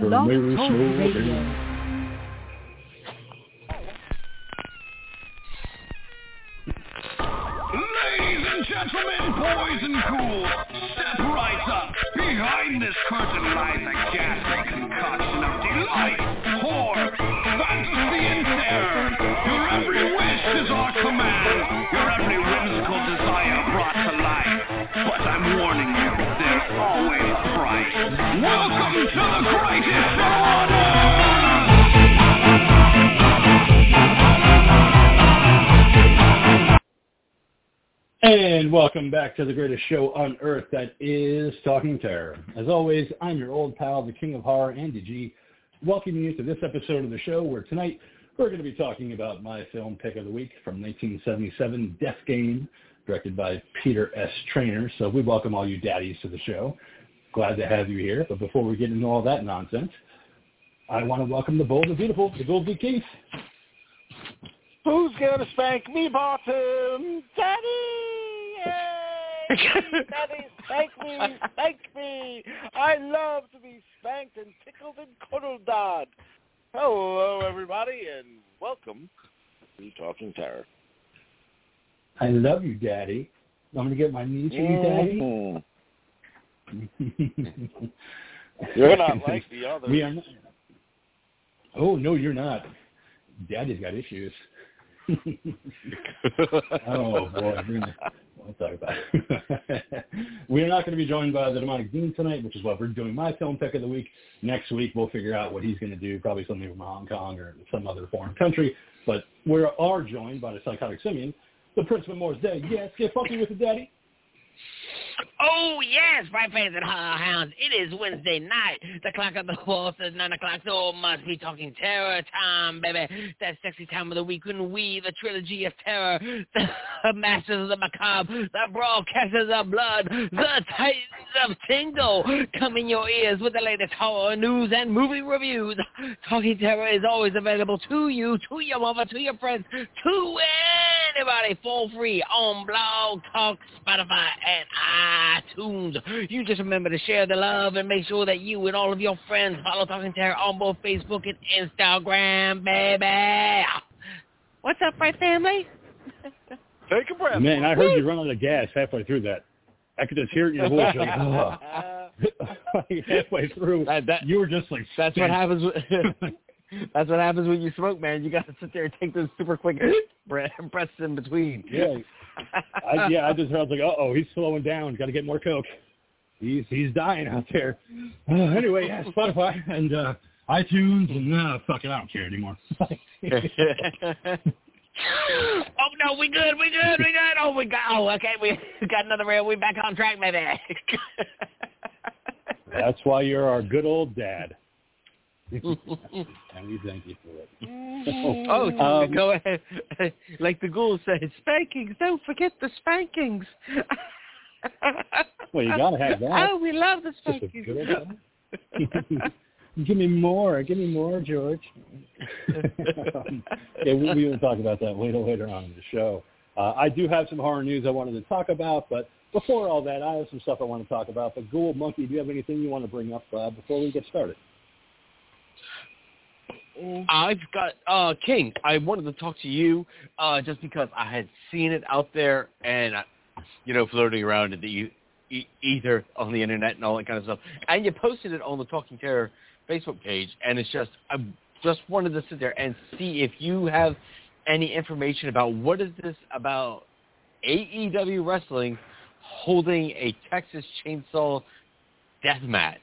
Blog Talk Radio. Ladies and gentlemen, boys and ghouls, step right up. Behind this curtain lies a ghastly concoction of delight, horror, fantasy, and terror. Your every wish is our command. Welcome to the! And welcome back to the greatest show on earth that is Talking Terror. As always, I'm your old pal, the King of Horror, Andy G, welcoming you to this episode of the show where tonight we're going to be talking about my film pick of the week from 1977, Death Game, directed by Peter S. Traynor. So we welcome all you daddies to the show. Glad to have you here. But before we get into all that nonsense, I want to welcome the bold and beautiful, the Gold Keith. Who's gonna spank me bottom? Daddy! Yay! Daddy, spank me, spank me! I love to be spanked and tickled and cuddled on. Hello, everybody, and welcome to Talking Terror. I love you, Daddy. I'm going to get my knees for you, Daddy. Mm-hmm. You're not like the others. We are not. Oh no, you're not. Daddy's got issues. oh boy, we'll talk about we're not going to be joined by the demonic dean tonight, which is what we're doing my film pick of the week. Next week we'll figure out what he's going to do, probably something from Hong Kong or some other foreign country. But we are joined by the psychotic simian, the Prince of Moore's Day. Yes, get funky with it, Daddy. Oh, yes, my favorite horror hounds. It is Wednesday night. The clock of the wall says 9 o'clock, so it must be talking terror time, baby. That sexy time of the week when we, the trilogy of terror, the masters of the macabre, the broadcasters of blood, the titans of tingle, come in your ears with the latest horror news and movie reviews. Talking terror is always available to you, to your mother, to your friends, to anybody for free on Blog Talk, Spotify, and Ah, iTunes. You just remember to share the love and make sure that you and all of your friends follow Talking Terror on both Facebook and Instagram, baby. What's up, my family? Take a breath. Man, I heard you run out of gas halfway through that. I could just hear it in your voice. Like, "Ugh." Halfway through, That, that, you were just like, that's what happens. With, that's what happens when you smoke, man. You got to sit there and take those super quick breath- breaths in between. Yeah, I, yeah. I just heard I was like, uh oh, he's slowing down. Got to get more coke. He's he's dying out there. Uh, anyway, yeah, Spotify and uh, iTunes and uh, fuck it, I don't care anymore. Oh no, we good, we good, we good. Oh, we got. Oh, okay, we got another rail. We back on track, baby. That's why you're our good old dad. And we thank you for it. oh, Um, go ahead. Like the ghoul said, spankings. Don't forget the spankings. Well, you gotta have that. Oh, we love the spankings. Give me more. Give me more, George. Um, yeah, we, we will talk about that later later on in the show. Uh, I do have some horror news I wanted to talk about, but before all that, I have some stuff I want to talk about. But Ghoul Monkey, do you have anything you want to bring up uh, before we get started? I've got uh King. I wanted to talk to you uh just because I had seen it out there and uh, you know floating around in the e- e- ether on the internet and all that kind of stuff. And you posted it on the Talking Terror Facebook page, and it's just I just wanted to sit there and see if you have any information about what is this about AEW wrestling holding a Texas Chainsaw death match.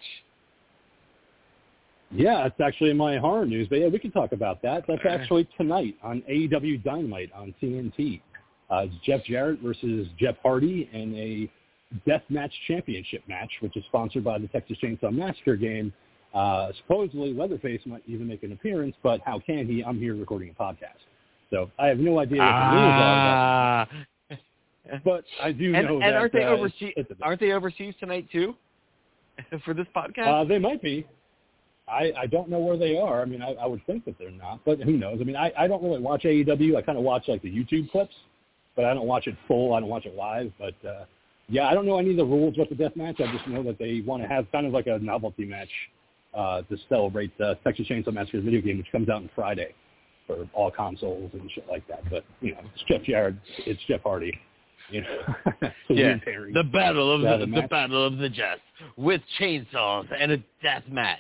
Yeah, it's actually in my horror news, but yeah, we can talk about that. That's actually tonight on AEW Dynamite on TNT. Uh, it's Jeff Jarrett versus Jeff Hardy in a death match championship match, which is sponsored by the Texas Chainsaw Massacre game. Uh, supposedly, Leatherface might even make an appearance, but how can he? I'm here recording a podcast, so I have no idea what the. Ah. But, but I do and, know and that aren't they uh, overseas? Aren't they overseas tonight too? For this podcast? Uh, they might be. I, I don't know where they are. I mean, I, I would think that they're not, but who knows? I mean, I, I don't really watch AEW. I kind of watch like the YouTube clips, but I don't watch it full. I don't watch it live. But uh, yeah, I don't know any of the rules with the death match. I just know that they want to have kind of like a novelty match uh, to celebrate the Texas Chainsaw Massacre video game, which comes out on Friday for all consoles and shit like that. But you know, it's Jeff Jarrett, it's Jeff Hardy. You know, Yeah, the battle of the, the the battle of the Jeffs with chainsaws and a death match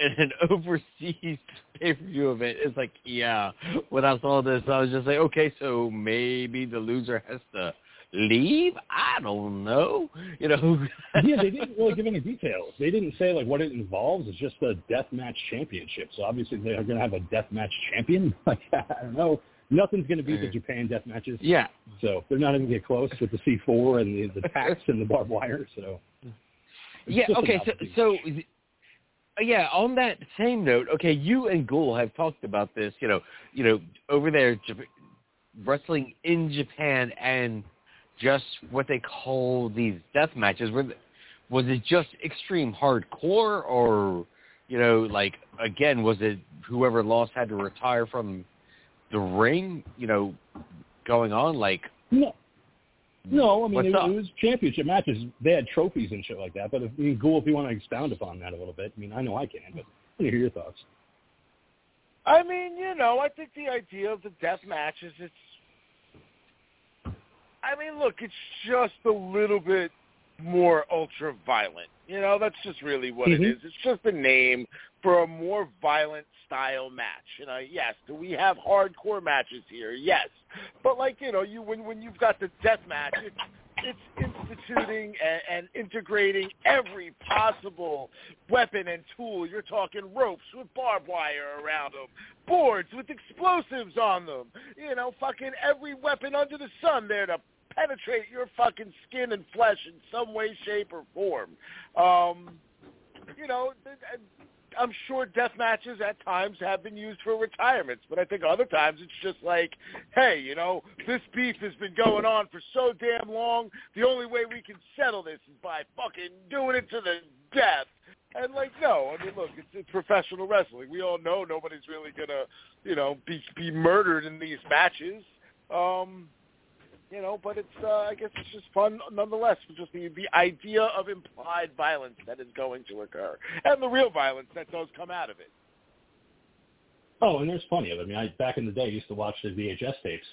and an overseas pay per view event. It's like, yeah. When I saw this, I was just like, okay, so maybe the loser has to leave. I don't know. You know. yeah, they didn't really give any details. They didn't say like what it involves. It's just a death match championship. So obviously they're going to have a death match champion. Like I don't know. Nothing's going to beat the. Japan death matches. yeah. So they're not even get close with the C4 and the, the tacks and the barbed wire. So it's Yeah. Okay. So, so yeah. On that same note, okay, you and Ghoul have talked about this. You know, you know, over there, Jap- wrestling in Japan and just what they call these death matches. Were was it just extreme hardcore, or you know, like again, was it whoever lost had to retire from the ring? You know, going on like. No, I mean it, it was championship matches. They had trophies and shit like that. But if I mean, Ghoul, if you want to expound upon that a little bit, I mean, I know I can, but I want to hear your thoughts. I mean, you know, I think the idea of the death match is it's. I mean, look, it's just a little bit more ultra violent. You know, that's just really what it Mhm. is. It's just a name for a more violent style match. You know, yes, do we have hardcore matches here? Yes, but like you know, you when when you've got the death match, it's it's instituting and, and integrating every possible weapon and tool. You're talking ropes with barbed wire around them, boards with explosives on them. You know, fucking every weapon under the sun there to penetrate your fucking skin and flesh in some way, shape, or form. Um, you know, I'm sure death matches at times have been used for retirements, but I think other times it's just like, hey, you know, this beef has been going on for so damn long. The only way we can settle this is by fucking doing it to the death. And like, no, I mean, look, it's, it's professional wrestling. We all know nobody's really gonna, you know, be be murdered in these matches. Um, you know, but it's uh, I guess it's just fun nonetheless. Just the the idea of implied violence that is going to occur, and the real violence that does come out of it. Oh, and there's plenty of it. I mean, I, back in the day, I used to watch the VHS tapes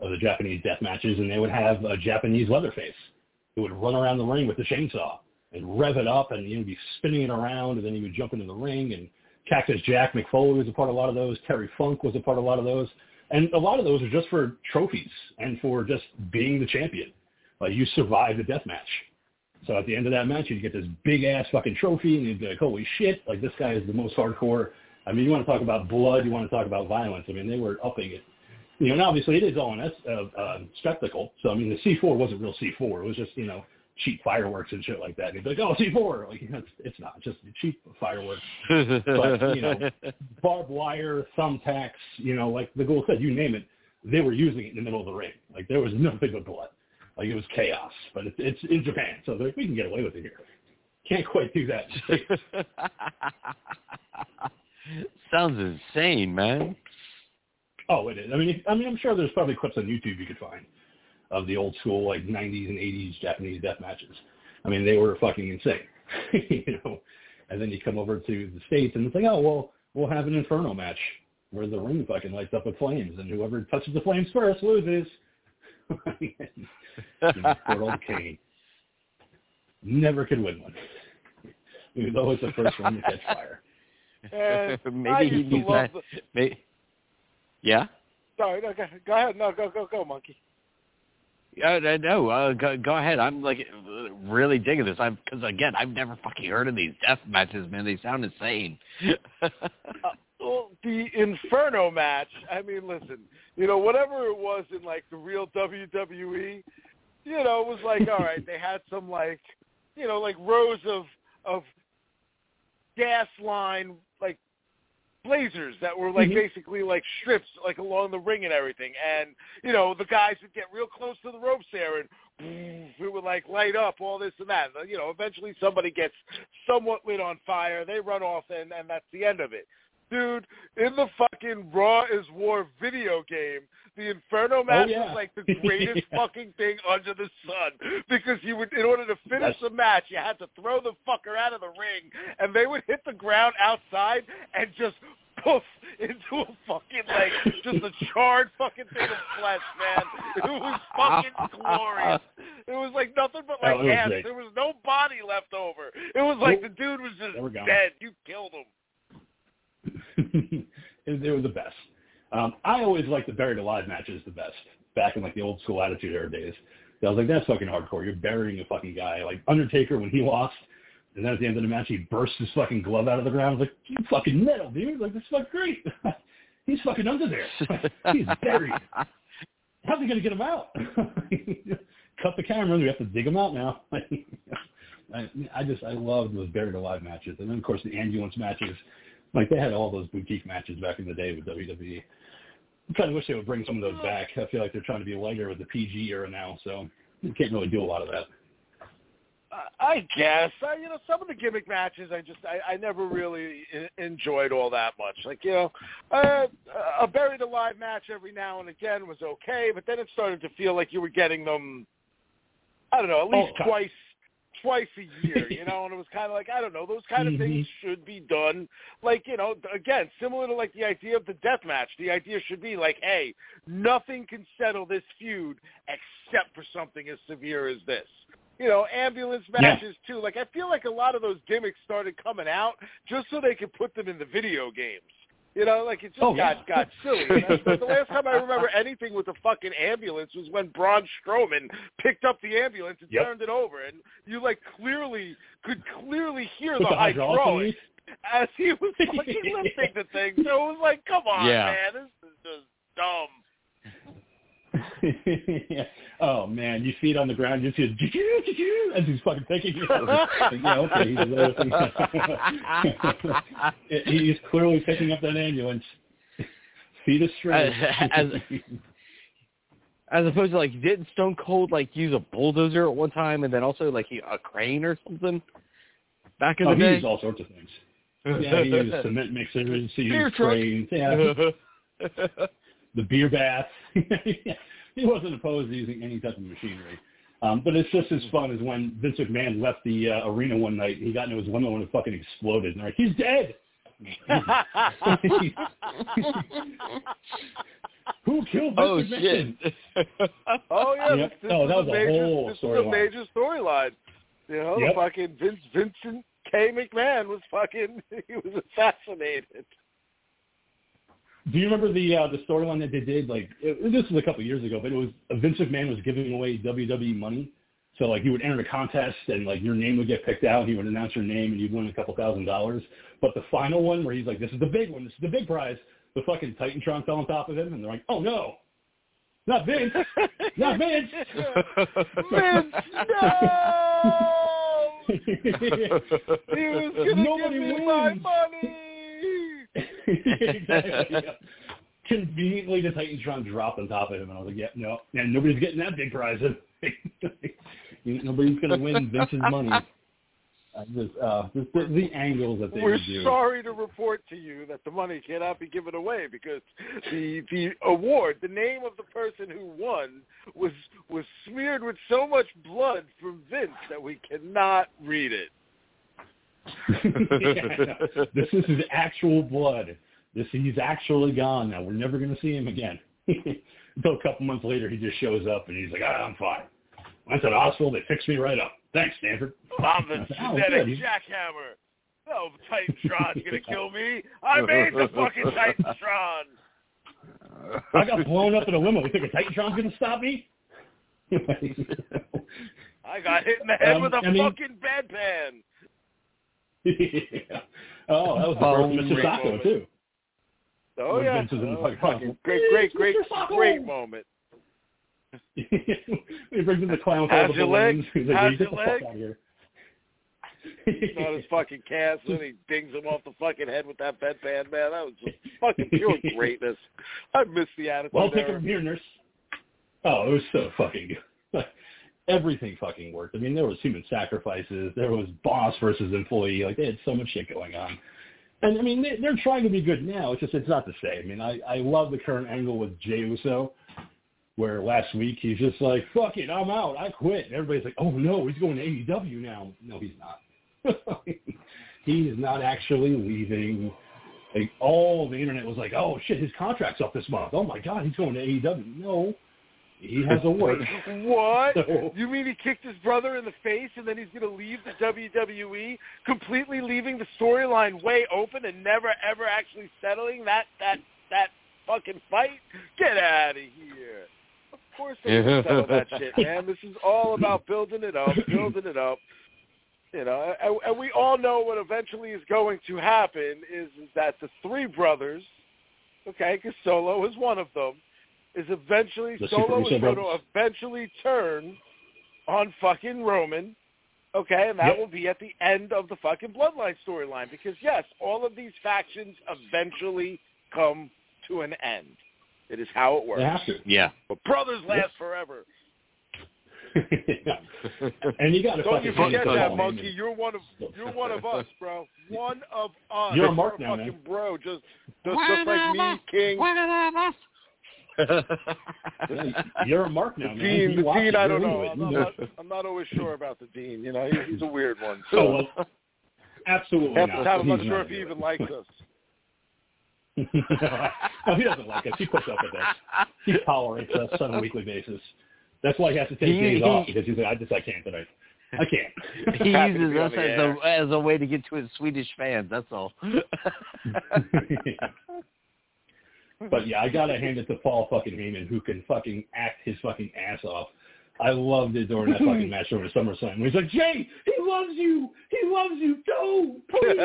of the Japanese death matches, and they would have a Japanese Leatherface who would run around the ring with the chainsaw and rev it up, and you'd be spinning it around, and then he would jump into the ring. And Cactus Jack Mick Foley was a part of a lot of those. Terry Funk was a part of a lot of those, and a lot of those are just for trophies and for just being the champion. Like you survived the death match. So at the end of that match, you'd get this big ass fucking trophy, and you'd be like, "Holy shit! Like this guy is the most hardcore." I mean, you want to talk about blood, you want to talk about violence. I mean, they were upping it. You know, and obviously it is all an uh, uh, spectacle. So I mean, the C4 wasn't real C4. It was just you know cheap fireworks and shit like that. And you'd be like, "Oh, C4!" Like you know, it's, it's not just cheap fireworks. But, you know, Barbed wire, thumbtacks. You know, like the ghoul said, you name it, they were using it in the middle of the ring. Like there was nothing but blood. Like it was chaos. But it's, it's in Japan, so they're like, we can get away with it here. Can't quite do that. Sounds insane, man. Oh, it is. I mean, I mean, I'm sure there's probably clips on YouTube you could find of the old school like 90s and 80s Japanese death matches. I mean, they were fucking insane, you know. And then you come over to the states and it's like, oh well, we'll have an inferno match where the ring fucking lights up with flames, and whoever touches the flames first loses. you know, good old Kane never could win one. He was always the first one to catch fire. Uh, and I Maybe he used to needs that. the- May yeah. Sorry, no, go, go ahead. No, go, go, go, monkey. Yeah, no, uh, go, go ahead. I'm like really digging this. I'm because again, I've never fucking heard of these death matches, man. They sound insane. Uh, well, the Inferno match. I mean, listen, you know, whatever it was in like the real WWE, you know, it was like, all right, they had some like, you know, like rows of of gas line blazers that were like Mhm. basically like strips like along the ring and everything. And you know the guys would get real close to the ropes there and it would like light up all this and that. You know eventually somebody gets somewhat lit on fire. They run off and and that's the end of it Dude, in the fucking Raw is War video game, the Inferno oh, match Oh, yeah. was like the greatest Yeah. fucking thing under the sun because you would, in order to finish That's- the match, you had to throw the fucker out of the ring, and they would hit the ground outside and just poof into a fucking like just a charred fucking thing of flesh, man. It was fucking glorious. It was like nothing but like Oh, ants. great. There was no body left over. It was like the dude was just They were gone. dead. You killed him. they were the best. Um, I always liked the buried alive matches the best back in like the old school Attitude Era days. I was like, that's fucking hardcore. You're burying a fucking guy. Like Undertaker when he lost, and then at the end of the match he bursts his fucking glove out of the ground. I was like, you fucking metal, dude. Like this is fucking great. He's fucking under there. He's buried. How's he gonna get him out? Cut the camera. We have to dig him out now. I, I just I loved those buried alive matches, and then of course the ambulance matches. Like they had all those boutique matches back in the day with WWE. I kind of wish they would bring some of those back. I feel like they're trying to be lighter with the PG era now, so you can't really do a lot of that. I- guess I, you know some of the gimmick matches I just I, I never really enjoyed all that much. Like you know, uh, a buried alive match every now and again was okay, but then it started to feel like you were getting them. I don't know, at least Oh, twice twice a year, you know, and it was kind of like I don't know, those kind of things mm-hmm. should be done. Like you know, again, similar to like the idea of the death match. The idea should be like, hey, nothing can settle this feud except for something as severe as this. You know, ambulance Yeah. matches too. Like I feel like a lot of those gimmicks started coming out just so they could put them in the video games. You know, like it just Oh, got yeah. got silly. That's- the last time I remember anything with a fucking ambulance was when Braun Strowman picked up the ambulance and Yep. turned it over, and you like clearly could clearly hear the the hydraulics as he was fucking lifting the thing. So it was like, come on, Yeah. man, this is just dumb. yeah. Oh man, you see it on the ground, you see it as he's fucking taking it. Like, yeah, okay. He's, he's clearly picking up that ambulance. Feet are straight. As- As opposed to like, didn't Stone Cold like use a bulldozer at one time, and then also like he, a crane or something back in oh, the day? he used all sorts of things. Yeah, he used cement mixers, he used cranes, yeah, the beer bath. he wasn't opposed to using any type of machinery. Um, but it's just as fun as when Vince McMahon left the uh, arena one night. He got into his limo and it fucking exploded. And they're like, he's dead. Who killed Vince oh McMahon? shit! Oh yeah, Yep. this, this Oh, that is was a major, whole this is a major storyline. You know, Yep. fucking Vince Vincent K. McMahon was fucking he was assassinated. Do you remember the uh, the storyline that they did? Like it, this was a couple of years ago, but it was Vince McMahon was giving away WWE money. So like you would enter a contest and like your name would get picked out. He would announce your name and you'd win a couple thousand dollars. But the final one where he's like, "This is the big one. This is the big prize." The fucking Titantron fell on top of him, and they're like, "Oh no, not Vince, not Vince." Vince, no! He was gonna Nobody give me my money. Exactly. yeah. Conveniently, the Titantron dropped on top of him, and I was like, "Yeah, no, and nobody's getting that big prize. nobody's gonna win Vince's money." I just, uh, just the, the angles that they We're do. sorry to report to you that the money cannot be given away because the the award, the name of the person who won, was was smeared with so much blood from Vince that we cannot read it. Yeah, no. This is his actual blood. This he's actually gone now. We're never gonna see him again. Until a couple months later, he just shows up and he's like, ah, "I'm fine." Went to the hospital. They fixed me right up. Thanks, Stanford. I'm the Oh, genetic good. jackhammer. No Titantron's gonna kill me. I made the fucking Titantron. I got blown up in a limo. You think a Titantron's gonna stop me? I got hit in the head Um, with a I mean- fucking bedpan. Yeah. Oh, that was the birth of Mr. Socko too. Oh When yeah, Vince was in Oh, fucking fucking great, great, great, great moment. he brings in the clown with all How's the your leg? balloons. He's like, How's "Hey, get your the fuck leg?" out of here. Not his fucking cast, and he dings him off the fucking head with that bedpan, man. That was just fucking pure greatness. I miss the attitude. Well, take it era. from here, nurse. Oh, it was so fucking good. Everything fucking worked. I mean, there was human sacrifices. There was boss versus employee. Like they had so much shit going on. And I mean, they, they're trying to be good now. It's just it's not the same. I mean, I I love the current angle with Jey Uso, where last week he's just like, "Fuck it, I'm out, I quit." And everybody's like, "Oh no, he's going to AEW now." No, he's not. he is not actually leaving. Like all the internet was like, "Oh shit, his contract's up this month. Oh my god, he's going to AEW." No, he has a work. What? So- You mean he kicked his brother in the face and then he's going to leave the WWE, completely leaving the storyline way open and never ever actually settling that that that fucking fight? Get out of here. Of course they settle that shit, man. This is all about building it up, building it up. You know, and, and we all know what eventually is going to happen is, is that the three brothers, okay, because Solo is one of them, is eventually The Solo is Uso going to eventually turn on fucking Roman, okay, and that Yep. will be at the end of the fucking Bloodline storyline because yes, all of these factions eventually come to an end. It is how it works. They have to. Yeah. But brothers last forever. and you got to Don't you forget hand it to that, monkey. Heyman. You're one of you're one of us, bro. One of us. You're a mark now, fucking man. bro. Just just, just like me, King. You're a mark now, The man. dean, the dean. I don't know. I'm not, I'm not always sure about the dean. You know, he's a weird one. Oh, So well, absolutely half not. the time, I'm not He's sure not if he even likes us. no, he doesn't like us. He puts up with us. He tolerates us on a weekly basis. That's why he has to take He- days he- off because he's like, I just I can't tonight. I can't. he uses us as a as a way to get to his Swedish fans. That's all. But yeah, I gotta hand it to Paul fucking Heyman, who can fucking act his fucking ass off. I loved it during that fucking match over SummerSlam. He's like, Jey, he loves you. He loves you. Go, please.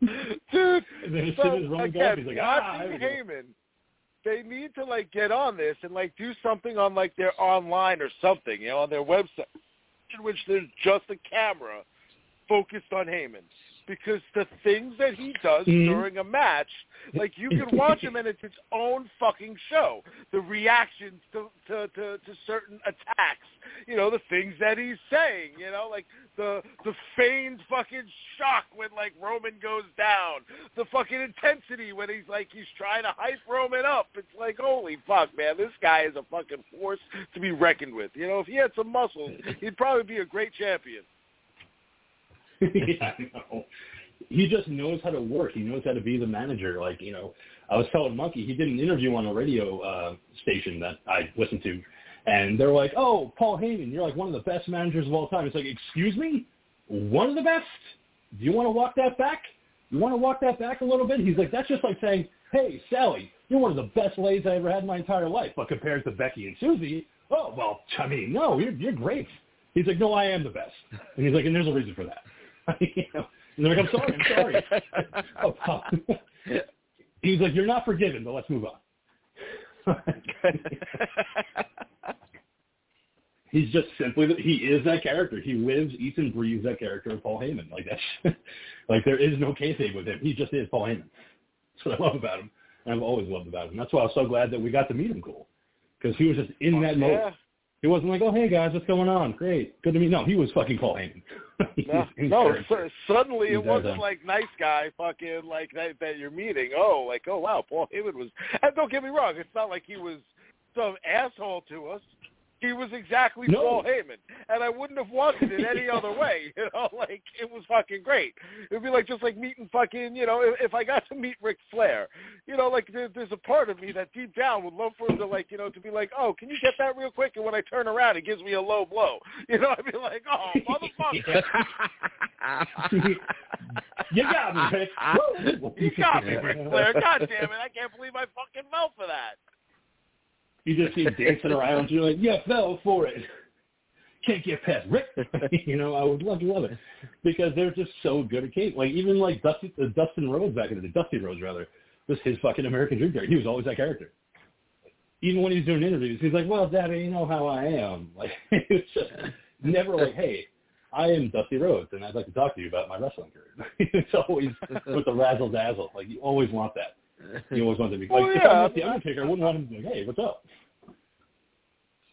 Dude, And then as so, soon as Roman goes, again, he's like, ah, watching there we go. Heyman, they need to like get on this and like do something on like their online or something, you know, on their website, in which there's just a camera focused on Heyman. Because the things that he does Mhm. during a match, like you can watch him and it's its own fucking show. The reactions to, to, to, to certain attacks, you know, the things that he's saying, you know, like the the feigned fucking shock when like Roman goes down, the fucking intensity when he's like he's trying to hype Roman up. It's like holy fuck, man, this guy is a fucking force to be reckoned with. You know, if he had some muscles, he'd probably be a great champion. yeah, know. He just knows how to work. He knows how to be the manager. Like, you know, I was telling Monkey, he did an interview on a radio uh, station that I listened to, and they're like, oh, Paul Heyman, you're like one of the best managers of all time. It's like, excuse me? One of the best? Do you want to walk that back? You want to walk that back a little bit? He's like, that's just like saying, hey, Sally, you're one of the best ladies I ever had in my entire life. But compared to Becky and Susie, oh, well, I mean, no, you're, you're great. He's like, no, I am the best. And he's like, and there's a reason for that. you know, and they're like, I'm sorry, I'm sorry. oh. He's like, you're not forgiven, but let's move on. He's just simply that he is that character. He lives, eats, and breathes that character of Paul Heyman. Like that's like there is no kayfabe with him. He just is Paul Heyman. That's what I love about him. And I've always loved about him. That's why I was so glad that we got to meet him. Cool, because he was just in oh, that mode. yeah. He wasn't like, oh hey guys, what's going on? Great, good to meet. No, he was fucking Paul Heyman. No, no su- suddenly He it wasn't that. like nice guy fucking like that, that you're meeting. Oh, like oh wow, Paul Heyman was. And don't get me wrong, it's not like he was some asshole to us. He was exactly No. Paul Heyman, and I wouldn't have wanted it any other way. You know, like it was fucking great. It'd be like just like meeting fucking, you know, if, if I got to meet Ric Flair, you know, like there, there's a part of me that deep down would love for him to like, you know, to be like, oh, can you get that real quick? And when I turn around, he gives me a low blow. You know, I'd be like, oh, motherfucker. you got me, Rick. You got me, Ric Flair. God damn it. I can't believe I fucking fell for that. You just see him dancing around. You're like, yeah, fell for it. Can't get past Rick. you know, I would love to love it because they're just so good at Kate. Like even like Dusty, uh, Dustin Rhodes back in the day, Dusty Rhodes rather, was his fucking American Dream character. He was always that character. Even when he was doing interviews, he's like, "Well, Daddy, you know how I am." Like it's just never like, "Hey, I am Dusty Rhodes, and I'd like to talk to you about my wrestling career." it's always with the razzle dazzle. Like you always want that. You always want to be like, Well, if yeah, I'm not the I Undertaker, I wouldn't want him to be like, "Hey, what's up?"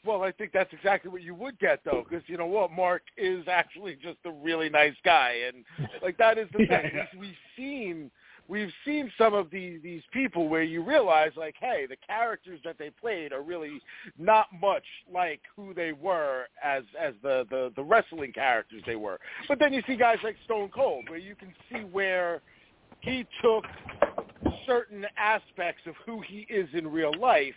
well, I think that's exactly what you would get though, because you know what, Mark is actually just a really nice guy, and like that is the thing. Yeah. We, we've seen we've seen some of these these people where you realize like, hey, the characters that they played are really not much like who they were as as the the, the wrestling characters they were. But then you see guys like Stone Cold, where you can see where he took certain aspects of who he is in real life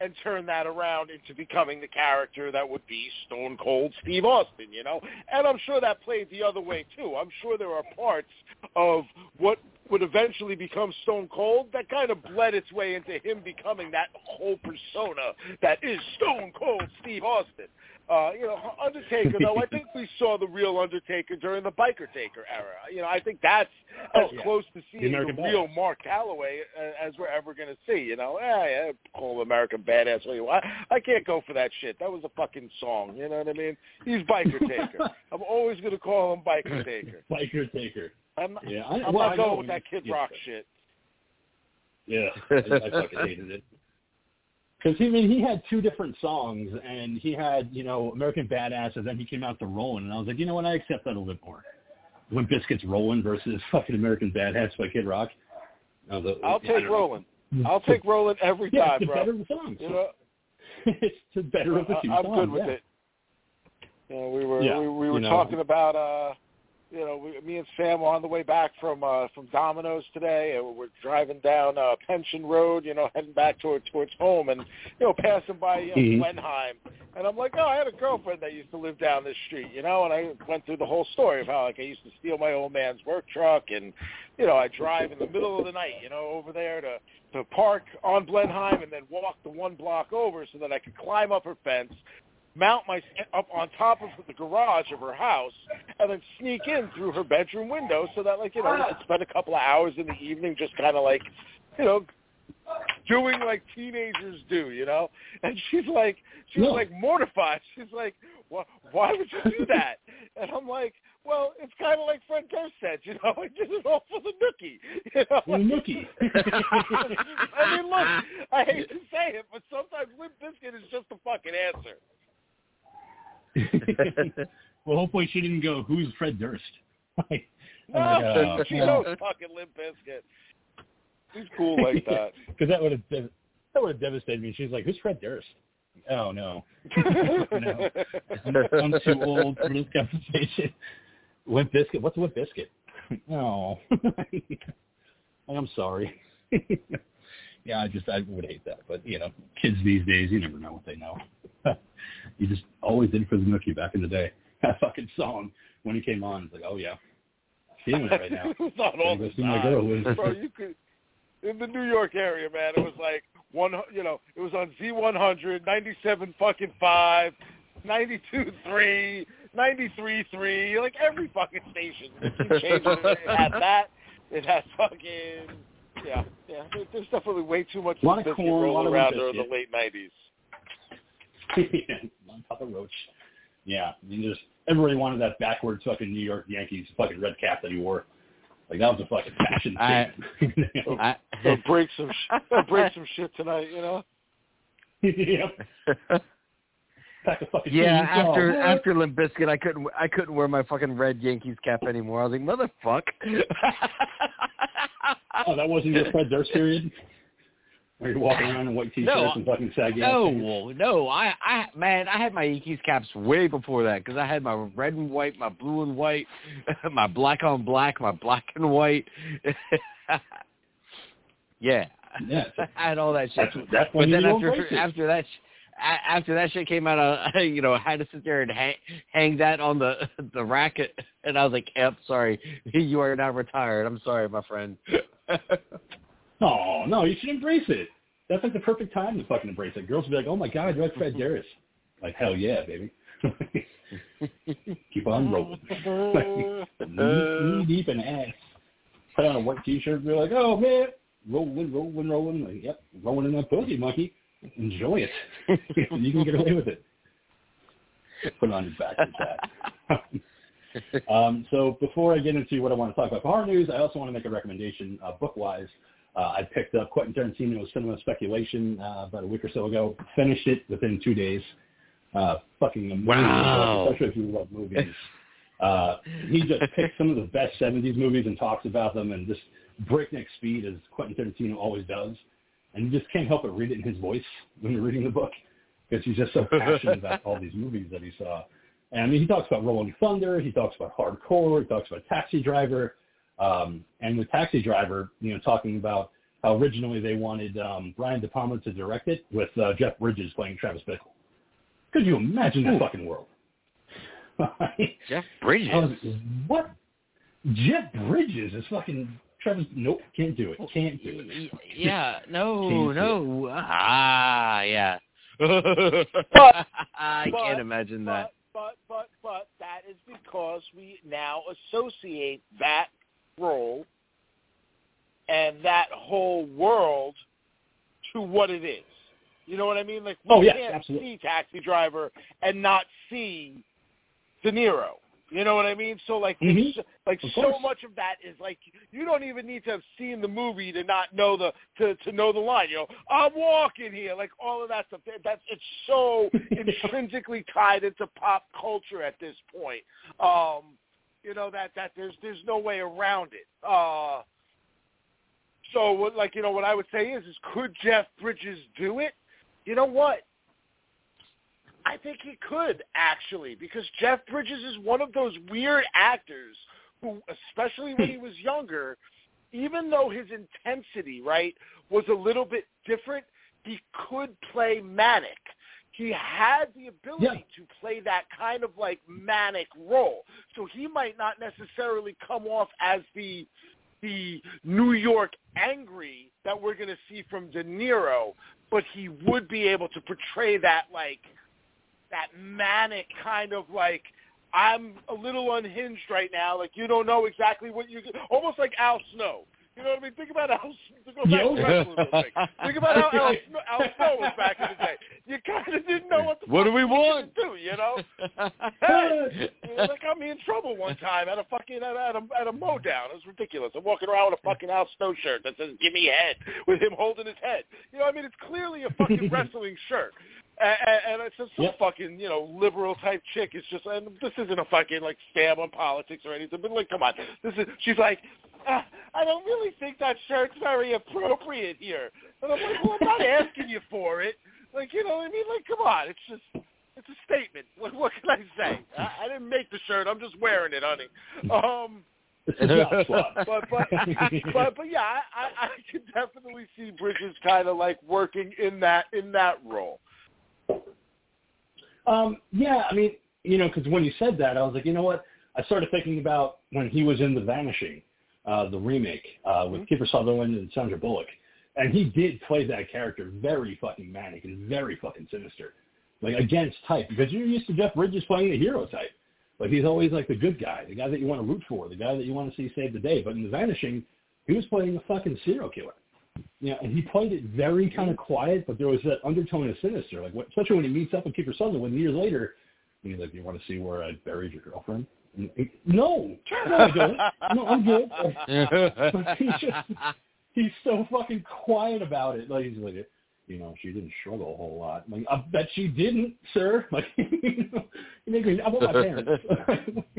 and turn that around into becoming the character that would be Stone Cold Steve Austin, you know? And I'm sure that played the other way too. I'm sure there are parts of what would eventually become Stone Cold that kind of bled its way into him becoming that whole persona that is Stone Cold Steve Austin. Uh, you know, Undertaker though, I think we saw the real Undertaker during the Biker Taker era. You know, I think that's as Oh, yeah. close to seeing the, American real Mark Calaway uh, as we're ever going to see. You know, yeah, yeah, call him American Badass. What you want. I can't go for that shit. That was a fucking song. You know what I mean? He's Biker Taker. I'm always going to call him Biker Taker. Biker Taker. I'm, Yeah, I, I'm well, not I going with that Kid Rock shit. Yeah, I, I fucking hated it. Because he, I mean, he had two different songs, and he had, you know, American Badass, and then he came out to Rollin', and I was like, you know what, I accept that a little bit more. When Biscuits Rollin' versus fucking American Badass by Kid Rock. Was like, I'll take. Rollin'. I'll take Rollin' every Yeah, time, it's the bro. better of the songs. You know, it's the better of the two I- I'm good with yeah. it. You know, we were Yeah, we, we you were know. talking about uh you know, we, me and Sam were on the way back from uh from Domino's today and we're driving down uh Pension Road, you know, heading back toward towards home and you know, passing by you know, Mhm. Blenheim. And I'm like, Oh, I had a girlfriend that used to live down this street, you know, and I went through the whole story of how like I used to steal my old man's work truck and you know, I drive in the middle of the night, you know, over there to to park on Blenheim and then walk the one block over so that I could climb up her fence, mount my up on top of the garage of her house, and then sneak in through her bedroom window so that like you know we could spend a couple of hours in the evening just kind of like you know doing like teenagers do, you know. And she's like she's No. like mortified. She's like, "Why? Why would you do that?" And I'm like. Well, it's kind of like Fred Durst said, you know, I did it all for the nookie. You know, Well, Nookie. I mean, look, I hate to say it, but sometimes Limp Bizkit is just the fucking answer. well, hopefully she didn't go, who's Fred Durst? Like, No, I'm like, oh, she knows fucking Limp Bizkit. He's cool like that. Because that would have that would have devastated me. She's like, "Who's Fred Durst?" Oh no, no, I'm too old for this conversation. Limp Bizkit. What's Limp Bizkit? No, oh. I'm sorry. Yeah, I just I would hate that, but you know, kids these days, you never know what they know. you just always did for the nookie back in the day. That fucking song when he came on, it's like, oh yeah, feeling it right now. it was not all the see my girl, Liz. time. Bro, you could in the New York area, man. It was like one, you know, it was on Z100, 97 fucking five, 92 three, 93 three, like every fucking station. It had that. It had fucking. Yeah, yeah. There- There's definitely way too much A lot of Limp Bizkit Korn, rolling around Limp during the late 90s. on top of Roach. Yeah, I mean, just everybody wanted that backwards fucking New York Yankees fucking red cap that he wore. Like that was a fucking fashion I- statement. I, They'll break some, sh- break some shit tonight, you know. yeah, pack a fucking yeah. After what? after Limp Bizkit, I couldn't I couldn't wear my fucking red Yankees cap anymore. I was like, motherfuck. oh, that wasn't your Fred Durst period. Where you're walking around in white t-shirts No, and fucking saggy. No, no, I, I, man, I had my Yankees caps way before that because I had my red and white, my blue and white, my black on black, my black and white. yeah, Yeah, I had all that shit. that's that's But when then you after after that, after that shit came out, I, you know, had to sit there and hang, hang that on the the racket, and I was like, "Yep, sorry, you are now retired. I'm sorry, my friend." Oh no, you should embrace it. That's like the perfect time to fucking embrace it. Girls will be like, "Oh my god, you're like Fred Durst." Like hell yeah, baby. Keep on rolling. knee deep in ass. Put on a white t-shirt and be like, "Oh man, rolling, rolling, rolling." Like, yep, rolling in that pussy, monkey. Enjoy it. you can get away with it. Put it on your backwards hat. um, so before I get into what I want to talk about for horror news, I also want to make a recommendation uh, book-wise. Uh, I picked up Quentin Tarantino's Cinema Speculation uh, about a week or so ago. Finished it within two days. Uh, fucking amazing, Wow. especially if you love movies. Uh, he just picks some of the best 70s movies and talks about them and just breakneck speed as Quentin Tarantino always does. And you just can't help but read it in his voice when you're reading the book because he's just so passionate about all these movies that he saw. And I mean, he talks about Rolling Thunder, he talks about Hardcore, he talks about Taxi Driver, um, and with Taxi Driver, you know, talking about how originally they wanted um, Brian De Palma to direct it with uh, Jeff Bridges playing Travis Bickle. Could you imagine that fucking world? Jeff Bridges. Was what? Jeff Bridges is fucking Travis. Nope, can't do it. Can't do it. Yeah, no, Can't no. Ah, yeah. But- I but- can't imagine that. But, but, but, but that is because we now associate that role and that whole world to what it is. You know what I mean? Like we Oh, yes, can't absolutely. see Taxi Driver and not see De Niro. You know what I mean? So like, Mhm. it's- like so much of that is like you don't even need to have seen the movie to not know the to to know the line. You know, I'm walking here, like all of that stuff. That- That's it's so intrinsically tied into pop culture at this point. Um, you know that that there's there's no way around it. Uh, so what, like you know what I would say is is could Jeff Bridges do it? You know what? I think he could actually because Jeff Bridges is one of those weird actors who, especially when he was younger, even though his intensity, right, was a little bit different, he could play manic. He had the ability Yeah. to play that kind of like manic role. So he might not necessarily come off as the the New York angry that we're going to see from De Niro, but he would be able to portray that like that manic kind of like I'm a little unhinged right now. Like you don't know exactly what you almost like Al Snow. You know what I mean? Think about Al. To go back to wrestling real quick. Think about how Al, Snow- Al Snow was back in the day. You kind of didn't know what the What fuck do we you were gonna want? do. You know? Hey, you know, that got me in trouble one time at a fucking at a, at a, at a mow down. It was ridiculous. I'm walking around with a fucking Al Snow shirt that says "Give me head" with him holding his head. You know, what I mean, it's clearly a fucking wrestling shirt. And, and it's just some Yep. fucking, you know, liberal type chick. It's just, and this isn't a fucking like stab on politics or anything. But like, come on, this is. She's like, uh, I don't really think that shirt's very appropriate here. And I'm like, well, I'm not asking you for it. Like, you know what I mean? Like, come on, it's just, it's a statement. What, what can I say? I, I didn't make the shirt. I'm just wearing it, honey. Um, It's a job but but but but yeah, I, I I can definitely see Bridges kind of like working in that in that role. Um, yeah, I mean, you know, because when you said that, I was like, you know what? I started thinking about when he was in The Vanishing, uh, the remake uh, with Kiefer Sutherland and Sandra Bullock, and he did play that character very fucking manic and very fucking sinister, like against type, because you're used to Jeff Bridges playing the hero type. Like he's always like the good guy, the guy that you want to root for, the guy that you want to see save the day. But in The Vanishing, he was playing a fucking serial killer. Yeah, and he played it very kind of quiet, but there was that undertone of sinister. Like, what, especially when he meets up with Kiefer Sutherland when years later, he's like, "You want to see where I buried your girlfriend?" He- no, no, I don't. No, I'm good. But he's just he's so fucking quiet about it. Like he's like, you know, she didn't struggle a whole lot. Like, I bet she didn't, sir. Like, you know, you make me. I want my parents.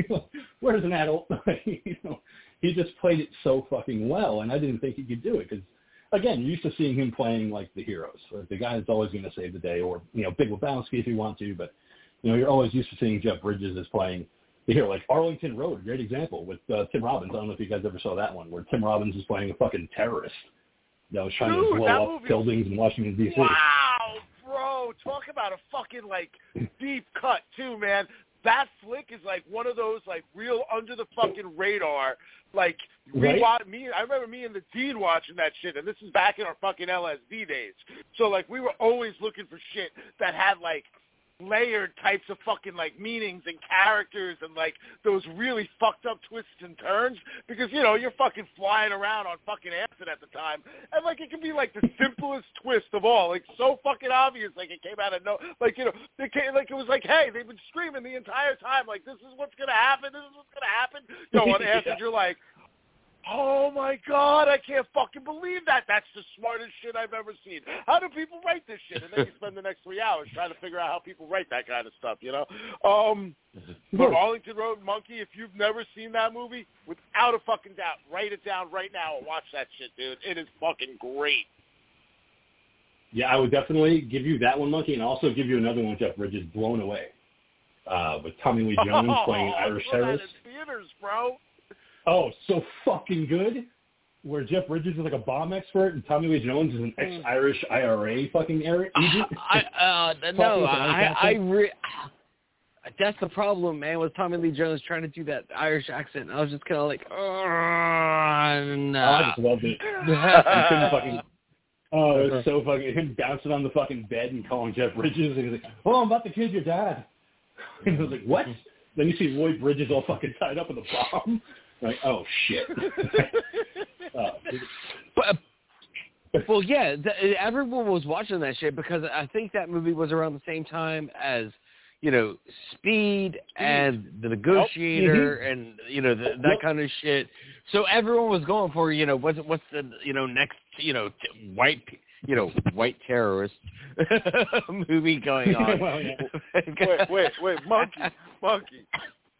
Where's an adult? you know, he just played it so fucking well, and I didn't think he could do it because again, you're used to seeing him playing like the heroes, like the guy that's always going to save the day, or you know, Big Lebowski if you want to, but you know, you're always used to seeing Jeff Bridges as playing the hero, like Arlington Road, great example with uh, Tim Robbins. I don't know if you guys ever saw that one, where Tim Robbins is playing a fucking terrorist that was trying Dude, to blow up movie- buildings in Washington D.C. Wow, bro, talk about a fucking like deep cut too, man. That flick is like one of those like real under the fucking radar. Like Right. rewatch me. I remember me and the dean watching that shit, and this is back in our fucking LSD days. So like we were always looking for shit that had like layered types of fucking like meanings and characters and like those really fucked up twists and turns because you know you're fucking flying around on fucking acid at the time. And like it can be like the simplest twist of all. Like so fucking obvious. Like it came out of no like you know they came, like it was like hey they've been screaming the entire time. Like this is what's gonna happen. This is what's gonna happen. You know on acid Yeah. you're like Oh my god, I can't fucking believe that. That's the smartest shit I've ever seen. How do people write this shit? And then you spend the next three hours trying to figure out how people write that kind of stuff, you know? Um but Arlington Road Monkey, if you've never seen that movie, without a fucking doubt, write it down right now and watch that shit, dude. It is fucking great. Yeah, I would definitely give you that one, Monkey, and also give you another one, Jeff Bridges, Blown Away, uh, with Tommy Lee Jones playing Oh, Irish I that terrorist. in theaters, bro. Oh, so fucking good. Where Jeff Bridges is like a bomb expert and Tommy Lee Jones is an ex-Irish IRA fucking agent. I, uh, no, I, I, I re- that's the problem, man. Was Tommy Lee Jones trying to do that Irish accent? I was just kind of like, oh, Oh. I just loved it. I couldn't fucking. Oh, it was so fucking him bouncing on the fucking bed and calling Jeff Bridges and he's like, "Oh, I'm about to kill your dad." And I was like, "What?" Then you see Lloyd Bridges all fucking tied up with a bomb. Like, oh shit. uh, But, well, yeah, th- everyone was watching that shit because I think that movie was around the same time as, you know, Speed and The Negotiator and you know the, that kind of shit. So everyone was going for you know what's what's the you know next you know t- white you know white terrorist movie going on. Well, yeah. wait, wait, wait, monkey, monkey.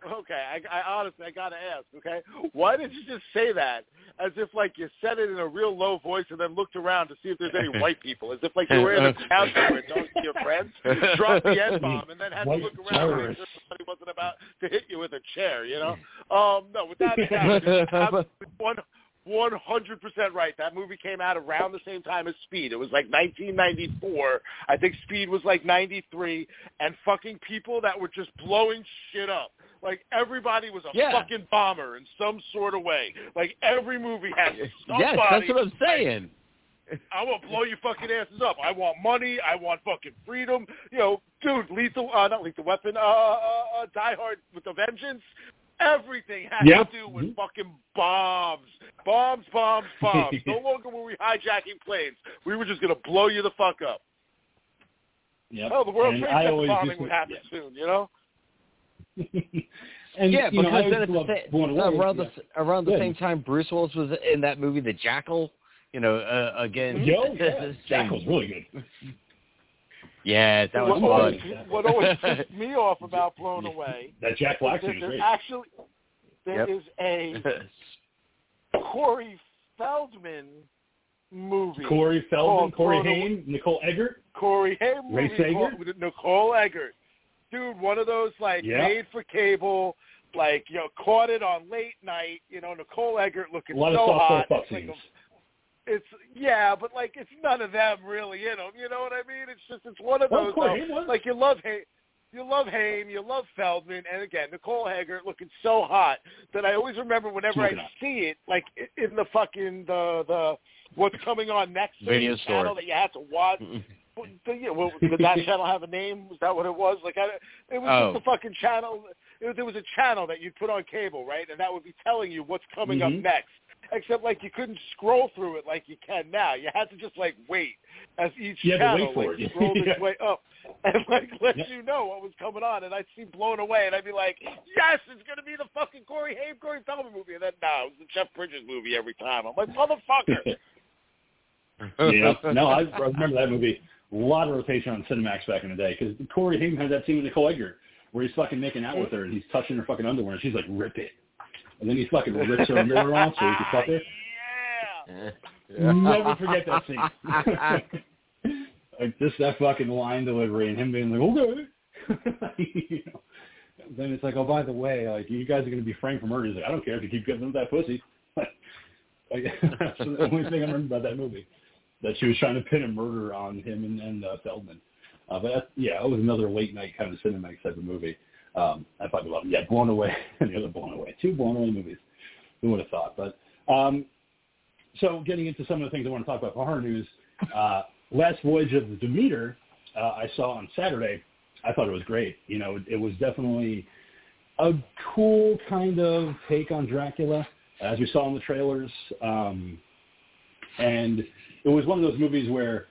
Okay, I, I honestly, I gotta ask. Okay, why did you just say that as if like you said it in a real low voice and then looked around to see if there's any white people, as if like you were in a crowd somewhere and talking to your friends, dropped the n bomb, and then had to look around and make terrorists. sure somebody wasn't about to hit you with a chair. You know? Um, no, without a doubt, it's absolutely one. One hundred percent right. That movie came out around the same time as Speed. It was like 1994. I think Speed was like 93, and fucking people that were just blowing shit up. Like everybody was a Yeah. fucking bomber in some sort of way. Like every movie had somebody. yes, that's what I'm saying. I want to blow your fucking asses up. I want money. I want fucking freedom. You know, dude, lethal, uh, not lethal weapon, uh, uh, uh, Die Hard with a Vengeance. Everything had Yep. to do with Mhm. fucking bombs. Bombs, bombs, bombs. no longer were we hijacking planes. We were just going to blow you the fuck up. Yep. Oh, the World Trade I Center always bombing just- would happen soon, you know? and yeah, you know, because then always at the love sa- Away. around yeah. the around the Good. same time, Bruce Willis was in that movie, The Jackal. You know, uh, again, Yo, yeah, the same- Jackal's really good. Yeah, that was what, always, fun. what always pissed me off about Blown Away That Jack Black is scene that is there's great. actually there Yep. is a Corey Feldman movie. Corey Feldman, called Corey Blown Haim, Nicole Eggert. Corey Haim Ray Sager? Nicole Eggert. Dude, one of those like Yeah. made for cable, like you know, caught it on late night. You know, Nicole Eggert looking A lot so of hot. fuck It's like a- it's yeah, but like it's none of them really in them. You know what I mean? It's just it's one of Well, those. Corey though, like you love Haim, you love Haim, you love Feldman, and again Nicole Eggert looking so hot that I always remember whenever I see it, like in the fucking the the what's coming on next Video the channel store. that you have to watch. The- yeah, well, did that channel have a name? Was that what it was? Like, I, it was Oh. just a fucking channel. It, there was a channel that you'd put on cable, right? And that would be telling you what's coming Mhm. up next. Except, like, you couldn't scroll through it like you can now. You had to just like wait as each You channel like it. scrolled Yeah. its way up and like let Yep. you know what was coming on. And I'd see blown away, and I'd be like, yes, it's gonna be the fucking Corey Haim, Corey Feldman movie. And then no, it was the Jeff Bridges movie every time. I'm like, motherfucker. yeah. No, I remember that movie. A lot of rotation on Cinemax back in the day because Corey Haim had that scene with Nicole Eggert where he's fucking making out with her and he's touching her fucking underwear and she's like, rip it. And then he fucking rips her underwear off so he can fuck her. yeah. Never forget that scene. like just that fucking line delivery and him being like, okay. you know? Then it's like, oh, by the way, like you guys are going to be framed for murder. He's like, I don't care if you keep giving them that pussy. like, that's the only thing I remember about that movie. That she was trying to pin a murder on him and, and uh, Feldman. Uh, but that's, yeah, it was another late night kind of Cinemax type of movie. Um, I fucking love it. Yeah, Blown Away and the other Blown Away. Two Blown Away movies. Who would have thought? But um, so getting into some of the things I want to talk about for horror news, uh, Last Voyage of the Demeter, uh, I saw on Saturday. I thought it was great. You know, it, it was definitely a cool kind of take on Dracula, as we saw in the trailers. Um, and it was one of those movies where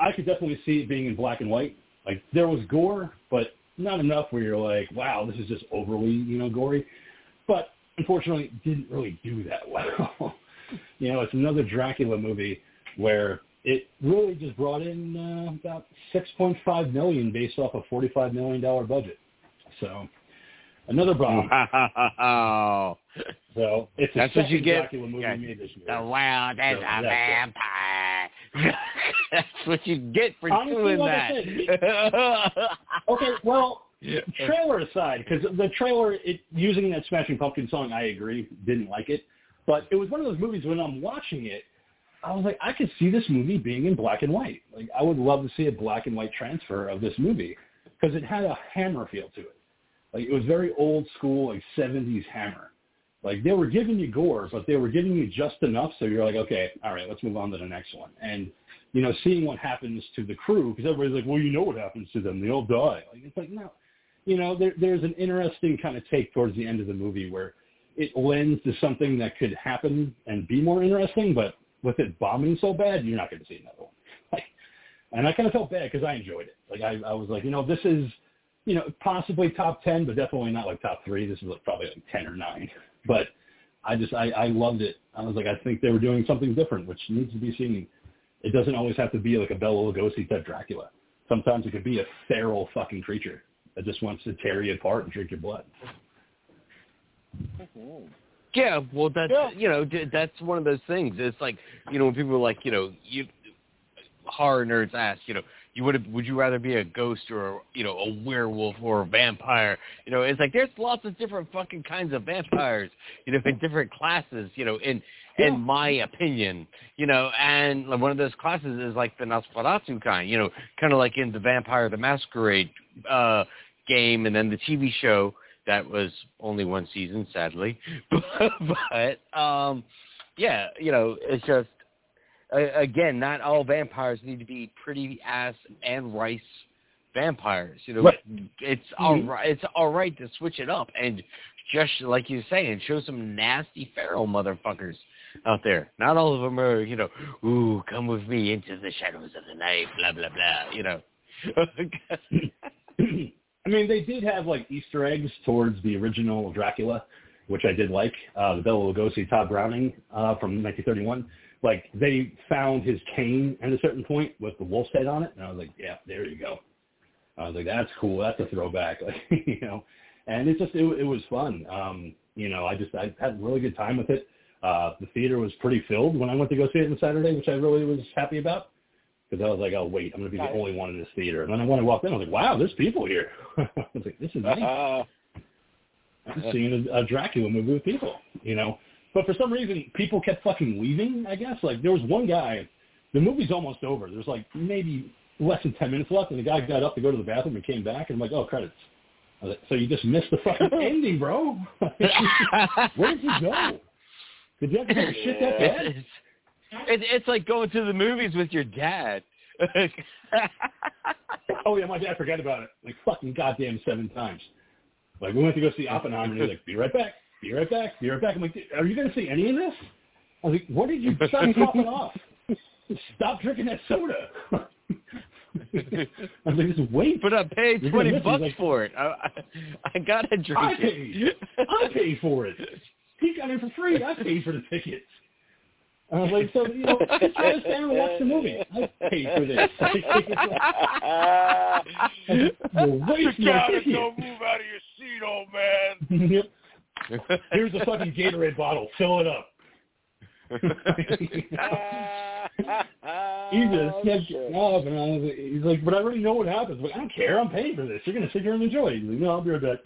I could definitely see it being in black and white. Like there was gore, but not enough where you're like, wow, this is just overly, you know, gory. But unfortunately it didn't really do that well. you know, it's another Dracula movie where it really just brought in uh, about 6.5 million based off a 45 million dollar budget. So another bomb. Wow. So it's a That's what you get. Dracula movie Yeah. made this year. The world is So, a that's it. Vampire. That's what you get for Honestly, doing like I that. Okay, well, trailer aside, because the trailer, it using that Smashing Pumpkin song, I agree, didn't like it. But it was one of those movies when I'm watching it, I was like, I could see this movie being in black and white. Like, I would love to see a black and white transfer of this movie because it had a hammer feel to it. Like, it was very old school, like 70s hammer. Like, they were giving you gore, but they were giving you just enough so you're like, okay, all right, let's move on to the next one. And, you know, seeing what happens to the crew, because everybody's like, well, you know what happens to them. They all die. Like, it's like, no. You know, there, there's an interesting kind of take towards the end of the movie where it lends to something that could happen and be more interesting, but with it bombing so bad, you're not going to see another one. Like, and I kind of felt bad because I enjoyed it. Like I, I was like, you know, this is, you know, possibly top ten, but definitely not like top three. This is like probably like ten or nine. But I just, I, I loved it. I was like, I think they were doing something different, which needs to be seen. It doesn't always have to be like a Bela Lugosi type Dracula. Sometimes it could be a feral fucking creature that just wants to tear you apart and drink your blood. Mm-hmm. Yeah, well, that's Yeah. you know that's one of those things. It's like you know when people are like you know you horror nerds ask you know you would would you rather be a ghost or you know a werewolf or a vampire? You know it's like there's lots of different fucking kinds of vampires. You know in different classes. You know in Yeah. in my opinion. You know and like, one of those classes is like the Nosferatu kind. You know kind of like in the Vampire the Masquerade uh game and then the TV show that was only one season, sadly. but um, yeah, you know, it's just again, not all vampires need to be pretty ass Anne Rice vampires. You know, Right. it's all Mhm. right. It's all right to switch it up and just like you're saying, show some nasty feral motherfuckers out there. Not all of them are, you know, ooh, come with me into the shadows of the night, blah blah blah. You know. I mean, they did have like Easter eggs towards the original Dracula, which I did like. Uh, the Bela Lugosi, Tod Browning uh, from 1931. Like they found his cane at a certain point with the wolf's head on it, and I was like, yeah, there you go. I was like, that's cool. That's a throwback, like you know. And it's just it, it was fun. Um, you know, I just I had a really good time with it. Uh, the theater was pretty filled when I went to go see it on Saturday, which I really was happy about because I was like, oh wait, I'm going to be Nice. the only one in this theater. And then when I walked in, I was like, wow, there's people here. I was like, this is nice. Uh, I'm seeing a, a Dracula movie with people, you know. But for some reason, people kept fucking leaving. I guess like there was one guy. The movie's almost over. There's like maybe less than ten minutes left, and the guy got up to go to the bathroom and came back, and I'm like, oh, credits. Like, so you just missed the fucking ending, bro. Where did you go? Did you have to a shit that bad? it's, it's it's like going to the movies with your dad. Oh yeah, my dad forgot about it like fucking goddamn seven times. Like we went to go see Oppenheimer, and he's like, "Be right back, be right back, be right back." I'm like, "Are you going to see any of this?" I was like, "What did you stop coughing off? Stop drinking that soda." I was like, "Just wait." but I paid You're twenty bucks Like- for it. I, I, I gotta drink I it. paid. I paid for it. He got in for free. I paid for the tickets. I was like, so you know, just sit down and watch the movie. I paid for this. You're wasting Sit my down and ticket. don't move out of your seat, old man. Yep. Here's a fucking Gatorade bottle. Fill it up. he just kept Shit. off, and I was like, he's like, but I already know what happens. I'm like, I don't care. I'm paying for this. You're gonna sit here and enjoy it. He's like, no, I'll be right back.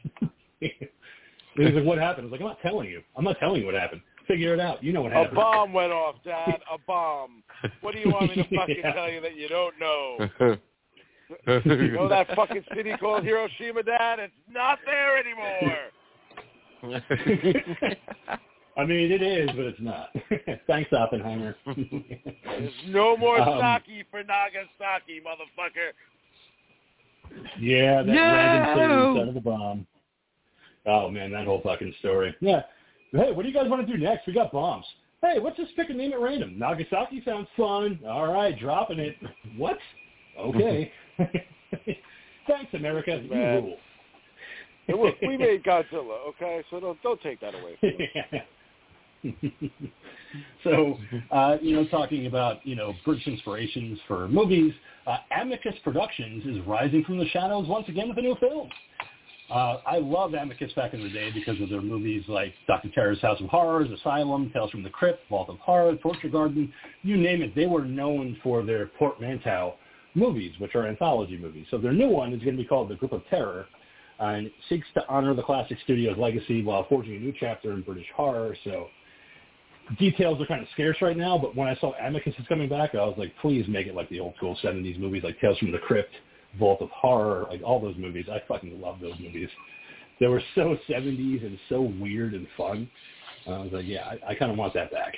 He's like, what happened? I was like, I'm not telling you. I'm not telling you what happened. Figure it out. You know what happened. A bomb went off, Dad. A bomb. What do you want me to fucking Yeah. tell you that you don't know? You know that fucking city called Hiroshima, Dad? It's not there anymore. I mean, it is, but it's not. Thanks, Oppenheimer. No more Um, sake for Nagasaki, motherfucker. Yeah, that No! random city instead of the bomb. Oh man, that whole fucking story. Yeah. Hey, what do you guys want to do next? We got bombs. Hey, let's just pick a name at random. Nagasaki sounds fun. All right, dropping it. What? Okay. Thanks, America. You rule. And look, we made Godzilla, okay? So don't don't take that away. From us. so, uh, you know, talking about, you know, British inspirations for movies, uh, Amicus Productions is rising from the shadows once again with a new film. Uh, I loved Amicus back in the day because of their movies like Dr. Terror's House of Horrors, Asylum, Tales from the Crypt, Vault of Horror, Torture Garden, you name it. They were known for their portmanteau movies, which are anthology movies. So their new one is going to be called The Group of Terror, and seeks to honor the classic studio's legacy while forging a new chapter in British horror. So details are kind of scarce right now, but when I saw Amicus is coming back, I was like, please make it like the old school 70s movies like Tales from the Crypt, Vault of Horror, like all those movies. I fucking love those movies. They were so 70s and so weird and fun. I was like, yeah, I, I kind of want that back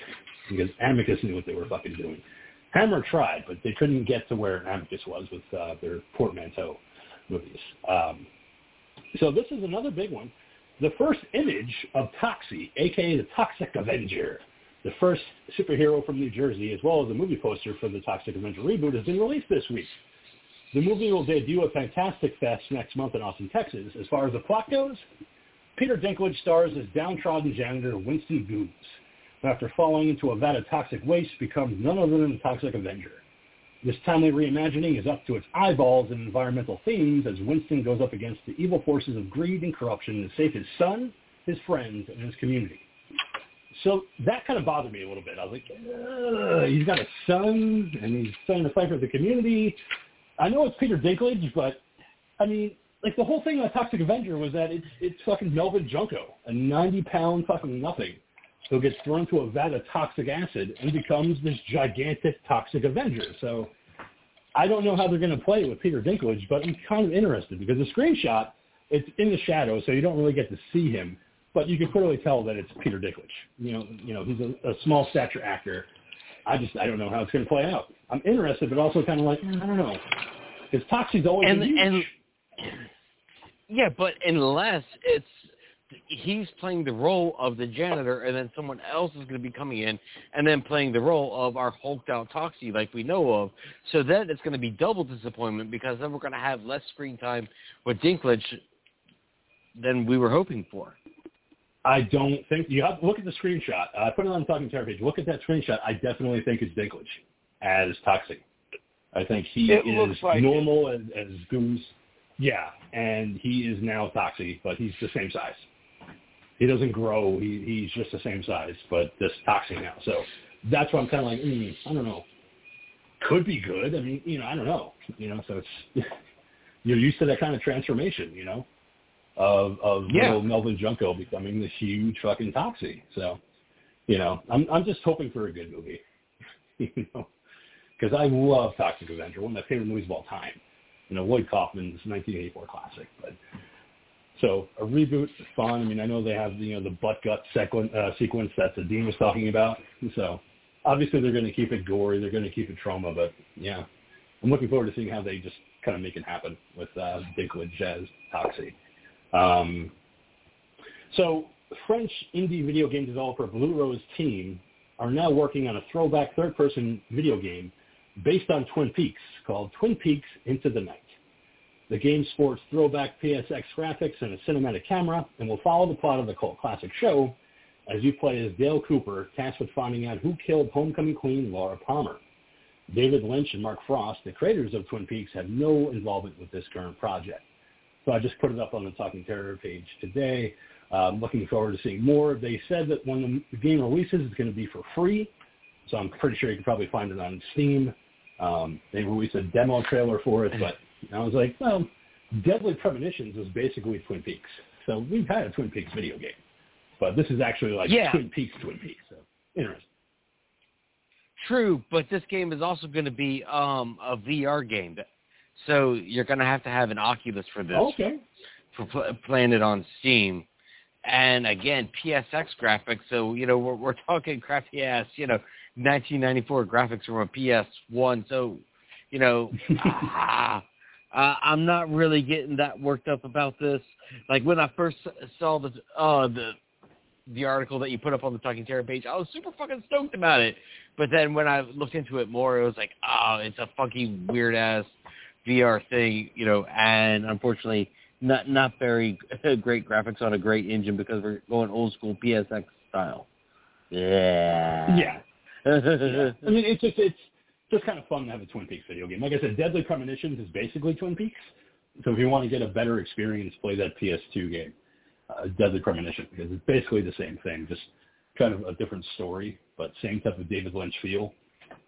because Amicus knew what they were fucking doing. Hammer tried, but they couldn't get to where Amicus was with uh, their portmanteau movies. Um, so this is another big one. The first image of Toxie, aka the Toxic Avenger, the first superhero from New Jersey, as well as a movie poster for the Toxic Avenger reboot, has been released this week. The movie will debut at Fantastic Fest next month in Austin, Texas. As far as the plot goes, Peter Dinklage stars as downtrodden janitor Winston Gooze, who after falling into a vat of toxic waste becomes none other than the Toxic Avenger. This timely reimagining is up to its eyeballs in environmental themes as Winston goes up against the evil forces of greed and corruption to save his son, his friends, and his community. So that kind of bothered me a little bit. I was like, he's got a son, and he's trying to fight for the community. I know it's Peter Dinklage, but I mean, like the whole thing on Toxic Avenger was that it's it's fucking Melvin Junko, a ninety pound fucking nothing, who gets thrown to a vat of toxic acid and becomes this gigantic toxic Avenger. So I don't know how they're going to play with Peter Dinklage, but I'm kind of interested because the screenshot it's in the shadow, so you don't really get to see him, but you can clearly tell that it's Peter Dinklage. You know, you know he's a, a small stature actor. I just I don't know how it's going to play out. I'm interested, but also kind of like I don't know. Because Toxie's always and huge. and yeah, but unless it's he's playing the role of the janitor, and then someone else is going to be coming in and then playing the role of our hulked out Toxie, like we know of. So then it's going to be double disappointment because then we're going to have less screen time with Dinklage than we were hoping for. I don't think you have look at the screenshot. Uh, I put it on the talking terror page. Look at that screenshot. I definitely think it's Dinklage as Toxic. I think he It is looks like normal as, as Gooze. Yeah, and he is now Toxie, but he's the same size. He doesn't grow. He he's just the same size, but this Toxie now. So that's why I'm kind of like, mm, I don't know. Could be good. I mean, you know, I don't know. You know, so it's you're used to that kind of transformation. You know, of of Yeah. little Melvin Junko becoming this huge fucking Toxie. So, you know, I'm I'm just hoping for a good movie. you know, because I love Toxic Avenger, one of my favorite movies of all time. You know, Lloyd Kaufman's 1984 classic. But so a reboot is fun. I mean, I know they have you know the butt gut sequen- uh, sequence that the Dean was talking about. So obviously they're going to keep it gory, they're going to keep it trauma. But yeah, I'm looking forward to seeing how they just kind of make it happen with uh, Dinklage as Toxie. Um, so French indie video game developer Blue Rose Team are now working on a throwback third-person video game based on Twin Peaks called Twin Peaks Into the Night. The game sports throwback PSX graphics and a cinematic camera and will follow the plot of the cult classic show as you play as Dale Cooper, tasked with finding out who killed homecoming queen Laura Palmer. David Lynch and Mark Frost, the creators of Twin Peaks, have no involvement with this current project. So I just put it up on the Talking Terror page today. Um, looking forward to seeing more. They said that when the game releases, it's going to be for free. So I'm pretty sure you can probably find it on Steam. Um, they released a demo trailer for it, but I was like, well, Deadly Premonitions was basically Twin Peaks. So we've had a Twin Peaks video game. But this is actually like Yeah. Twin Peaks, Twin Peaks. So interesting. True, but this game is also going to be um, a VR game. So you're going to have to have an Oculus for this. Okay. for pl- playing it on Steam. And again, PSX graphics. So you know we're, we're talking crappy ass, you know, 1994 graphics from a PS1. So you know, ah, uh, I'm not really getting that worked up about this. Like when I first saw the uh, the the article that you put up on the Talking Terror page, I was super fucking stoked about it. But then when I looked into it more, it was like, oh, it's a funky weird ass VR thing, you know, and unfortunately not not very great graphics on a great engine because we're going old school PSX style. Yeah. Yeah. yeah. I mean, it's just it's just kind of fun to have a Twin Peaks video game. Like I said, Deadly Premonitions is basically Twin Peaks. So if you want to get a better experience, play that PS2 game, uh, Deadly Premonition, because it's basically the same thing, just kind of a different story, but same type of David Lynch feel,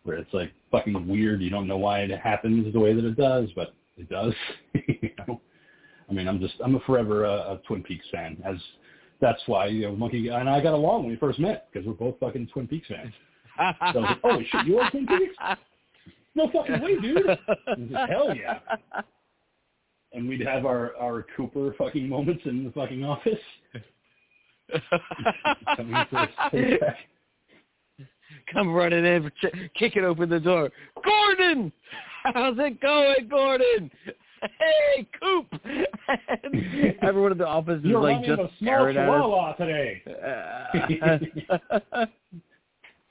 where it's like fucking weird. You don't know why it happens the way that it does, but it does. you know? I mean, I'm just I'm a forever uh, a Twin Peaks fan, as that's why you know Monkey and I got along when we first met because we're both fucking Twin Peaks fans. So I was like, oh shit, you are Twin Peaks? No fucking way, dude. Like, Hell yeah. And we'd have our our Cooper fucking moments in the fucking office. Coming for his paycheck. Come running in, ch- kicking open the door. Gordon, how's it going, Gordon? Hey, Coop. Everyone in the office is You're like just a small staring at us. today. Uh,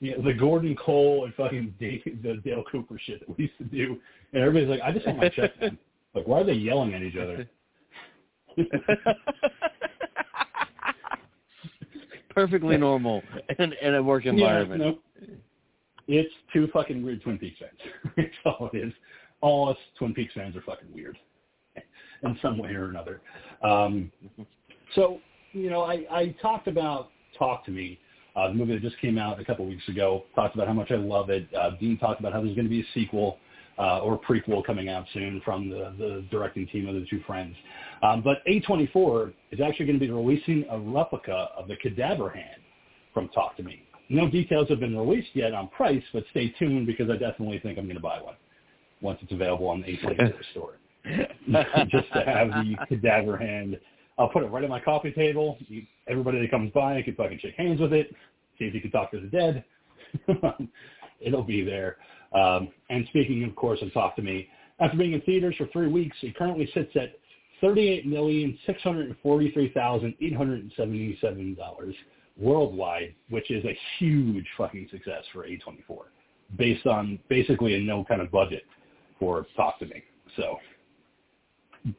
Yeah, the Gordon Cole and fucking Dale, the Dale Cooper shit that we used to do, and everybody's like, "I just want my check." Man. Like, why are they yelling at each other? Perfectly normal in, in a work environment. Yeah, no. It's two fucking weird Twin Peaks fans. That's all it is. All us Twin Peaks fans are fucking weird in some way or another. Um, so, you know, I, I talked about Talk to Me, uh, the movie that just came out a couple weeks ago. Talked about how much I love it. Uh, Dean talked about how there's going to be a sequel uh, or prequel coming out soon from the, the directing team of the two friends. Um, but A24 is actually going to be releasing a replica of the Cadaver Hand from Talk to Me. No details have been released yet on price, but stay tuned because I definitely think I'm going to buy one once it's available on the A24 store. Just to have the Cadaver Hand. I'll put it right on my coffee table. Everybody that comes by can fucking shake hands with it, see if you can talk to the dead. It'll be there. Um, and speaking, of course, of Talk to Me, after being in theaters for three weeks, it currently sits at $38,643,877 worldwide, which is a huge fucking success for A24, based on basically a no kind of budget for Talk to Me. So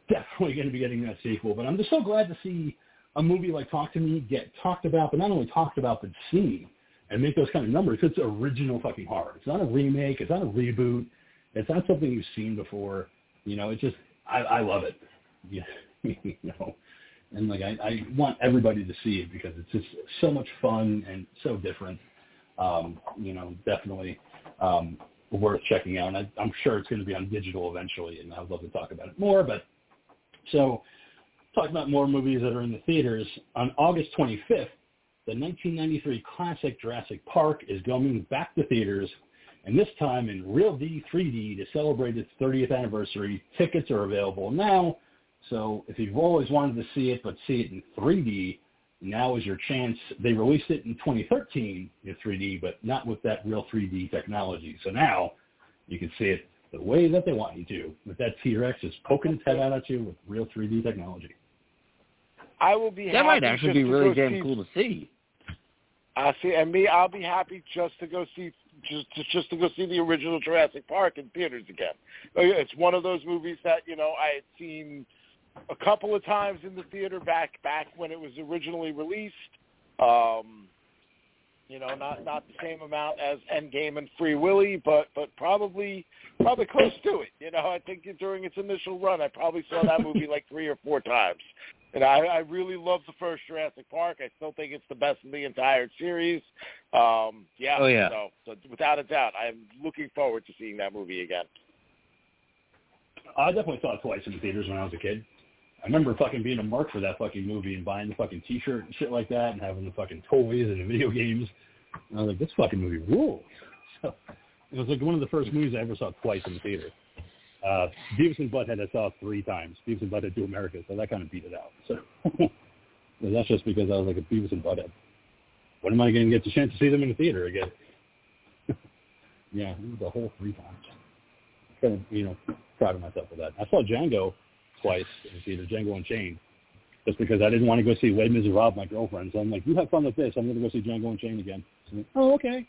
definitely going to be getting that sequel. But I'm just so glad to see a movie like Talk to Me get talked about, but not only talked about, but seen and make those kind of numbers. It's original fucking horror. It's not a remake. It's not a reboot. It's not something you've seen before. You know, it's just I, I love it. Yeah, you know, and like I, I want everybody to see it because it's just so much fun and so different. Um, you know, definitely um, worth checking out. And I, I'm sure it's going to be on digital eventually, and I'd love to talk about it more. But so, talking about more movies that are in the theaters on August 25th, the 1993 classic Jurassic Park is going back to theaters, and this time in Real D 3D to celebrate its 30th anniversary. Tickets are available now, so if you've always wanted to see it but see it in 3D, now is your chance. They released it in 2013 in 3D, but not with that real 3D technology. So now you can see it the way that they want you to, with that T-Rex just poking its head out at you with real 3D technology. I will be. That might happy actually just be really go damn see- cool to see. I see, and me, I'll be happy just to go see just to, just to go see the original Jurassic Park in theaters again. Oh, It's one of those movies that you know I had seen a couple of times in the theater back back when it was originally released. Um, you know, not not the same amount as Endgame and Free Willy, but but probably probably close to it. You know, I think during its initial run, I probably saw that movie like three or four times. And I, I really love the first Jurassic Park. I still think it's the best in the entire series. Um, yeah. Oh, yeah. So, so without a doubt, I'm looking forward to seeing that movie again. I definitely saw it twice in the theaters when I was a kid. I remember fucking being a mark for that fucking movie and buying the fucking T-shirt and shit like that, and having the fucking toys and the video games. And I was like, this fucking movie rules. So it was like one of the first movies I ever saw twice in the theater. Uh, Beavis and Butthead I saw three times. Beavis and Butthead Do America, so that kind of beat it out. So that's just because I was like a Beavis and Butthead. When am I going to get the chance to see them in the theater again? yeah, the whole three times. Kind of, you know, proud of myself for that. I saw Django twice in the theater, Django Unchained, just because I didn't want to go see Les Miserables, my girlfriend. So I'm like, you have fun with this. I'm going to go see Django Unchained again. So like, oh, okay.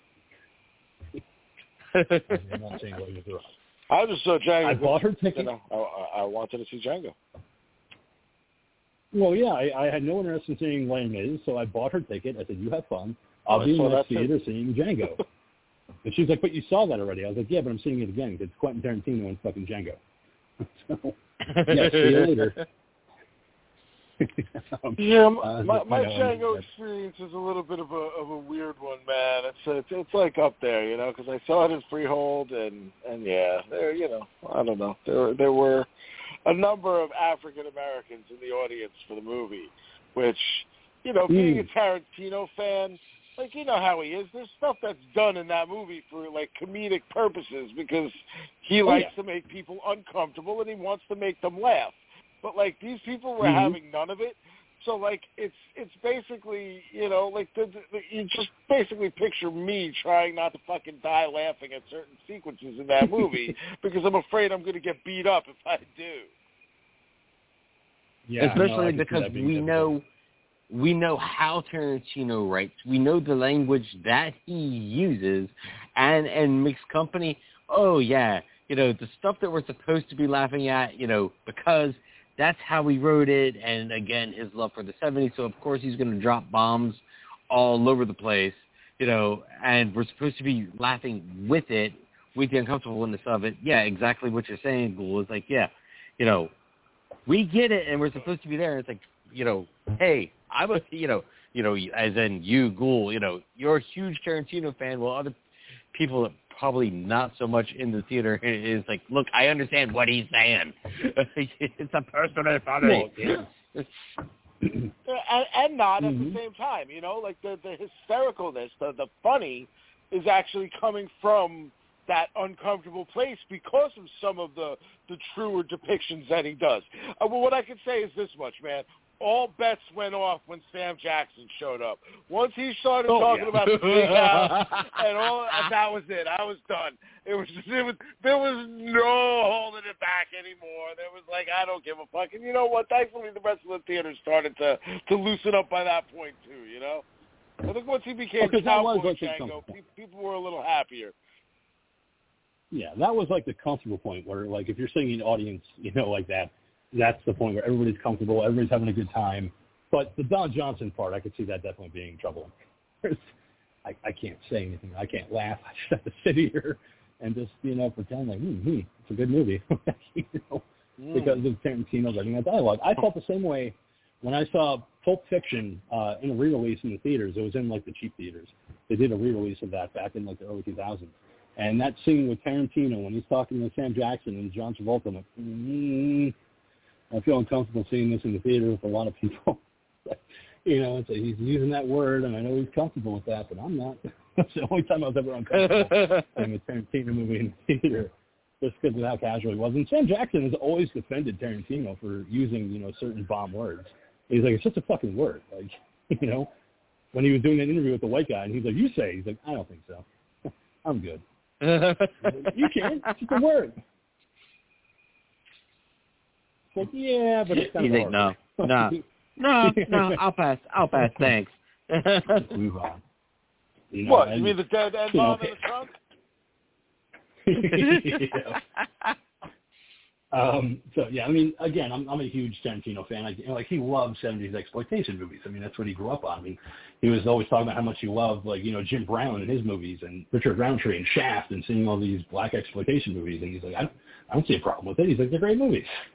I'm not seeing Les Miserables. I just saw Django. I bought her You ticket. know, I, I I wanted to see Django. Well, yeah, I, I had no interest in seeing Les Mis, so I bought her ticket. I said, "You have fun. Oh, I'll Oh, be in so the next that's theater seeing Django." and she's like, "But you saw that already." I was like, "Yeah, but I'm seeing it again. 'cause It's Quentin Tarantino and fucking Django." so, yeah, see you later. um, Yeah, m- Uh, my, my you Django experience is a little bit of a of a weird one, man. It's it's it's like up there, you know, because I saw it in Freehold, and and yeah, there, you know, I don't know, there there were a number of African Americans in the audience for the movie, which, you know, being a Tarantino fan, like you know how he is. There's stuff that's done in that movie for like comedic purposes because he Oh, likes yeah. to make people uncomfortable and he wants to make them laugh. But like these people were Mhm. having none of it. So like it's it's basically you know like the, the, the you just basically picture me trying not to fucking die laughing at certain sequences in that movie because I'm afraid I'm going to get beat up if I do. yeah, Especially can see because we difficult. know we know how Tarantino writes. We know the language that he uses, and and mixed company. Oh yeah, you know the stuff that we're supposed to be laughing at. You know because that's how he wrote it, and again his love for the '70s. So of course he's going to drop bombs all over the place. You know, and we're supposed to be laughing with it, with the uncomfortableness of it. Yeah, exactly what you're saying, Ghoul. Is like yeah, you know, we get it, and we're supposed to be there. It's like, you know, hey, I'm a, you know, you know, as in you, Ghoul, you know, you're a huge Tarantino fan. Well, other people that probably not so much in the theater is like, look, I understand what he's saying. it's a personal funny. Well, and, and not at Mhm. the same time. You know, like the the hystericalness, the the funny, is actually coming from that uncomfortable place because of some of the the truer depictions that he does. Uh, well, what I can say is this much, man. All bets went off when Sam Jackson showed up. Once he started Oh, talking yeah. about the big house and all, and that was it. I was done. It was, it was, there was no holding it back anymore. There was like, I don't give a fuck. And you know what? Thankfully, the rest of the theater started to to loosen up by that point too. You know, I think once he became that Cowboy Django, pe- people were a little happier. Yeah, that was like the comfortable point where, like, if you're sitting in an audience, you know, like that, that's the point where everybody's comfortable, everybody's having a good time. But the Don Johnson part, I could see that definitely being trouble. I, I can't say anything. I can't laugh. I just have to sit here and just, you know, pretend like, hmm, hmm it's a good movie. you know, Mm. because of Tarantino writing that dialogue. I felt the same way when I saw Pulp Fiction uh, in a re-release in the theaters. It was in like the cheap theaters. They did a re-release of that back in like the early 2000s. And that scene with Tarantino when he's talking to Sam Jackson and John Travolta, I'm like, mm, I feel uncomfortable seeing this in the theater with a lot of people. you know, it's a, he's using that word, and I know he's comfortable with that, but I'm not. That's the only time I was ever uncomfortable seeing a Tarantino movie in the theater, just because of how casual he was. And Sam Jackson has always defended Tarantino for using, you know, certain bomb words. He's like, it's just a fucking word. Like, you know, when he was doing an interview with the white guy, and he's like, you say, he's like, I don't think so. I'm good. You can. It's just a word. It's like, yeah, but it's kind He's of like, hard. no, no, no, no, I'll pass, I'll pass, thanks. Move on. You know, What? You mean the dead end you know, bomb in the trunk? Yeah. Um, so yeah, I mean, again, I'm I'm a huge Tarantino fan. I, you know, like he loves '70s exploitation movies. I mean, that's what he grew up on. I mean, he was always talking about how much he loved, like you know, Jim Brown and his movies, and Richard Roundtree and Shaft, and seeing all these black exploitation movies. And he's like, I don't, I don't see a problem with it. He's like, they're great movies,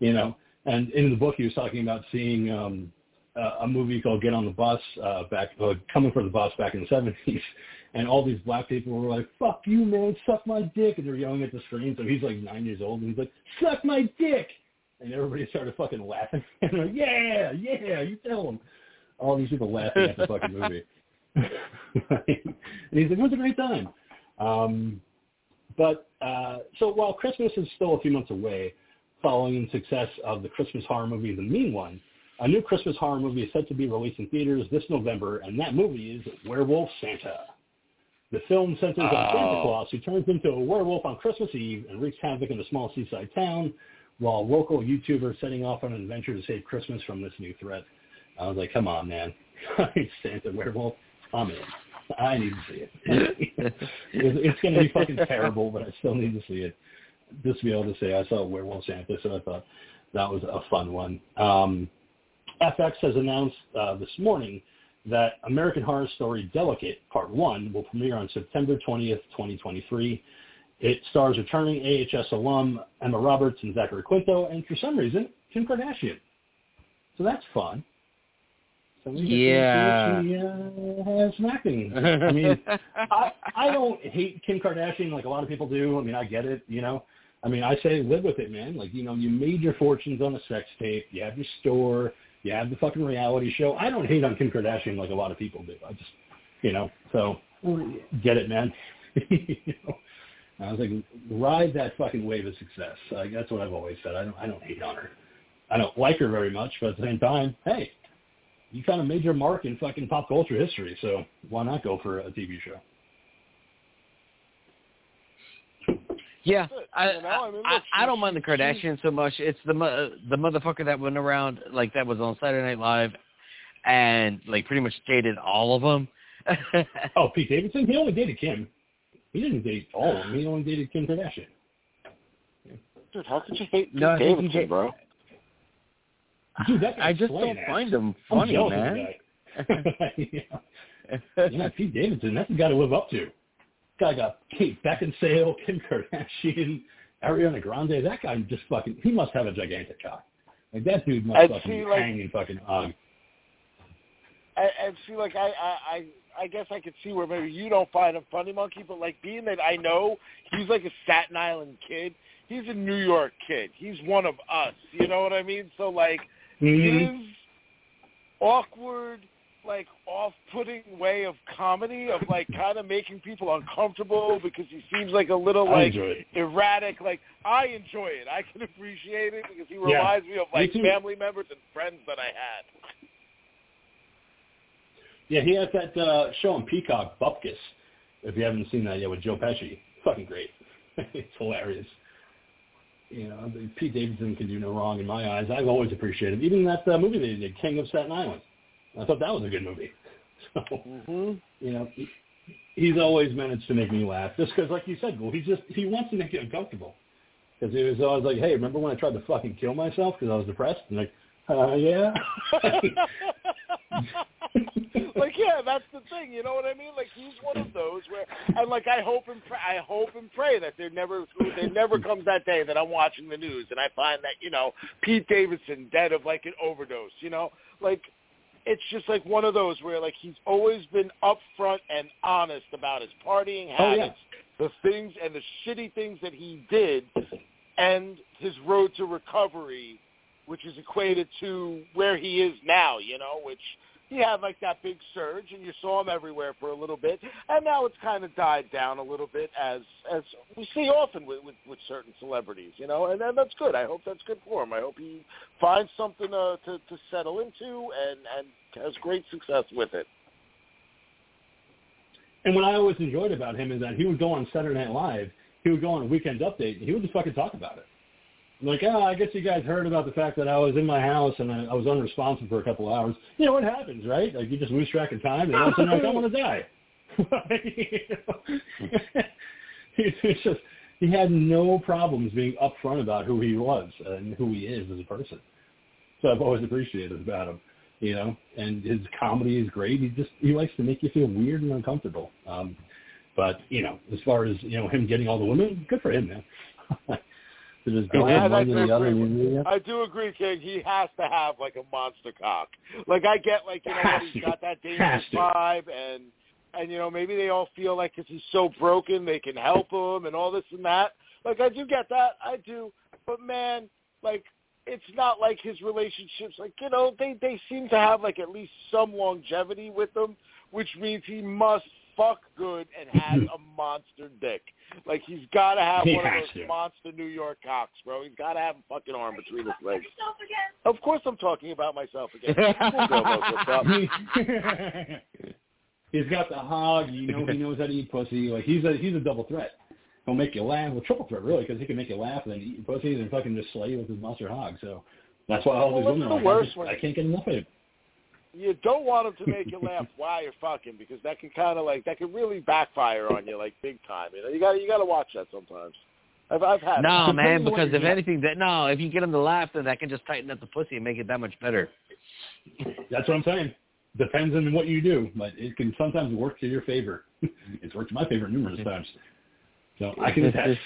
you know. And in the book, he was talking about seeing um, uh, a movie called Get on the Bus uh, back, uh, coming for the bus back in the '70s, and all these black people were like, "Fuck you, man, suck my dick," and they're yelling at the screen. So he's like nine years old, and he's like, "Suck my dick," and everybody started fucking laughing. and they're like, "Yeah, yeah, you tell them." All these people laughing at the fucking movie. and he's like, "It was a great time." Um, but uh, so while Christmas is still a few months away, following the success of the Christmas horror movie The Mean One, a new Christmas horror movie is set to be released in theaters this November, and that movie is Werewolf Santa. The film centers on Santa Oh. Claus, who turns into a werewolf on Christmas Eve and wreaks havoc in a small seaside town, while local YouTubers setting off on an adventure to save Christmas from this new threat. I was like, come on, man. Santa werewolf, I'm in. I need to see it. it's it's going to be fucking terrible, but I still need to see it. Just to be able to say I saw Werewolf Santa, so I thought that was a fun one. Um, FX has announced uh, this morning that American Horror Story Delicate Part 1 will premiere on September 20th, 2023. It stars returning AHS alum Emma Roberts and Zachary Quinto, and for some reason, Kim Kardashian. So that's fun. So we get to see Yeah. she uh, has acting. I mean, I, I don't hate Kim Kardashian like a lot of people do. I mean, I get it, you know. I mean, I say live with it, man. Like, you know, you made your fortunes on a sex tape. You have your store. You have the fucking reality show. I don't hate on Kim Kardashian like a lot of people do. I just, you know, so get it, man. you know? I was like, ride that fucking wave of success. Like, that's what I've always said. I don't, I don't hate on her. I don't like her very much, but at the same time, hey, you kind of made your mark in fucking pop culture history, so why not go for a TV show? Yeah, I You know, I mean, I, look, I, I don't mind the Kardashians so much. It's the mo- the motherfucker that went around like that was on Saturday Night Live, and like pretty much dated all of them. Oh, Pete Davidson? He only dated Kim. He didn't date all of them. He only dated Kim Kardashian. Dude, how could you hate Pete No, I Davidson, did- bro? Dude, that I just don't ass. find him funny, jealous of the man. yeah. yeah, Pete Davidson, that's the guy to live up to. Guy got Kate Beckinsale, Kim Kardashian, Ariana Grande. That guy just fucking, he must have a gigantic cock. Like that dude must And fucking see, be like- hanging fucking on. And, and see, like I, I, I, I guess I could see where maybe you don't find him funny, monkey, but like being that I know he's like a Staten Island kid, he's a New York kid. He's one of us. You know what I mean? So like Mhm. his awkward, like off-putting way of comedy of like kind of making people uncomfortable because he seems like a little like erratic. Like I enjoy it. I can appreciate it because he Yeah, reminds me of like too. family members and friends that I had. Yeah, he has that uh, show on Peacock, Bupkis. If you haven't seen that yet with Joe Pesci, fucking great. it's hilarious. You know, Pete Davidson can do no wrong in my eyes. I've always appreciated it. even that uh, movie they did, King of Staten Island. I thought that was a good movie. So, Mm-hmm. you know, he, he's always managed to make me laugh. Just because, like you said, well, he just he wants to make you uncomfortable. Because he was always like, "Hey, remember when I tried to fucking kill myself because I was depressed?" And like, uh, yeah. like yeah, that's the thing. You know what I mean? Like he's one of those where, and like I hope and pray, I hope and pray that there never there never comes that day that I'm watching the news and I find that you know Pete Davidson dead of like an overdose. You know, like it's just like one of those where like he's always been upfront and honest about his partying Oh, yeah. habits, the things and the shitty things that he did, and his road to recovery, which is equated to where he is now. You know, which he had like that big surge and you saw him everywhere for a little bit. And now it's kind of died down a little bit as as we see often with with, with certain celebrities you know? And, and that's good. I hope that's good for him. I hope he finds something uh, to to settle into and and has great success with it. And what I always enjoyed about him is that he would go on Saturday Night Live, he would go on Weekend Update, and he would just fucking talk about it. Like, oh, I guess you guys heard about the fact that I was in my house and I, I was unresponsive for a couple of hours. You know, it happens, right? Like, you just lose track of time, and all of a sudden, like, I want to die. it's just, he had no problems being upfront about who he was and who he is as a person. So I've always appreciated about him you know, and his comedy is great. He just he likes to make you feel weird and uncomfortable. Um, but you know, as far as you know, him getting all the women, good for him, man. to just go Yeah, from one to the other. I do agree, King. He has to have like a monster cock. Like I get, like you know, he's he's to. got that dangerous vibe, and and you know maybe they all feel like because he's so broken, they can help him and all this and that. Like I do get that, I do. But man, like it's not like his relationships. Like you know, they they seem to have like at least some longevity with them, which means he must fuck good and has a monster dick. Like he's got to have He one of those to. monster New York cocks, bro. He's got to have a fucking arm between his legs. Of course, I'm talking about myself again. School girl knows what's up. he's got the hog. You know, he knows how to eat pussy. Like he's a he's a double threat. He'll make you laugh. Well, triple threat really, because he can make you laugh and then eat your pussy and fucking just slay you with his monster hog. So that's why all Well, these what's women the are like, I, worst just, one? I can't get enough of him. You don't want them to make you laugh while you're fucking because that can kind of like that can really backfire on you like big time. You know, you got to you got to watch that sometimes. I've I've had No, it. man, Depending on what because if get. anything, that no, if you get them to laugh, then that can just tighten up the pussy and make it that much better. That's what I'm saying. Depends on what you do, but it can sometimes work to your favor. it's worked to my favor numerous times. So I can attest.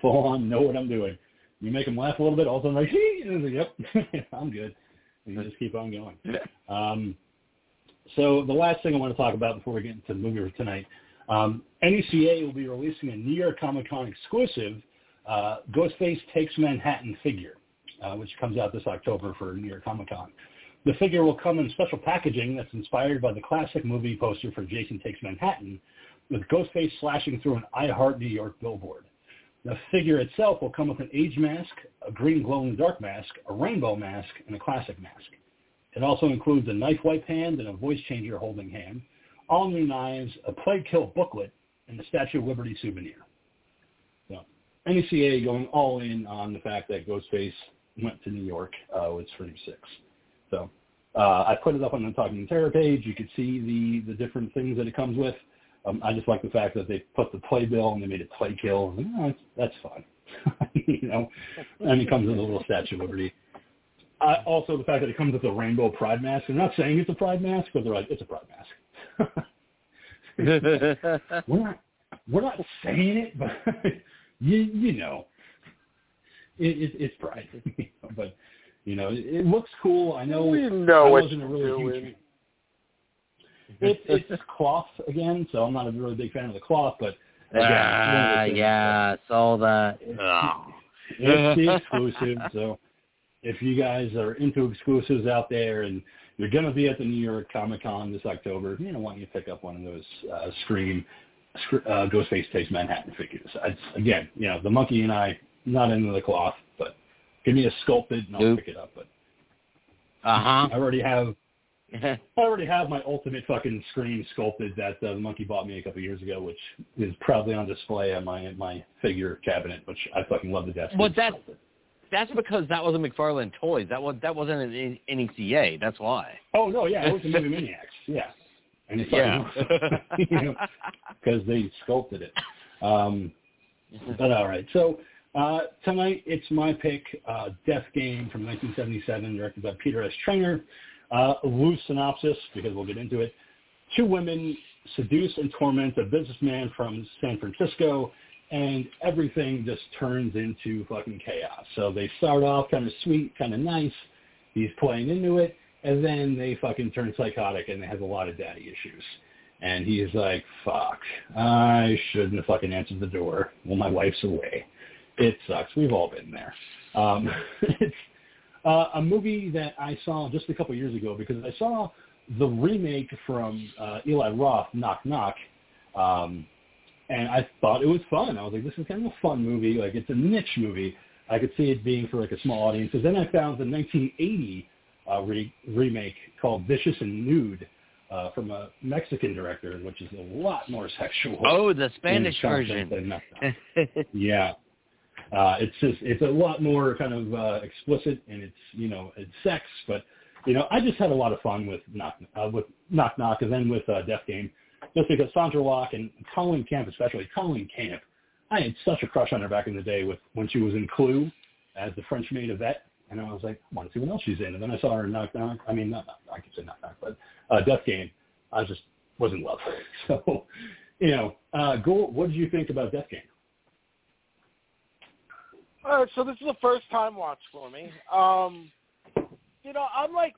Full on know what I'm doing. You make them laugh a little bit, all of a sudden like, hey, like, yep, I'm good. And you just keep on going. Um, so the last thing I want to talk about before we get into the movie for tonight, um, NECA will be releasing a New York Comic Con exclusive uh, Ghostface Takes Manhattan figure, uh, which comes out this October for New York Comic Con. The figure will come in special packaging that's inspired by the classic movie poster for Jason Takes Manhattan, with Ghostface slashing through an I Heart New York billboard. The figure itself will come with an age mask, a green glow-in-the-dark mask, a rainbow mask, and a classic mask. It also includes a knife wipe hand and a voice changer holding hand, all new knives, a plague kill booklet, and the Statue of Liberty souvenir. So NECA going all in on the fact that Ghostface went to New York uh, with Scream 6. So uh, I put it up on the Talking Terror page. You could see the, the different things that it comes with. Um, I just like the fact that they put the playbill and they made it play kill. Oh, that's, that's fun. you know, and it comes with a little Statue of Liberty. Uh, also, the fact that it comes with a rainbow pride mask. I'm not saying it's a pride mask, but they're like, it's a pride mask. we're not, we're not saying it, but you, you know, it, it, it's pride. but you know, it, it looks cool. I know. We know I wasn't a really huge it, it's just cloth again, so I'm not a really big fan of the cloth, but again, Ah, it's one of yeah, saw that. that It's the exclusive, so if you guys are into exclusives out there and you're going to be at the New York Comic Con this October, you know, why don't you pick up one of those uh, Scream Sc- uh, Ghostface Takes Manhattan figures? It's, again, you know, the monkey and I, not into the cloth, but give me a sculpted and I'll pick it up. But uh-huh. I already have. I already have my ultimate fucking Scream sculpted that uh, the monkey bought me a couple years ago, which is probably on display on my my figure cabinet, which I fucking love to death. Well, It's that- sculpted. That's because that was a McFarlane Toys. That was that wasn't an NECA. That's why. Oh no, yeah, it was the movie Maniacs, yeah, and it's Yeah. you know, because they sculpted it. Um, but all right, so uh, tonight it's my pick, uh, Death Game from 1977, directed by Peter S. Traynor. Uh, loose synopsis because we'll get into it. Two women seduce and torment a businessman from San Francisco, and everything just turns into fucking chaos. So they start off kind of sweet, kind of nice. He's playing into it, and then they fucking turn psychotic, and they have a lot of daddy issues. And he's like, fuck, I shouldn't have fucking answered the door. Well, my wife's away. It sucks. We've all been there. Um, it's uh, a movie that I saw just a couple years ago because I saw the remake from uh, Eli Roth, Knock Knock, um, and I thought it was fun. I was like, this is kind of a fun movie. Like, it's a niche movie. I could see it being for like a small audience. And then I found the 1980 uh, re- remake called Vicious and Nude uh, from a Mexican director, which is a lot more sexual. Oh, the Spanish version. than Knock Knock. Yeah. Uh, it's just, it's a lot more kind of uh, explicit and it's, you know, it's sex, but, you know, I just had a lot of fun with Knock, uh, with Knock Knock and then with uh, Death Game, just because Sandra Locke and Colleen Camp, especially Colleen Camp, I had such a crush on her back in the day with when she was in Clue as the French maid Yvette, and I was like, I want to see what else she's in. And then I saw her in Knock Knock. I mean, not, I could say Knock Knock, but uh, Death Game. I just was in love. So, you know, uh, Gore, what did you think about Death Game? All right, so this is a first time watch for me. Um, you know, I'm like,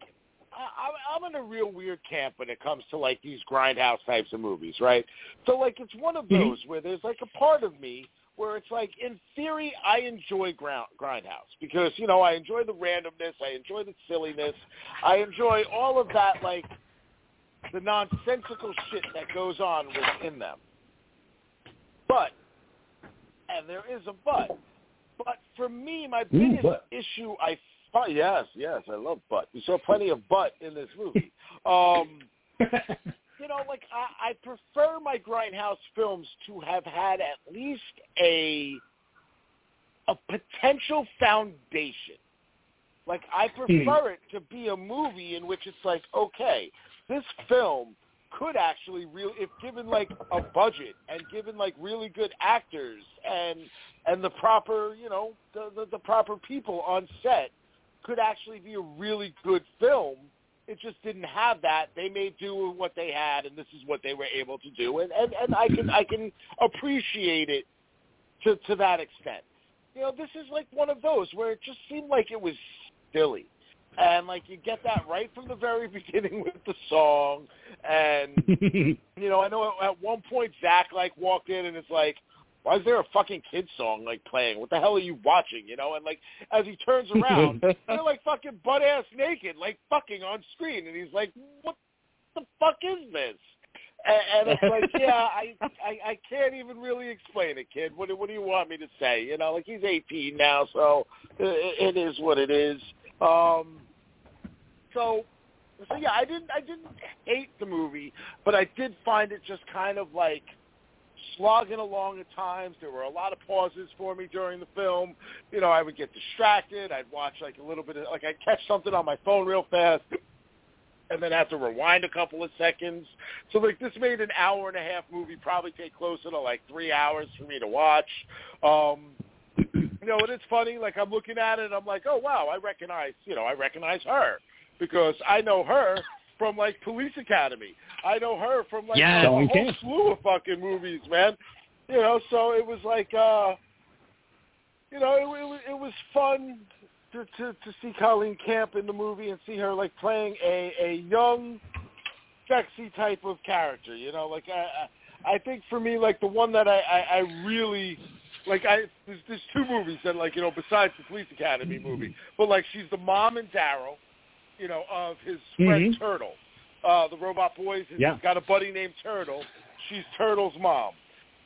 I, I'm I'm in a real weird camp when it comes to like these grindhouse types of movies, right? So like, it's one of Mhm. those where there's like a part of me where it's like, in theory, I enjoy ground, grindhouse because you know I enjoy the randomness, I enjoy the silliness, I enjoy all of that like the nonsensical shit that goes on within them. But, and there is a but. But for me, my biggest butt. issue, I thought, yes, yes, I love butt. We saw plenty of butt in this movie. um, you know, like I, I prefer my grindhouse films to have had at least a a potential foundation. Like I prefer it to be a movie in which it's like, okay, this film could actually really, if given like a budget and given like really good actors and and the proper, you know, the the, the proper people on set, could actually be a really good film. It just didn't have that. They made do with what they had, and this is what they were able to do. And and, and I can I can appreciate it to to that extent. You know, this is like one of those where it just seemed like it was silly. And like you get that right from the very beginning with the song, and you know I know at one point Zach like walked in and it's like, why is there a fucking kid song like playing? What the hell are you watching? You know, and like as he turns around, they're like fucking butt ass naked, like fucking on screen, and he's like, what the fuck is this? And, and it's like, yeah, I, I I can't even really explain it, kid. What what do you want me to say? You know, like he's 18 now, so it, it is what it is. Um, so so yeah, I didn't I didn't hate the movie, but I did find it just kind of like slogging along at times. There were a lot of pauses for me during the film. You know, I would get distracted. I'd watch like a little bit of like I'd catch something on my phone real fast and then have to rewind a couple of seconds. So like this made an hour and a half movie probably take closer to like three hours for me to watch. Um you know, and it's funny, like I'm looking at it and I'm like, Oh wow, I recognize you know, I recognize her because I know her from like Police Academy. I know her from like Yeah. a, whole Camp. slew of fucking movies, man. You know, so it was like uh you know, it, it, was- it was fun to, to to see Colleen Camp in the movie and see her like playing a a young, sexy type of character. You know, like I I I think for me like the one that I I, I really like I there's, there's two movies that like you know besides the Police Academy movie, but like she's the mom and Daryl, you know, of his friend Mhm. Turtle. Uh, the Robot Boys has Yeah. got a buddy named Turtle. She's Turtle's mom.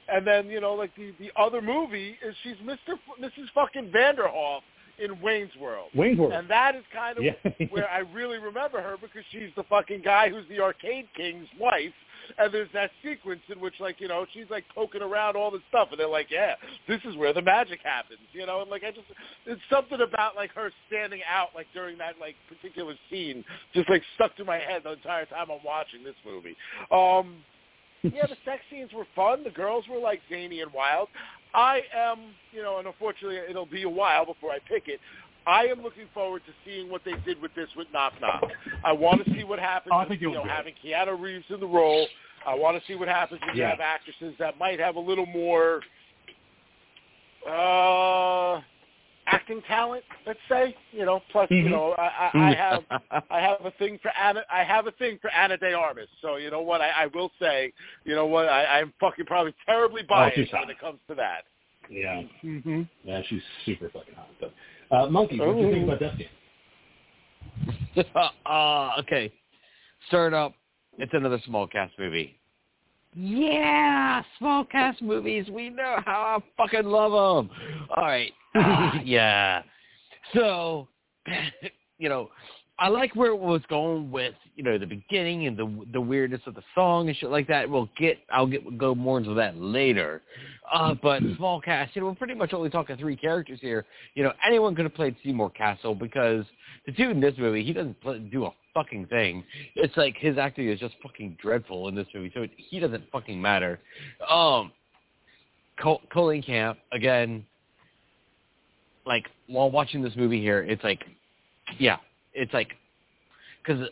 And then, you know, like the the other movie is she's Mr. F- Mrs. fucking Vanderhoff in Wayne's World. Wayne's World. And that is kind of Yeah. where I really remember her because she's the fucking guy who's the arcade king's wife. And there's that sequence in which, like, you know, she's like poking around all this stuff, and they're like, "Yeah, this is where the magic happens," you know. And like, I just, it's something about like her standing out, like during that like particular scene, just like stuck to my head the entire time I'm watching this movie. Um, yeah, the sex scenes were fun. The girls were like zany and wild. I am, you know, and unfortunately it'll be a while before I pick it. I am looking forward to seeing what they did with this with Knock Knock. I want to see what happens Oh, I think you you'll know having Keanu Reeves in the role. I want to see what happens when you have actresses that might have a little more uh acting talent, let's say. You know, plus you Mhm. know, I, I, I have I have a thing for Anna. I have a thing for Ana de Armas. So you know what? I, I will say, you know what? I, I'm fucking probably terribly biased she's when hot. it comes to that. yeah. Mm-hmm. Yeah, she's super fucking hot. But, uh, Monkey, what do you think Oh. about Death Game? uh, okay. Start up. It's another small cast movie. Yeah, small cast movies. We know how I fucking love them. All right. Ah, yeah. So, you know, I like where it was going with, you know, the beginning and the the weirdness of the song and shit like that. We'll get, I'll get go more into that later. Uh, but small cast, you know, we're pretty much only talking three characters here. You know, anyone could have played Seymour Cassel because the dude in this movie, he doesn't play, do a fucking thing. It's like his acting is just fucking dreadful in this movie, so it, he doesn't fucking matter. Um, Col- Colleen Camp again. Like while watching this movie here, it's like, yeah, it's like, because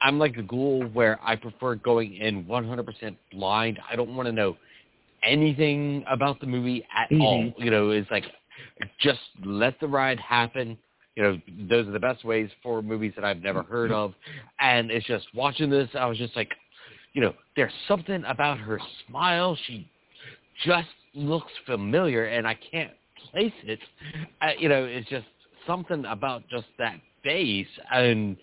I'm like a ghoul where I prefer going in 100% blind. I don't want to know anything about the movie at Mhm. all. You know, it's like just let the ride happen. You know, those are the best ways for movies that I've never heard of. And it's just watching this, I was just like, you know, there's something about her smile. She just looks familiar, and I can't place it. I, you know, it's just something about just that face. And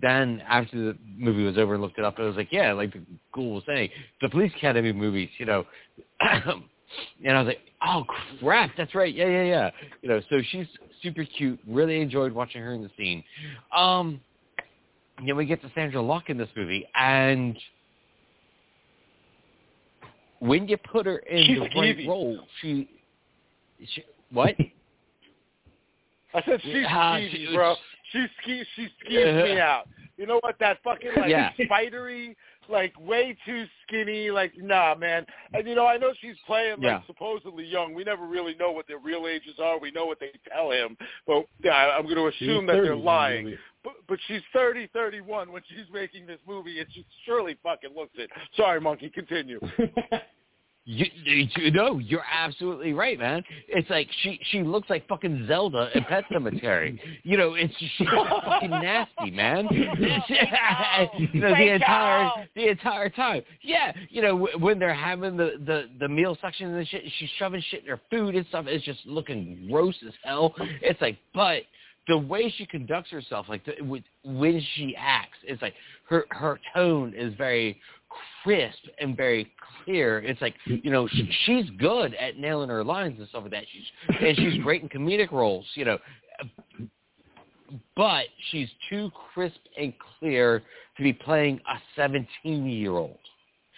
then after the movie was over and looked it up, I was like, yeah, like the ghoul was saying, the Police Academy movies, you know. and I was like, oh crap, that's right, yeah, yeah, yeah. You know, so she's super cute. Really enjoyed watching her in the scene. Um, then we get to Sandra Locke in this movie, and when you put her in She's the right role, she, she what? I said she's Yeah, skeevy, she- bro. She ske she skeeves me uh-huh. out. You know what? That fucking like Yeah. spidery, like way too skinny. Like nah, man. And you know, I know she's playing like Yeah. supposedly young. We never really know what their real ages are. We know what they tell him, but yeah, I'm going to She's assume that 30 they're in the lying. movie. But, but she's 30, 31 when she's making this movie, and she surely fucking looks it. Sorry, monkey. Continue. You, you know, you're absolutely right, man. It's like she she looks like fucking Zelda in Pet Sematary. You know, it's she's fucking nasty, man. you know, the entire the entire time. Yeah, you know, w- when they're having the the the meal section and shit, she's shoving shit in her food and stuff. It's just looking gross as hell. It's like, but the way she conducts herself, like the, when she acts, it's like her her tone is very crisp and very clear. It's like you know she, she's good at nailing her lines and stuff like that. She's and she's great in comedic roles. You know, but she's too crisp and clear to be playing a 17 year old.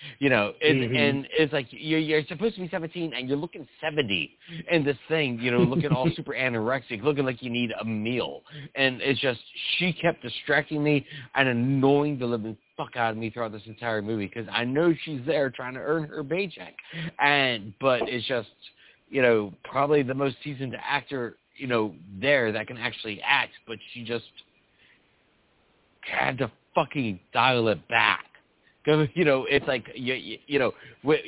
You know, and, Mhm. and it's like you're, you're supposed to be 17 and you're looking 70 in this thing, you know, looking all super anorexic, looking like you need a meal. And it's just, she kept distracting me and annoying the living fuck out of me throughout this entire movie because I know she's there trying to earn her paycheck. And, but it's just, you know, probably the most seasoned actor, you know, there that can actually act, but she just had to fucking dial it back. 'Cause, you know, it's like you you, you know when,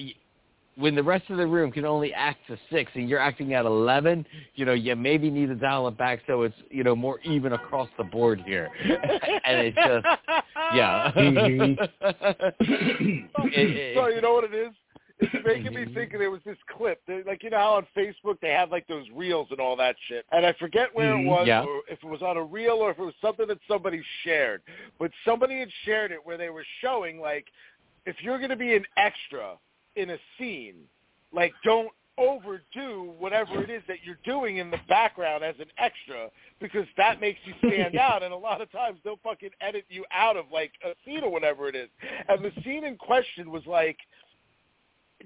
when the rest of the room can only act to six and you're acting at eleven, you know, you maybe need to dial it back so it's you know more even across the board here. and it's just yeah. Mhm. It- it- so you know what it is? It's making me think there was this clip. They- Like you know how on Facebook they have like those reels and all that shit. And I forget where Mhm. it was, Yeah. or if it was on a reel or if it was something that somebody shared. But somebody had shared it where they were showing like if you're going to be an extra in a scene, like don't overdo whatever it is that you're doing in the background as an extra because that makes you stand out and a lot of times they'll fucking edit you out of like a scene or whatever it is. And the scene in question was like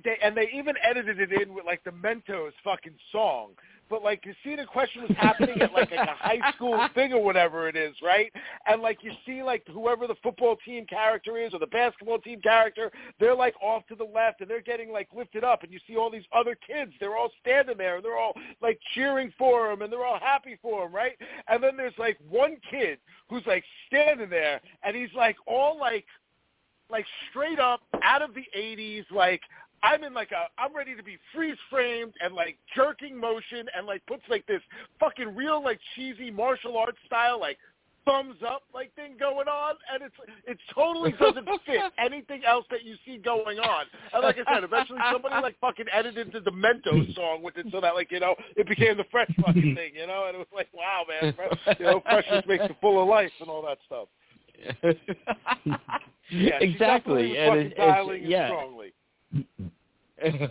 they and they even edited it in with like the Mentos fucking song. But like you see the question was happening at like, like a high school thing or whatever it is, right? And like you see like whoever the football team character is or the basketball team character, they're like off to the left and they're getting like lifted up and you see all these other kids, they're all standing there and they're all like cheering for him and they're all happy for him, right? And then there's like one kid who's like standing there and he's like all like like straight up out of the 80s like I'm in like a I'm ready to be freeze framed and like jerking motion and like puts like this fucking real like cheesy martial arts style like thumbs up like thing going on and it's it totally doesn't fit anything else that you see going on. And like I said, eventually somebody like fucking edited the Mentos song with it so that like, you know, it became the fresh fucking thing, you know, and it was like, wow man, fresh, you know, freshness makes you full of life and all that stuff. Yeah, exactly. And it, it's, yeah. strongly.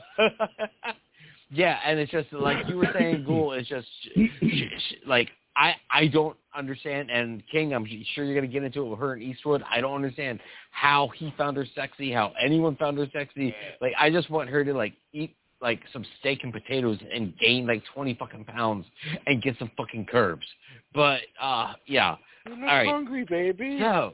yeah, and it's just like you were saying, Ghoul. It's just sh- sh- like I I don't understand. And King, I'm sure you're gonna get into it with her and Eastwood. I don't understand how he found her sexy, how anyone found her sexy. Like I just want her to like eat like some steak and potatoes and gain like 20 fucking pounds and get some fucking curves. But uh yeah. You look All right. hungry, baby. So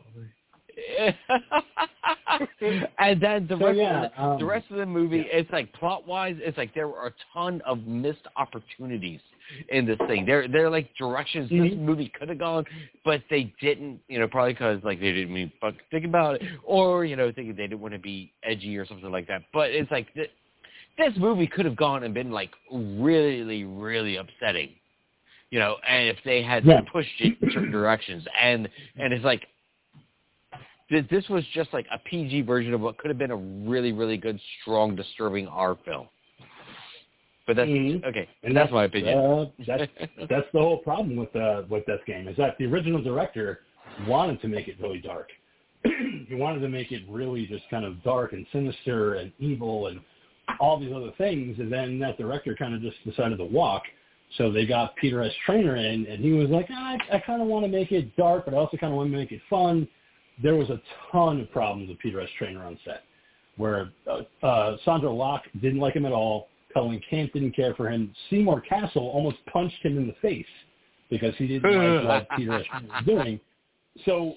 and then the So, rest yeah, of the, um, the rest of the movie, it's like plot wise, it's like there were a ton of missed opportunities in this thing. They're they're like directions this Mhm. movie could have gone, but they didn't. You know, probably because like they didn't mean fuck think about it, or you know, thinking they didn't want to be edgy or something like that. But it's like th- this movie could have gone and been like really, really upsetting. You know, and if they had Yeah. pushed it in certain directions, and and it's like this was just like a PG version of what could have been a really, really good, strong, disturbing R film. But that's Mhm. okay. And that's, my opinion. Uh, that's that's the whole problem with uh, with this game is that the original director wanted to make it really dark. he wanted to make it really just kind of dark and sinister and evil and all these other things, and then that director kind of just decided to walk. So they got Peter S. Traynor in, and he was like, ah, I, I kind of want to make it dark, but I also kind of want to make it fun. There was a ton of problems with Peter S. Traynor on set, where uh, uh, Sandra Locke didn't like him at all. Colleen Camp didn't care for him. Seymour Cassel almost punched him in the face because he didn't like what Peter S. Traynor was doing. So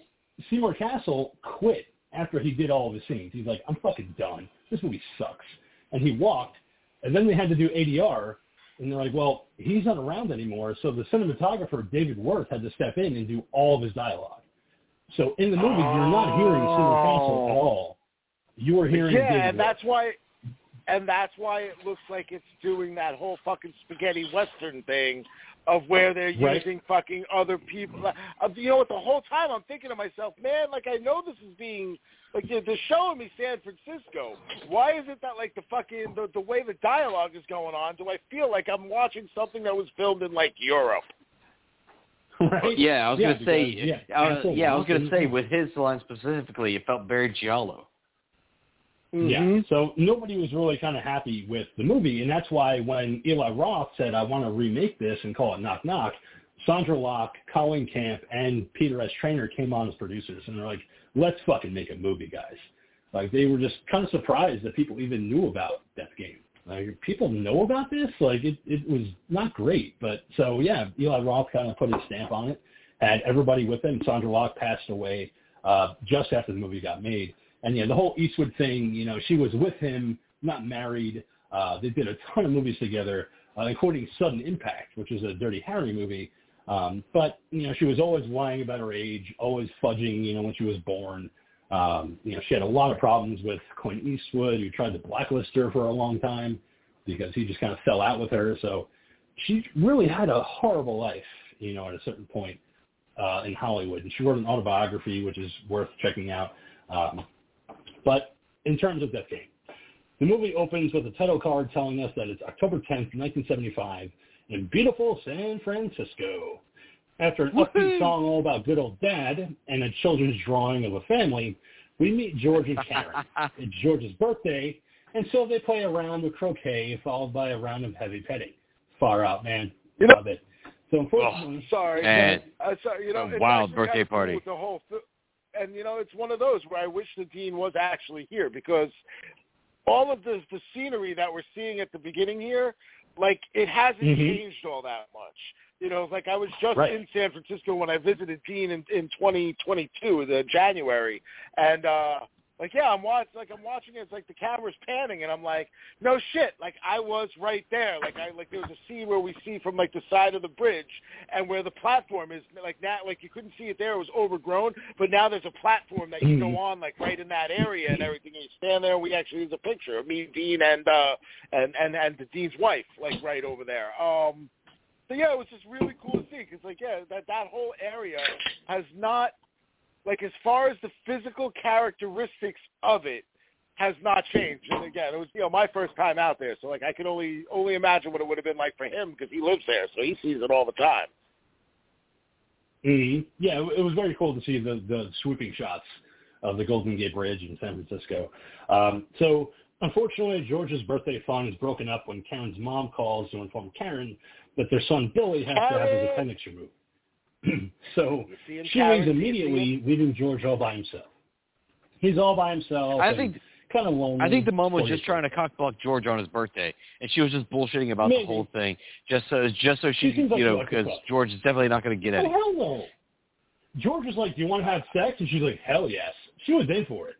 Seymour Cassel quit after he did all of his scenes. He's like, I'm fucking done. This movie sucks. And he walked, and then they had to do ADR, and they're like, well, he's not around anymore, so the cinematographer, David Worth, had to step in and do all of his dialogue. So in the movie, you're not hearing Seymour Cassel at all. You are hearing yeah, David and that's why, and that's why it looks like it's doing that whole fucking spaghetti western thing, of where they're Right. using fucking other people. Uh, you know what? The whole time I'm thinking to myself, man, like I know this is being like they're, they're showing me San Francisco. Why is it that like the fucking the, the way the dialogue is going on? Do I feel like I'm watching something that was filmed in like Europe? right? Yeah, I was Yeah, gonna say. because, yeah, I was, yeah, I was gonna say with his line specifically, it felt very giallo. Yeah. Mm-hmm. So nobody was really kind of happy with the movie, and that's why when Eli Roth said, "I want to remake this and call it Knock Knock," Sandra Locke, Colleen Camp, and Peter S. Traynor came on as producers, and they're like, "Let's fucking make a movie, guys." Like they were just kind of surprised that people even knew about Death Game. Like people know about this. Like it, it was not great, but so yeah, Eli Roth kind of put his stamp on it. Had everybody with him. Sandra Locke passed away uh, just after the movie got made. And yeah, the whole Eastwood thing, you know, she was with him, not married. Uh, they did a ton of movies together, uh, including Sudden Impact, which is a Dirty Harry movie. Um, but you know, she was always lying about her age, always fudging, you know, when she was born. Um, you know, she had a lot of problems with Clint Eastwood, who tried to blacklist her for a long time because he just kind of fell out with her. So she really had a horrible life, you know, at a certain point uh, in Hollywood. And she wrote an autobiography, which is worth checking out. Um, but in terms of Death Game, the movie opens with a title card telling us that it's October 10th, 1975, in beautiful San Francisco. After an upbeat song all about good old dad and a children's drawing of a family, we meet George and Karen. it's George's birthday, and so they play a round of croquet followed by a round of heavy petting. Far out, man. You know- Love it. So unfortunately, Sorry, And uh, sorry, you know, a it's wild birthday party. The whole, th- and you know, it's one of those where I wish the dean was actually here because all of the the scenery that we're seeing at the beginning here, like it hasn't Mhm. changed all that much. You know, like I was just Right. in San Francisco when I visited Dean in in 2022, the January, and uh like yeah, I'm watching like I'm watching it. It's like the camera's panning, and I'm like, no shit. Like I was right there. Like I like there was a scene where we see from like the side of the bridge, and where the platform is like now like you couldn't see it there. It was overgrown, but now there's a platform that you go on like right in that area and everything. And you stand there. and We actually there's a picture of me, Dean, and uh and and and the Dean's wife like right over there. Um. So yeah, it was just really cool to see because like yeah, that that whole area has not like as far as the physical characteristics of it has not changed. And again, it was you know my first time out there, so like I can only only imagine what it would have been like for him because he lives there, so he sees it all the time. Mhm. Yeah, it it was very cool to see the, the swooping shots of the Golden Gate Bridge in San Francisco. Um, so, unfortunately, George's birthday fun is broken up when Karen's mom calls to inform Karen that their son Billy has to have his appendix removed. so You see in she Karen, leaves immediately, leaving George all by himself. He's all by himself. I think kind of lonely. I think the mom was just trying to cockblock George on his birthday, and she was just bullshitting about Maybe. the whole thing, just so just so She she, like you know, because. George is definitely not going to get it. Oh, any. hell no. George was like, do you want to have sex? And she's like, hell yes. She was in for it.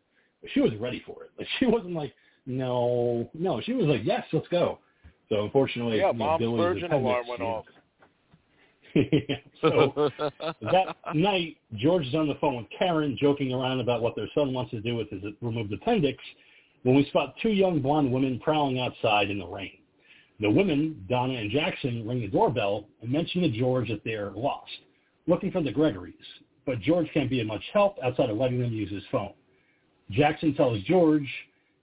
She was ready for it. Like She wasn't like, no, no. She was like, yes, let's go. So unfortunately, Yeah, you know, mom's Billy's virgin alarm went off. so that night, George is on the phone with Karen, joking around about what their son wants to do with his removed appendix, when we spot two young blonde women prowling outside in the rain. The women, Donna and Jackson, ring the doorbell and mention to George that they're lost, looking for the Gregories. But George can't be of much help outside of letting them use his phone. Jackson tells George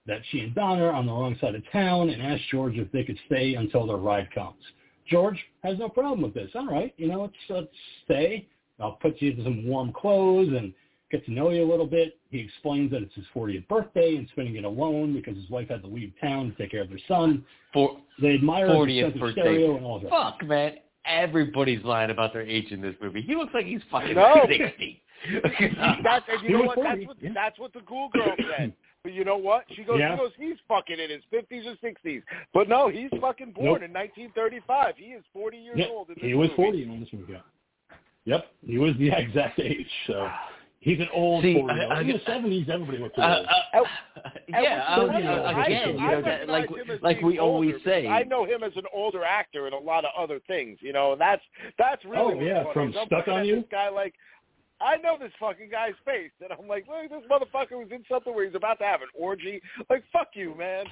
that she and Donna are on the wrong side of town and asks George if they could stay until their ride comes. George has no problem with this. All right, you know, let's, let's stay. I'll put you in some warm clothes and get to know you a little bit. He explains that it's his 40th birthday and spending it alone because his wife had to leave town to take care of their son. For They admire his 40th sense birthday. stereo and all that. fuck, man, everybody's lying about their age in this movie. He looks like he's fucking No. sixty. That's you He know was what? That's what yeah. that's what the Ghoul girl said. But you know what? She goes, Yeah. she goes, he's fucking in his fifties or sixties. But no, he's fucking born Nope. in 1935. He is 40 years Yeah, old. In this he was movie. 40 in this movie. Yep, he was the exact age. So He's an old See, 40 I- I- In the 70s, everybody looked Uh, old. uh, And yeah, what's uh, funny you know, is I- again, you know, that, like recognize him as like being we always say. I know him as an older actor in a lot of other things, you know, and that's that's really Oh, yeah, from I'm Stuck on You? This guy like. I know this fucking guy's face, and I'm like, look, this motherfucker was in something where he's about to have an orgy. Like, fuck you, man.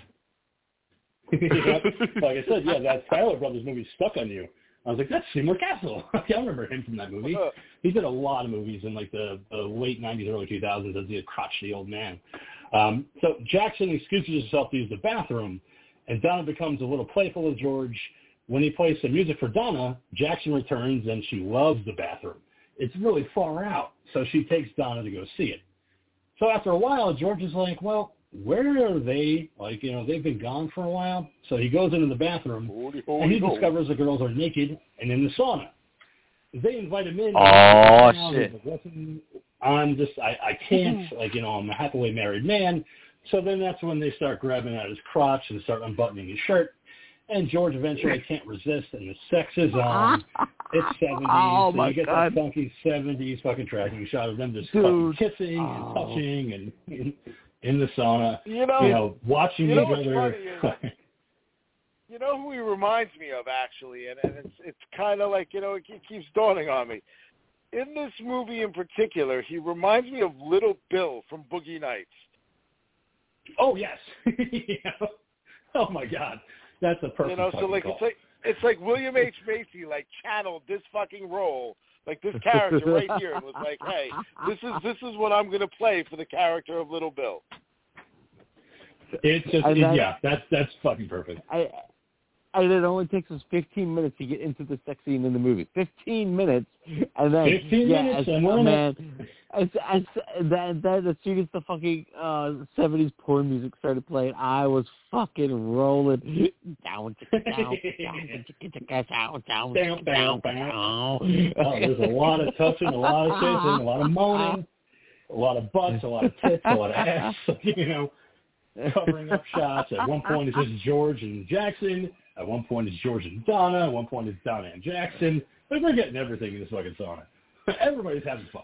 Yeah. Like I said, yeah, that Tyler Brothers movie Stuck on You. I was like, that's Seymour Cassel. I remember him from that movie. He did a lot of movies in like the, the late 90s, early 2000s as the crotchety old man. Um, so Jackson excuses himself to use the bathroom, and Donna becomes a little playful with George. When he plays some music for Donna, Jackson returns, and she loves the bathroom. It's really far out, so she takes Donna to go see it. So after a while, George is like, well, where are they? Like, you know, they've been gone for a while. So he goes into the bathroom, Holy, and he holy. discovers the girls are naked and in the sauna. They invite him in. Oh, Now shit. he's like, "Listen, I'm just, I, I can't, like, you know, I'm a happily married man. So then that's when they start grabbing at his crotch and start unbuttoning his shirt. And George eventually can't resist, and the sex is on. It's 70s, Oh, so you get God. that funky 70s fucking tracking shot of them just fucking kissing Oh. and touching and in, in the sauna, You know, you know, watching you know each other. you know who he reminds me of actually, and, and it's it's kind of like you know it ke- keeps dawning on me. In this movie in particular, he reminds me of Little Bill from Boogie Nights. oh, yes. Yeah. Oh, my God. That's a perfect you know, so like call. it's like it's like William H Macy like channeled this fucking role, like this character right here, and was like, hey, this is this is what I'm gonna play for the character of Little Bill. It's just, And it- yeah, that's that's fucking perfect. I, and it only takes us 15 minutes to get into the sex scene in the movie. 15 minutes, and then 15 yeah, minutes, as, and man, as, as then, then as soon as the fucking uh 70s porn music started playing, I was fucking rolling down, down, down, down, down, down, Down, down, down. Oh, there's a lot of touching, a lot of kissing, a lot of moaning, a lot of butts, a lot of tits, a lot of ass, you know, covering up shots. At one point it's just George and Jackson. At one point it's George and Donna. At one point it's Donna and Jackson. Like we're getting everything in this fucking sauna. Everybody's having fun.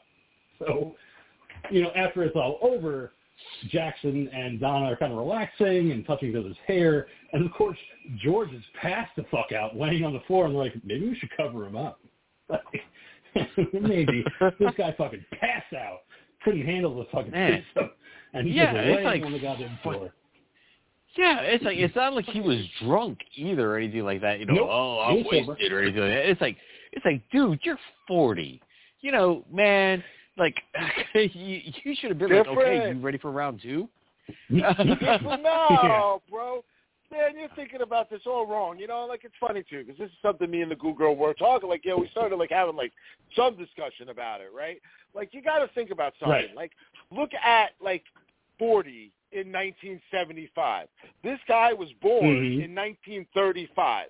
So, you know, after it's all over, Jackson and Donna are kind of relaxing and touching each other's hair. And of course, George is passed the fuck out, laying on the floor, and they're like, maybe we should cover him up. maybe. this guy fucking passed out. Couldn't handle the fucking Man. system. And he's Yeah, just laying like- on the goddamn floor. Yeah, it's like it's not like he was drunk either or anything like that. You know, Nope. oh, I'm was sober. or anything. Like that. It's like it's like, dude, you're 40. You know, man, like you, you should have been like, okay, you ready for round two? But no, bro. Man, you're thinking about this all wrong. You know, like it's funny too because this is something me and the Ghoul Girl were talking. Like, yeah, we started like having like some discussion about it, right? Like, you got to think about something. Right. Like, look at like 40 in 1975. This guy was born Mhm. in 1935.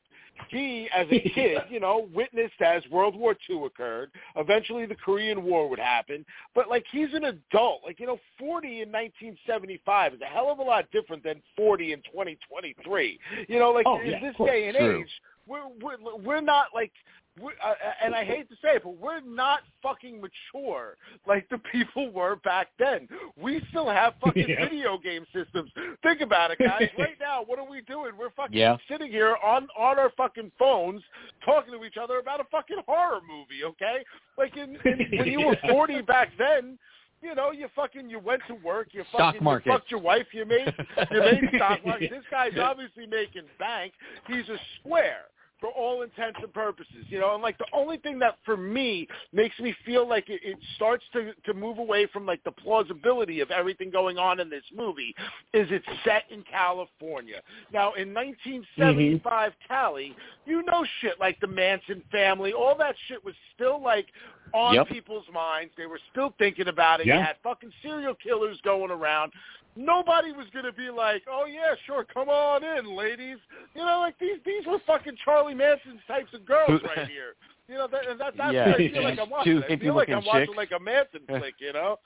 He, as a kid, you know, witnessed as World War II occurred. Eventually, the Korean War would happen. But like, he's an adult. Like, you know, 40 in 1975 is a hell of a lot different than 40 in 2023. You know, like Oh, in yeah, this day and True. age, we're we're we're not like. We're, uh, and I hate to say it, but we're not fucking mature like the people were back then. We still have fucking Yeah. video game systems. Think about it, guys. Right now, what are we doing? We're fucking Yeah. sitting here on on our fucking phones talking to each other about a fucking horror movie. Okay, like in, in when you were forty back then. You know, you fucking you went to work, you Stock fucking market. you fucked your wife, you made you made stock market. This guy's obviously making bank. He's a square for all intents and purposes, you know. And like the only thing that for me makes me feel like it, it starts to to move away from like the plausibility of everything going on in this movie is it's set in California. Now in 1975 Cali, mm-hmm. you know shit like the Manson family, all that shit was still like on Yep. people's minds. They were still thinking about it. You had fucking serial killers going around. Nobody was gonna be like, "Oh yeah, sure, come on in, ladies." You know, like these these were fucking Charlie Manson types of girls right here. You know, that, and that, that's Yeah. what I feel like I'm watching. I feel like I'm hippie-looking watching chicks. like a Manson flick. You know.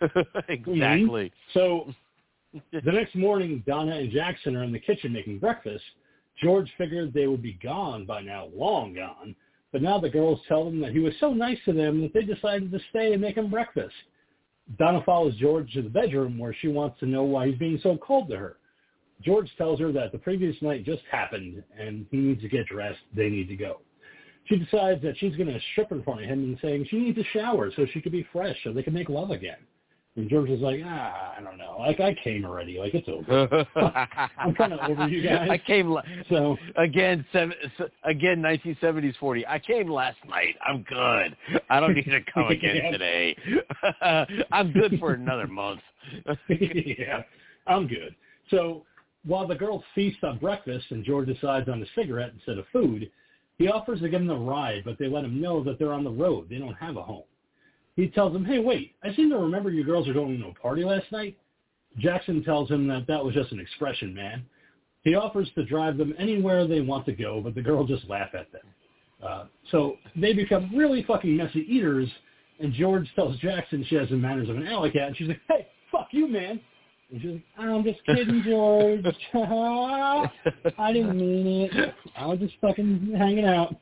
exactly. Mm-hmm. So the next morning, Donna and Jackson are in the kitchen making breakfast. George figured they would be gone by now, long gone. But now the girls tell them that he was so nice to them that they decided to stay and make him breakfast. Donna follows George to the bedroom where she wants to know why he's being so cold to her. George tells her that the previous night just happened and he needs to get dressed. They need to go. She decides that she's going to strip in front of him and saying she needs a shower so she could be fresh so they can make love again. And George is like, ah, I don't know. Like I came already. Like it's over. I'm kind of over you guys. I came la- So again. Seven, again, 1970s 40. I came last night. I'm good. I don't need to come again Yeah. today. I'm good for another month. yeah, I'm good. So while the girls feast on breakfast and George decides on a cigarette instead of food, he offers to give them a ride, but they let him know that they're on the road. They don't have a home. He tells them, hey, wait, I seem to remember you girls are going to a party last night. Jackson tells him that that was just an expression, man. He offers to drive them anywhere they want to go, but the girls just laugh at them. Uh, so they become really fucking messy eaters, and George tells Jackson she has the manners of an alley cat, and she's like, hey, fuck you, man. And she's like, I'm just kidding, George. I didn't mean it. I was just fucking hanging out.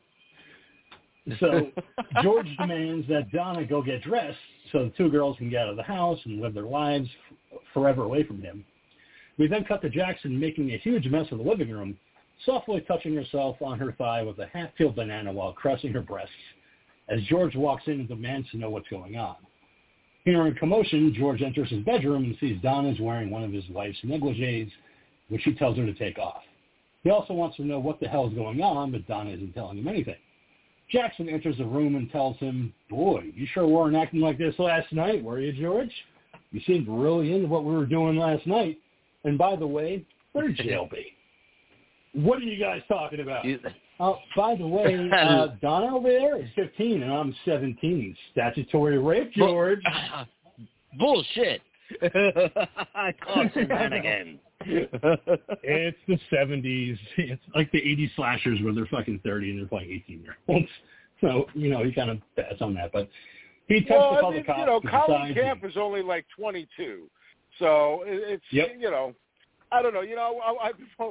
So George demands that Donna go get dressed so the two girls can get out of the house and live their lives f- forever away from him. We then cut to Jackson making a huge mess of the living room, softly touching herself on her thigh with a half-peeled banana while caressing her breasts, as George walks in and demands to know what's going on. Hearing commotion, George enters his bedroom and sees Donna is wearing one of his wife's negligees, which he tells her to take off. He also wants to know what the hell is going on, but Donna isn't telling him anything. Jackson enters the room and tells him, boy, you sure weren't acting like this last night, were you, George? You seemed really into what we were doing last night. And by the way, where'd jail be? What are you guys talking about? Oh, by the way, uh, Donna over there is 15 and I'm 17. Statutory rape, George. Bullshit. I caught shenanigans. it's the 70s. It's like the 80s slashers where they're fucking 30 and they're playing 18 year olds. So, you know, he kind of bets on that. But he attempts Well, to I mean, the cops. you know, Colleen Camp is only like 22, so it's Yep. you know, I don't know. You know, I, I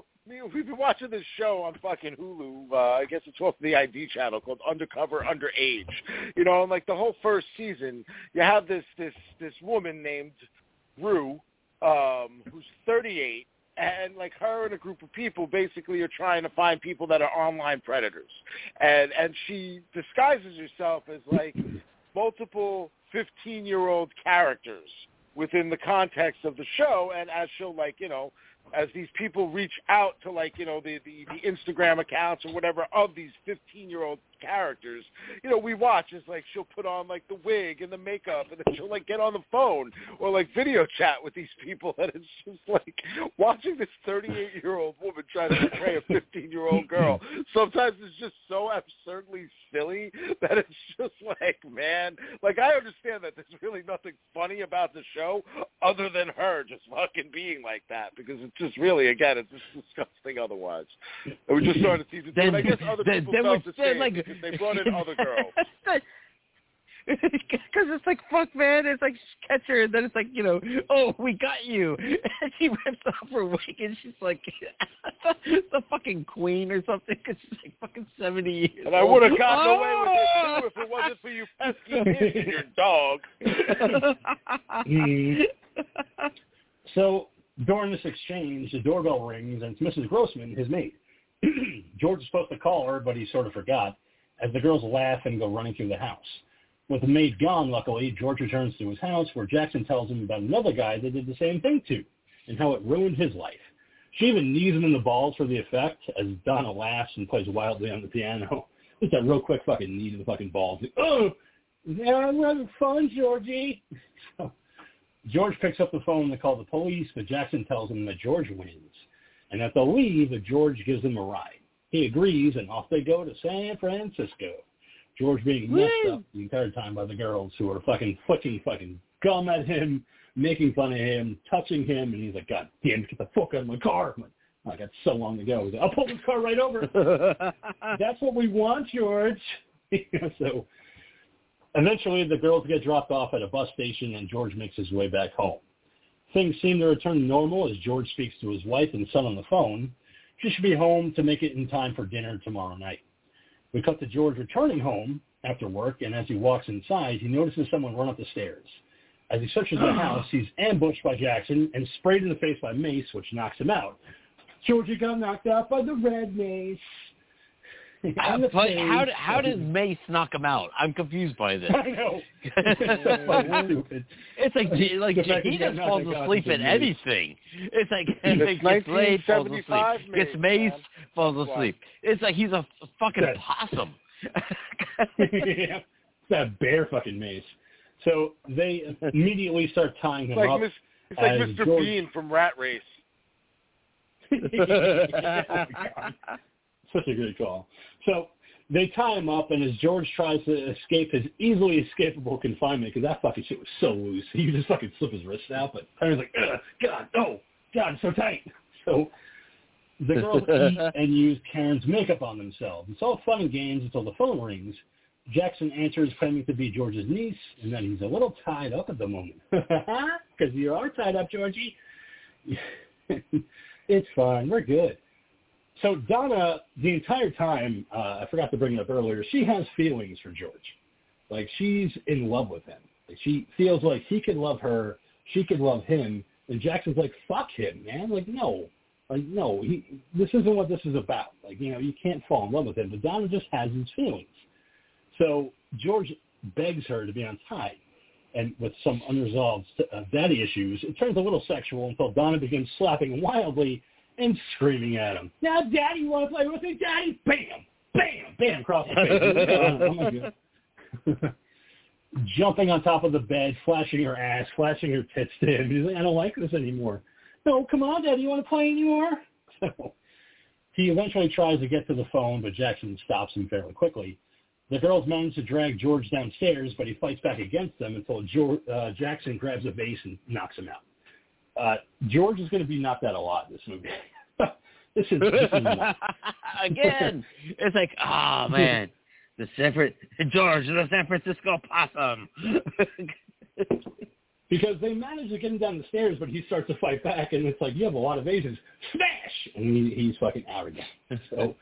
we've been watching this show on fucking Hulu. Uh, I guess it's off the ID channel called Undercover Underage. You know, and like the whole first season, you have this this this woman named Rue, um, who's 38, and like her and a group of people basically are trying to find people that are online predators, and and she disguises herself as like multiple 15 year old characters within the context of the show. And as she'll like you know as these people reach out to like you know the the, the instagram accounts or whatever of these 15 year old characters. You know we watch is like she'll put on like the wig and the makeup and then she'll like get on the phone or like video chat with these people and it's just like watching this 38 year old woman try to portray a 15 year old girl. Sometimes it's just so absurdly silly that it's just like man like i understand that there's really nothing funny about the show other than her just fucking being like that because it's just really again it's just disgusting otherwise. And we just started season two and i guess other then- people then felt the same like- because they brought in other girls Because it's like, fuck, man. It's like catch her, and then it's like, you know, oh, we got you. And she rips off her wig, and she's like the fucking queen or something, because she's like fucking 70 years and i would have gotten away with it Oh! too if it wasn't for you pesky kids and your dog Mhm. So during this exchange, the doorbell rings and it's Mrs. Grossman, his maid. George is supposed to call her, but he sort of forgot as the girls laugh and go running through the house. With the maid gone, luckily, George returns to his house where Jackson tells him about another guy that did the same thing to and how it ruined his life. She even knees him in the balls for the effect as Donna laughs and plays wildly on the piano. Just that real quick fucking knee to the fucking balls. Oh, yeah, I'm having fun, Georgie. So George picks up the phone to call the police, but Jackson tells him that George wins and that they'll leave if George gives them a ride. He agrees, and off they go to San Francisco. George being messed Woo! up the entire time by the girls who are fucking flicking fucking gum at him, making fun of him, touching him, and he's like, God damn, get the fuck out of my car. I'm like, "Oh, I got so long to go. He's like, I'll pull this car right over. That's what we want, George. so eventually the girls get dropped off at a bus station and George makes his way back home. Things seem to return to normal as George speaks to his wife and son on the phone. She should be home to make it in time for dinner tomorrow night. We cut to George returning home after work, and as he walks inside, he notices someone run up the stairs. As he searches the house, he's ambushed by Jackson and sprayed in the face by Mace, which knocks him out. Georgie got knocked out by the red Mace. How, In but face. how how did Mace knock him out? I'm confused by this. I know. It's so fucking. It's like like he he got just knocked falls asleep is at anything. It's like It's gets laid, falls asleep. Gets Mace, Mace, man. falls asleep. It's like he's a fucking That- possum. yeah. It's that bear fucking mace. So they immediately start tying him It's like, up. Miss, it's like Mr. George- Bean from Rat Race. Oh God. Such a good call. So they tie him up, and as George tries to escape his easily escapable confinement, because that fucking shit was so loose, he just fucking slip his wrist out. But Henry's like, God, no, God, it's so tight. So the girls eat and use Karen's makeup on themselves. It's all fun and games until the phone rings. Jackson answers, claiming to be George's niece, and then he's a little tied up at the moment. Because you are tied up, Georgie. it's fine. We're good. So Donna, the entire time, uh, I forgot to bring it up earlier, she has feelings for George. Like she's in love with him. Like she feels like he could love her, she could love him, and Jackson's like, fuck him, man. Like, no. Like, no, he, this isn't what this is about. Like, you know, you can't fall in love with him. But Donna just has his feelings. So George begs her to be untied. And with some unresolved uh, daddy issues, it turns a little sexual until Donna begins slapping wildly and screaming at him. Now, Daddy, you want to play with me? Daddy? Bam! Bam! Bam! Across the face. oh, my God. Jumping on top of the bed, flashing her ass, flashing her tits to him. He's like, I don't like this anymore. No, come on, Daddy, you want to play anymore? So he eventually tries to get to the phone, but Jackson stops him fairly quickly. The girls manage to drag George downstairs, but he fights back against them until George, uh, Jackson grabs a vase and knocks him out. Uh, George is going to be knocked out a lot in this movie. this is, this is. Again, it's like, oh man, the San Fran- George, the San Francisco possum. because they manage to get him down the stairs, but he starts to fight back, and it's like you have a lot of aces. Smash! And he, he's fucking out arrogant. So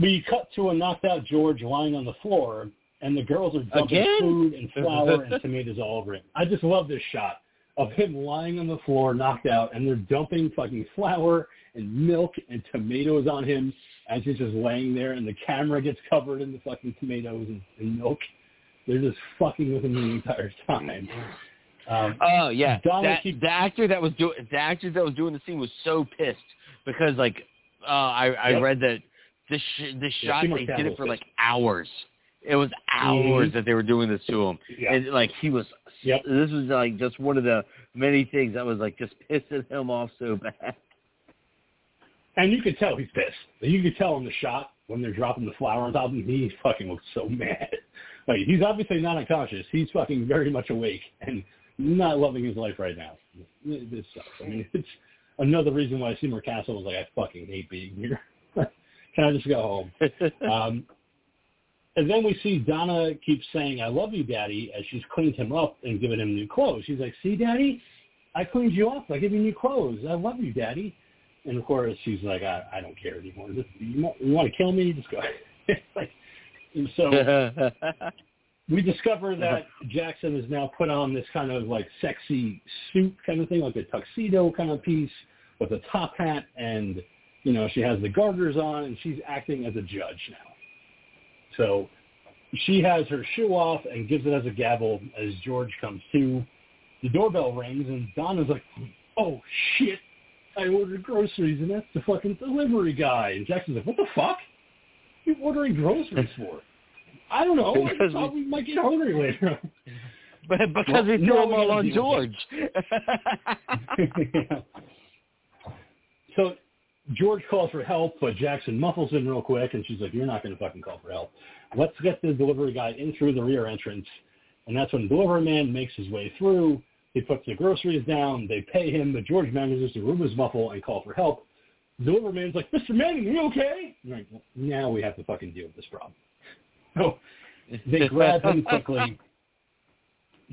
we cut to a knocked out George lying on the floor, and the girls are dumping Again? food and flour and tomatoes all over him. I just love this shot of him lying on the floor, knocked out, and they're dumping fucking flour and milk and tomatoes on him as he's just laying there, and the camera gets covered in the fucking tomatoes and, and milk. They're just fucking with him the entire time. Um, Oh yeah, that, the actor that was doing the actor that was doing the scene was so pissed because like uh, I I Yep. read that this sh- this shot Seymour they did it for like hours. It was hours Mhm. that they were doing this to him, Yeah. and like he was. Yep. This was like just one of the many things that was like just pissing him off so bad. And you could tell he's pissed. You could tell in the shot when they're dropping the flour on top of him, he fucking looks so mad. Like he's obviously not unconscious. He's fucking very much awake and not loving his life right now. This sucks. I mean, it's another reason why Seymour Cassel was like, I fucking hate being here. Can I just go home? Um, and then we see Donna keeps saying, I love you, Daddy, as she's cleaned him up and given him new clothes. She's like, see, Daddy, I cleaned you up. I give you new clothes. I love you, Daddy. And of course, she's like, I, I don't care anymore. You, want, you want to kill me? Just go. like, so we discover uh-huh. that Jackson has now put on this kind of like sexy suit kind of thing, like a tuxedo kind of piece with a top hat, and you know she has the garters on, and she's acting as a judge now. So she has her shoe off and gives it as a gavel as George comes to. The doorbell rings, and Donna's like, "Oh shit! I ordered groceries, and that's the fucking delivery guy." And Jackson's like, "What the fuck? What are you ordering groceries for?" I don't know. I thought we might get hungry later. but because Well, we threw now them all on George. so George calls for help, but Jackson muffles him real quick, and she's like, "You're not going to fucking call for help. Let's get the delivery guy in through the rear entrance." And that's when the delivery man makes his way through. He puts the groceries down. They pay him, but George manages to remove his muffle and call for help. The delivery man's like, "Mr. Manning, you okay?" I'm like, well, now we have to fucking deal with this problem. So they grab him quickly.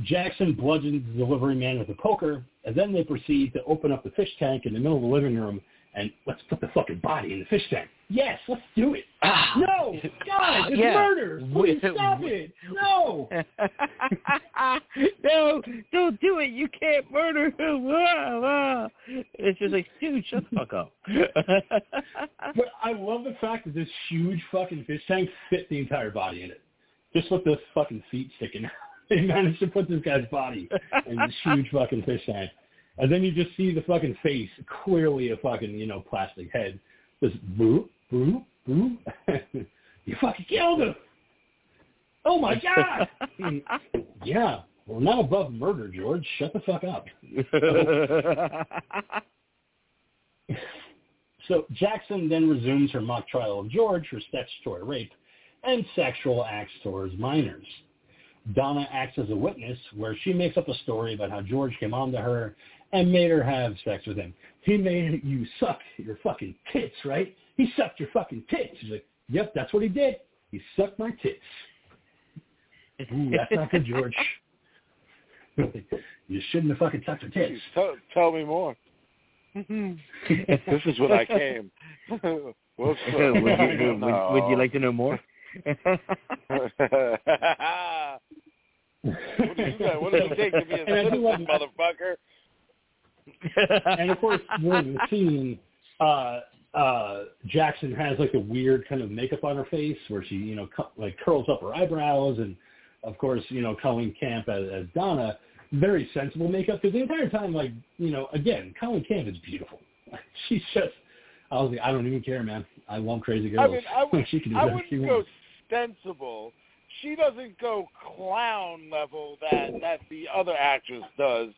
Jackson bludgeons the delivery man with a poker, and then they proceed to open up the fish tank in the middle of the living room and let's put the fucking body in the fish tank. Yes, let's do it. Ah. No, God, it's Yeah. murder. Please stop it. No. no, don't do it. You can't murder him. It's just like, dude, shut the fuck up. But I love the fact that this huge fucking fish tank fit the entire body in it. Just with the fucking feet sticking out. They managed to put this guy's body in this huge fucking fish tank. And then you just see the fucking face, clearly a fucking, you know, plastic head. Just boo, boo, boo. you fucking killed him. Oh my God. yeah. We're not above murder, George. Shut the fuck up. So Jackson then resumes her mock trial of George for statutory rape and sexual acts towards minors. Donna acts as a witness where she makes up a story about how George came on to her and made her have sex with him. He made you suck your fucking tits, right? He sucked your fucking tits. She's like, yep, that's what he did. He sucked my tits. Ooh, that's not good, George. you shouldn't have fucking sucked her tits. Tell, tell me more. Mm-hmm. this is what I came. Whoops. would, you, would, would, would you like to know more? what do you got? What do you take to be a And I do love- citizen, motherfucker? And of course, during the scene, uh, uh, Jackson has like a weird kind of makeup on her face where she, you know, cu- like curls up her eyebrows, and of course, you know, Colleen Camp as, as Donna, very sensible makeup because the entire time, like, you know, again, Colleen Camp is beautiful. She's just, I was like, I don't even care, man. I love crazy girls. I mean, I, would, she can do I whatever she wouldn't go wants. sensible. She doesn't go clown level that that the other actress does,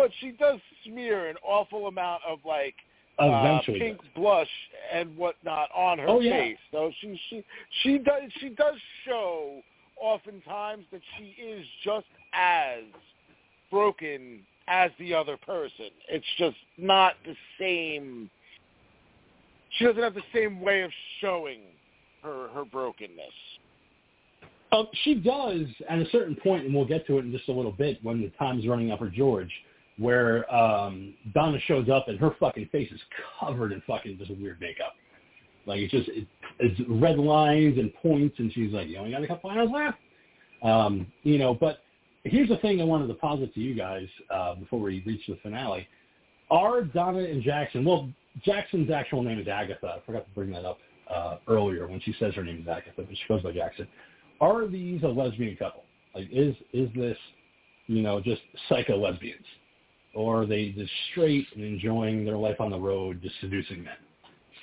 but she does smear an awful amount of like uh, pink blush and whatnot on her Oh, yeah. face. So she she she does she does show oftentimes that she is just as broken as the other person. It's just not the same. She doesn't have the same way of showing her her brokenness. Um, she does at a certain point, and we'll get to it in just a little bit when the time's running up for George, where um, Donna shows up and her fucking face is covered in fucking just weird makeup. Like it's just it, it's red lines and points, and she's like, "You only got a couple hours left." Um, you know, but here's the thing I wanted to posit to you guys uh, before we reach the finale: Are Donna and Jackson? Well, Jackson's actual name is Agatha. I forgot to bring that up uh, earlier when she says her name is Agatha, but she goes by Jackson are these a lesbian couple? Like, is is this, you know, just psycho lesbians, or are they just straight and enjoying their life on the road, just seducing men?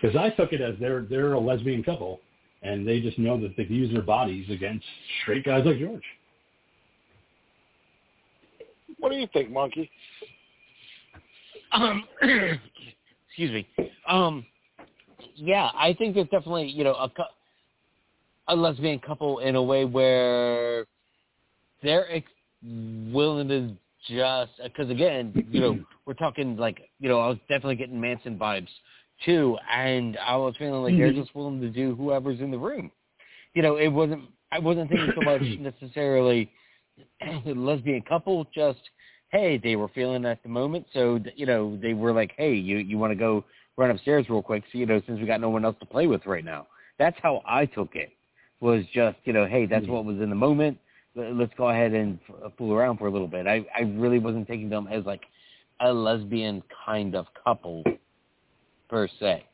Because I took it as they're they're a lesbian couple, and they just know that they can use their bodies against straight guys like George. What do you think, Monkey? Um, excuse me. Um, yeah, I think there's definitely you know a cou- a lesbian couple in a way where they're ex- willing to just because again you know we're talking like you know I was definitely getting Manson vibes too, and I was feeling like they're Mhm. just willing to do whoever's in the room. You know, it wasn't I wasn't thinking so much necessarily lesbian couple, just hey, they were feeling at the moment, so you know they were like, hey, you you want to go run upstairs real quick, so you know since we got no one else to play with right now. That's how I took it. Was just you know, hey, that's what was in the moment. L- Let's go ahead and fool around for a little bit. I I really wasn't taking them as like a lesbian kind of couple per se.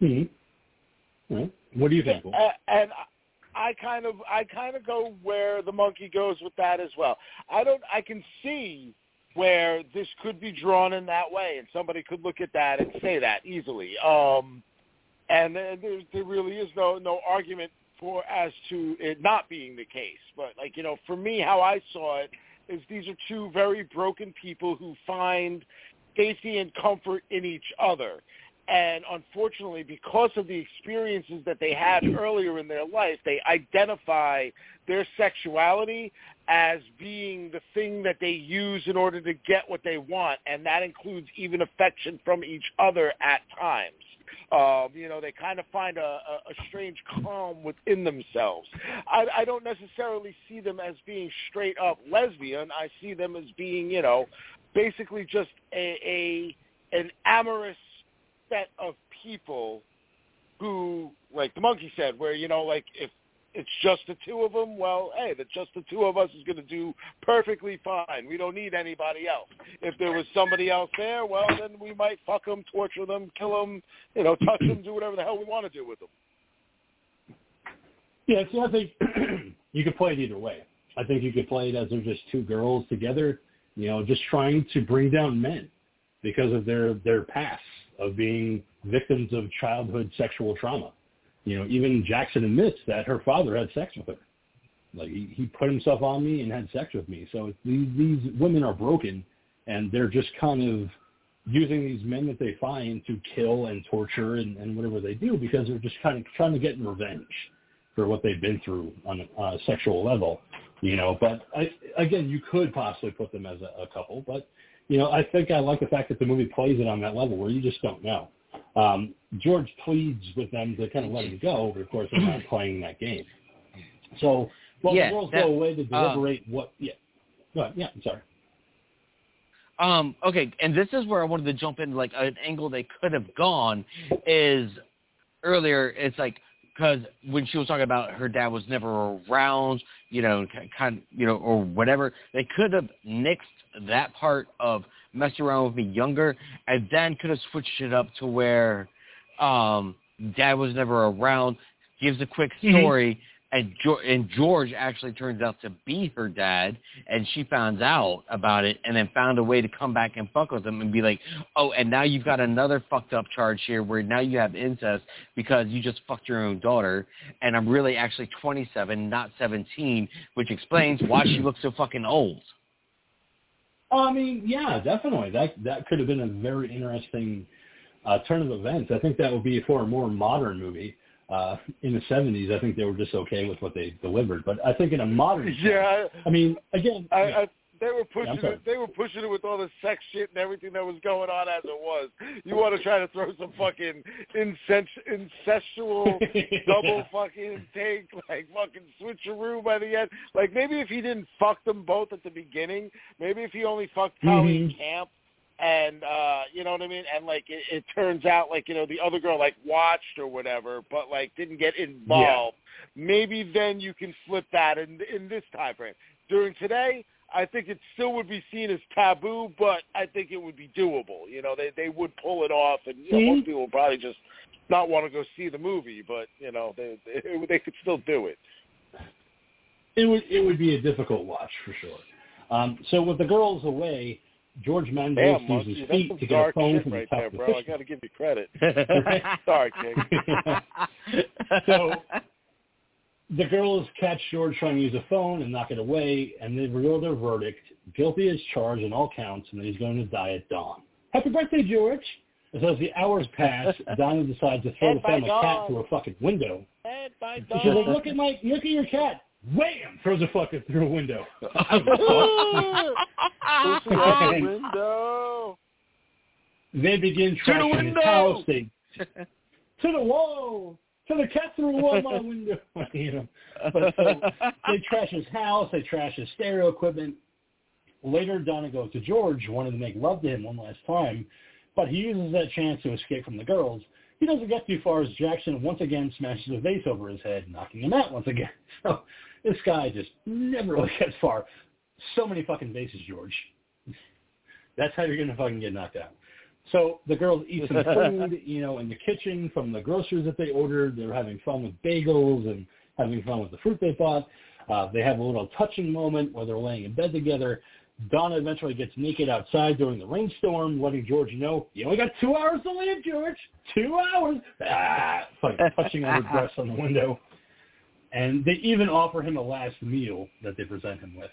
hmm Right. What do you think? Will? And I kind of I kind of go where the monkey goes with that as well. I don't I can see where this could be drawn in that way, and somebody could look at that and say that easily. Um, and there, there there really is no no argument for as to it not being the case. But like you know, for me, how I saw it is these are two very broken people who find safety and comfort in each other. And unfortunately, because of the experiences that they had earlier in their life, they identify their sexuality as being the thing that they use in order to get what they want, and that includes even affection from each other at times. Um, you know, they kind of find a, a, a strange calm within themselves. I, I don't necessarily see them as being straight up lesbian. I see them as being, you know, basically just a, a an amorous set of people who, like the monkey said, where you know, like if it's just the two of them, well, hey, the just the two of us is going to do perfectly fine. We don't need anybody else. If there was somebody else there, well, then we might fuck them, torture them, kill them, you know, touch them, do whatever the hell we want to do with them. Yeah, see, I think you could play it either way. I think you could play it as they're just two girls together, you know, just trying to bring down men because of their their past of being victims of childhood sexual trauma. You know, even Jackson admits that her father had sex with her. Like he, he put himself on me and had sex with me. So these these women are broken, and they're just kind of using these men that they find to kill and torture and, and whatever they do because they're just kind of trying to get revenge for what they've been through on a, on a sexual level, you know. But I, again, you could possibly put them as a, a couple, but you know, I think I like the fact that the movie plays it on that level where you just don't know. Um, George pleads with them to kind of let him go, but of course they're not playing that game. So, well, Yeah, the girls that- go away to deliberate what. Yeah, go ahead. Yeah, I'm sorry. Um, okay, and this is where I wanted to jump in, like an angle they could have gone is earlier. It's like because when she was talking about her dad was never around, you know, kind you know, or whatever, they could have nixed that part of messed around with me younger, and then could have switched it up to where um dad was never around, gives a quick Mhm. story, and jo- and George actually turns out to be her dad, and she finds out about it, and then found a way to come back and fuck with him and be like, oh, and now you've got another fucked up charge here where now you have incest because you just fucked your own daughter, and I'm really actually 27, not 17, which explains why she looks so fucking old. Oh, I mean, yeah, definitely. That that could have been a very interesting uh, turn of events. I think that would be for a more modern movie. Uh, in the 70s, I think they were just okay with what they delivered. But I think in a modern, Yeah, I mean, again, I. I they were pushing sorry. it. They were pushing it with all the sex shit and everything that was going on as it was. You want to try to throw some fucking incest, incestual double fucking take, like fucking switcheroo by the end. Like maybe if he didn't fuck them both at the beginning, maybe if he only fucked Colleen Mhm. Camp, and uh, you know what I mean, and like it, it turns out like you know the other girl like watched or whatever, but like didn't get involved. Maybe then you can flip that in in this time frame. During today, I think it still would be seen as taboo, but I think it would be doable. You know, they they would pull it off, and you know, most people would probably just not want to go see the movie, but you know, they they, they could still do it. it would it would be a difficult watch for sure. Um, so with the girls away, George Mendes Damn, his feet to get a phone from the top there, of the bro. I got to give you credit. Sorry, King. So- the girls catch George trying to use a phone and knock it away, and they reveal their verdict: guilty as charged on all counts, and that he's going to die at dawn. Happy birthday, George! As as the hours pass, Donna decides to throw Dead the by family cat through a fucking window. Head by And she's like, "Look at my, look at your cat!" Wham! Throws a fucking through a window. Pussy out the window. They begin the trashing his window! house. They to the wall, to the cat through the wall, my window. you know, but so they trash his house. They trash his stereo equipment. Later, Donna goes to George, wanting to make love to him one last time, but he uses that chance to escape from the girls. He doesn't get too far as Jackson once again smashes a vase over his head, knocking him out once again. So this guy just never really gets far. So many fucking vases, George. That's how you're gonna fucking get knocked out. So the girls eat some food, you know, in the kitchen from the groceries that they ordered. They're having fun with bagels and having fun with the fruit they bought. Uh, they have a little touching moment where they're laying in bed together. Donna eventually gets naked outside during the rainstorm, letting George know, you only got two hours to live, George. Two hours. Ah, fucking touching on her breast on the window. And they even offer him a last meal that they present him with.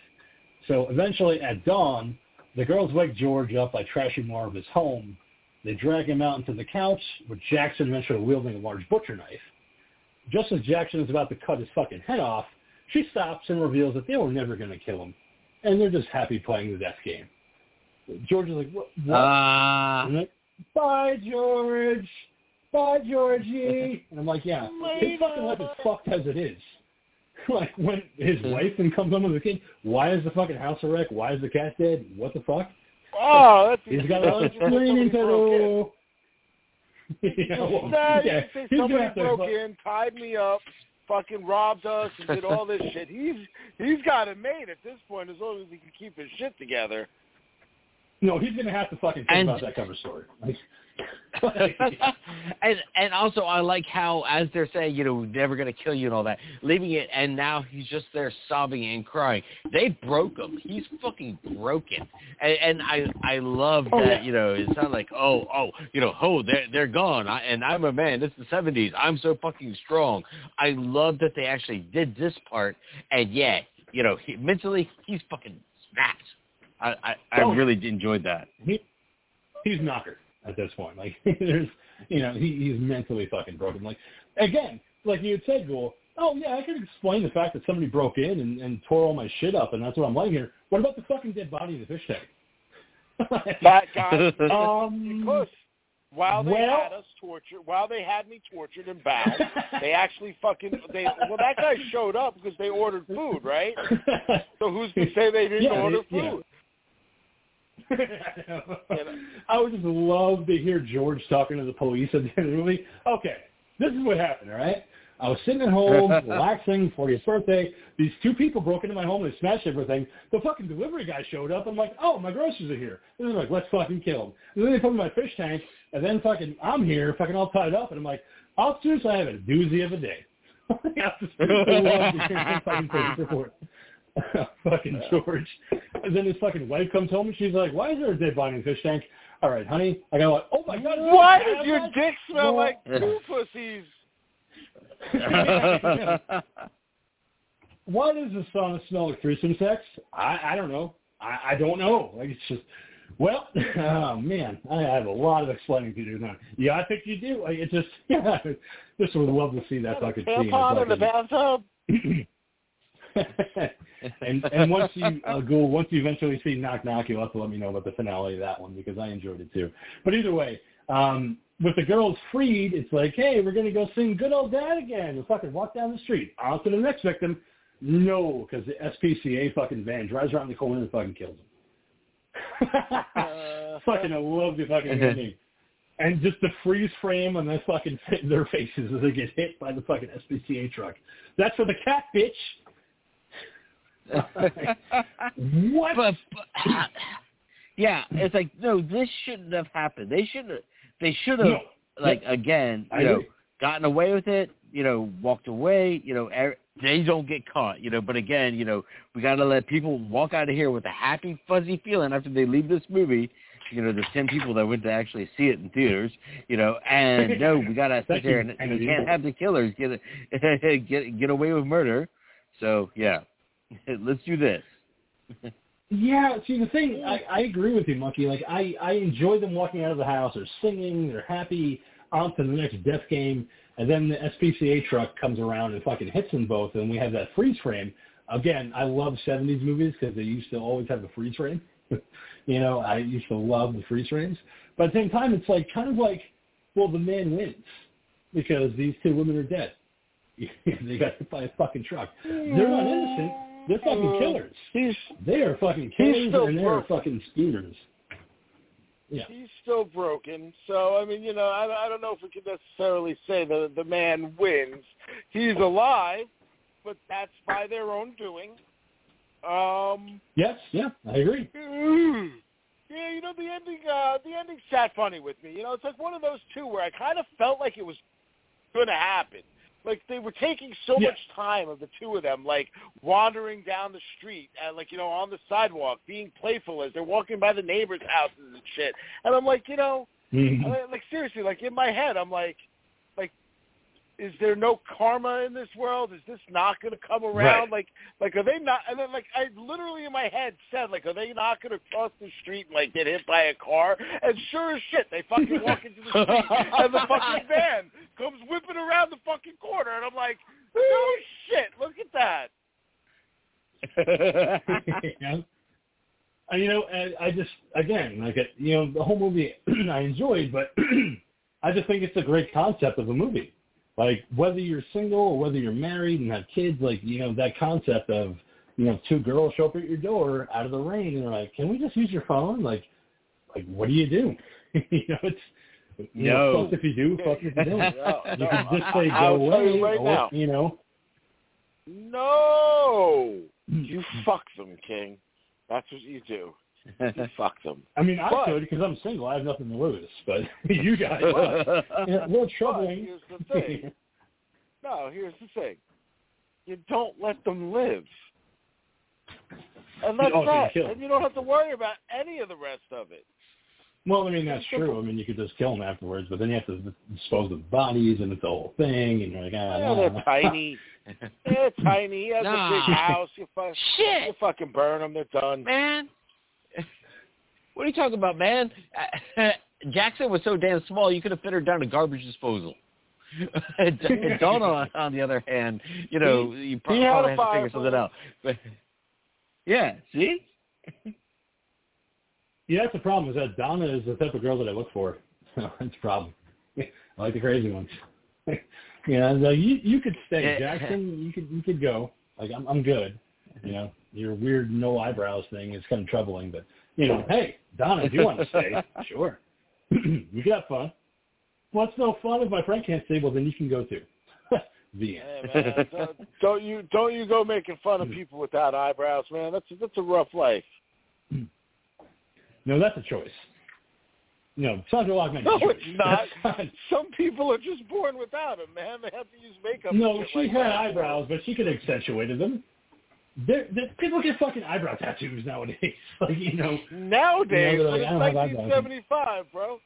So eventually at dawn, the girls wake George up by trashing more of his home. They drag him out into the couch, with Jackson eventually wielding a large butcher knife. Just as Jackson is about to cut his fucking head off, she stops and reveals that they were never going to kill him, and they're just happy playing the death game. George is like, what? what? Uh. I'm like, bye, George. Bye, Georgie. And I'm like, yeah, his fucking life is fucked as it is. like, when his wife then comes home with the kid, why is the fucking house a wreck? Why is the cat dead? What the fuck? Oh, that's He's got that's a just screaming to somebody broke in. do. well, Sad, yeah, he say he's somebody have to- broke in, tied me up, fucking robbed us, and did all this shit. He's he's got it made at this point, as long as he can keep his shit together. No, he's gonna have to fucking think And- about that cover story. Like, and and also I like how as they're saying, you know, never gonna kill you and all that, leaving it and now he's just there sobbing and crying. They broke him. He's fucking broken. And, and I I love Oh, that, yeah. you know, it's not like, oh, oh, you know, oh, they're they're gone. I, and I'm a man. This is the seventies. I'm so fucking strong. I love that they actually did this part and yeah, you know, he, mentally he's fucking snapped. I, I, I Oh. really enjoyed that. he he's knocker at this point. Like there's you know, he, he's mentally fucking broken. Like again, like you had said, Ghoul, oh yeah, I can explain the fact that somebody broke in and, and tore all my shit up and that's what I'm laying here. What about the fucking dead body in the fish tank? That guy, um because while they well- had us tortured, while they had me tortured and bound, they actually fucking they. Well, that guy showed up because they ordered food, right? So who's to say they didn't Yeah, order they- yeah. I would just love to hear George talking to the police at the end of the movie. Okay, this is what happened, all right? I was sitting at home, relaxing, 40th birthday. These two people broke into my home and smashed everything. The fucking delivery guy showed up. I'm like, oh, my groceries are here. And they're like, let's fucking kill them. And then they put me in my fish tank, and then fucking I'm here, fucking all tied up, and I'm like, officers, I have a doozy of a day. I just love to hear fucking police report. fucking George. And then his fucking wife comes home and she's like, "Why is there a dead body in the fish tank?" All right, honey. I go like, "Oh my god, Why does your that?" dick smell like two pussies? Why does the sauna smell like threesome sex? I I don't know. I I don't know. Like it's just. Well, oh man, I have a lot of explaining to do now. Yeah, I think you do. Like, It just, yeah, just would love to see that fucking scene. Tampon in the bathtub. and and once you uh, go, once you eventually see Knock Knock, you'll have to let me know about the finale of that one because I enjoyed it too. But either way, um, with the girls freed, it's like, hey, we're gonna go sing "Good Old Dad" again. And fucking walk down the street. On to the next victim. No, because the SPCA fucking van drives around the corner and fucking kills them. Uh, fucking, I love the fucking ending. And just the freeze frame on their fucking their faces as they get hit by the fucking SPCA truck. That's for the cat, bitch. What? but, but yeah, it's like no, this shouldn't have happened. They should have. They should have No. like again, I you know, agree. gotten away with it. You know, walked away. You know, er- they don't get caught. You know, but again, you know, we got to let people walk out of here with a happy, fuzzy feeling after they leave this movie. You know, the ten people that went to actually see it in theaters. You know, and no, we got to sit there and, and we can't have the killers get get get away with murder. So yeah, let's do this. Yeah, see the thing, I, I agree with you, Monkey. Like I, I enjoy them walking out of the house, they're singing, they're happy, on to the next death game, and then the SPCA truck comes around and fucking hits them both, and we have that freeze frame. Again, I love '70s movies because they used to always have the freeze frame. you know, I used to love the freeze frames, but at the same time, it's like kind of like, well, the man wins because these two women are dead. they got hit by a fucking truck. They're not innocent. They're fucking killers. He's They are fucking killers and they're broke. fucking schemers. Yeah. he's still broken. So I mean, you know, I, I don't know if we can necessarily say the the man wins. He's alive, but that's by their own doing. Um. Yes, yeah, I agree. Yeah, you know the ending. Uh, the ending sat funny with me. You know, it's like one of those two where I kind of felt like it was going to happen. Like they were taking so Yeah. much time of the two of them, like wandering down the street and like you know on the sidewalk, being playful as they're walking by the neighbors' houses and shit. And I'm like, you know, Mhm. I- like seriously, like in my head, I'm like, is there no karma in this world? Is this not going to come around? Right. Like, like are they not? And then like I literally in my head said, like, are they not going to cross the street and like get hit by a car? And sure as shit, they fucking walk into the street and the fucking van comes whipping around the fucking corner, and I'm like, oh shit, look at that. yeah. You know, and I just again, like it- you know, the whole movie I enjoyed, but I just think it's a great concept of a movie. Like whether you're single or whether you're married and have kids, like you know that concept of you know two girls show up at your door out of the rain and they're like, "Can we just use your phone?" Like, like what do you do? you know, it's You know, No. fuck if you do, fuck if you don't. No, You no, can just say I- I'll go away, you right or, now. you know. No, you fuck them, King. That's what you do. You fuck them. I mean, I But- could because I'm single. I have nothing to lose. But you guys, yeah, a little But troubling. here's the thing. No, here's the thing. You don't let them live. And that's Oh, that. And you don't have to worry about any of the rest of it. well, I mean, that's Simple. true. I mean, you could just kill them afterwards, but then you have to dispose of bodies, and it's the whole thing. And you're like, ah, Yeah, nah, they're tiny. They're tiny. He has a big house. You, fu- you fucking burn them. They're done. man. What are you talking about, man? Jackson was so damn small you could have fit her down a garbage disposal. Dawn, on, on the other hand, you know, you probably, he had have to figure something out. But yeah, see, Yeah, that's the problem. Is that Donna is the type of girl that I look for. So that's the problem. I like the crazy ones. yeah, no, you you could stay, Jackson. You could you could go. Like I'm I'm good. You know, your weird no eyebrows thing is kind of troubling, but you know, hey, Donna, if you want to stay, sure. we got fun. Well, it's no fun if my friend can't stay? Well, then you can go too. the end. Hey, man, don't, don't you don't you go making fun of mm. people without eyebrows, man. That's that's a rough life. No, that's a choice. No, Sandra Lockman. No, a choice. it's not. Not- Some people are just born without them, man. They have to use makeup. No, she like had that. eyebrows, but she could accentuate them. There, there, people get fucking eyebrow tattoos nowadays. like you know, Nowadays, Yeah, they're like, it's I don't have eyebrows. 1975, bro.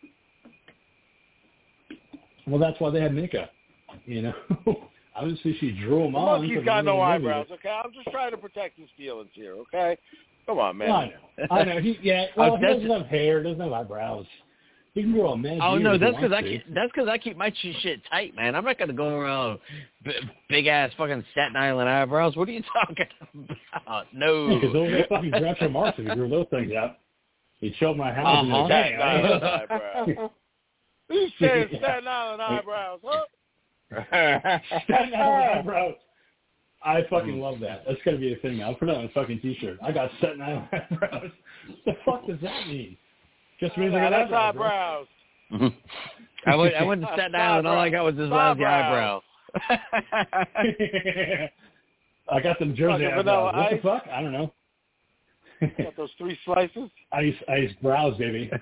well, that's why they had makeup. You know, obviously she drew them The on. monkey's for got no eyebrows. Okay, I'm just trying to protect his feelings here. Okay, come on, man. Well, I know. I know. He, yeah. Well, he doesn't have hair. Doesn't have eyebrows. He can grow a man. Oh no, if that's because I to. keep, that's because I keep my shit tight, man. I'm not gonna go around b- big ass fucking Staten Island eyebrows. What are you talking about? No. Because those are fucking Groucho Marx if he grew those things out. He'd show my house and be Uh-huh. like, hey, Staten I- Island eyebrows. Who's saying Staten Island eyebrows? Huh? Staten Island eyebrows. I fucking love that. That's gonna be a thing. I'll put it on a fucking t-shirt. I got Staten Island eyebrows. What the fuck does that mean? Just means I Nah, got that's eyebrows. eyebrows. I went I went to Staten Island. All I got was this lousy eyebrow. I got them Jersey Fucking vanilla eyebrows. What the fuck? I don't know. Got those three slices. ice, ice brows, baby.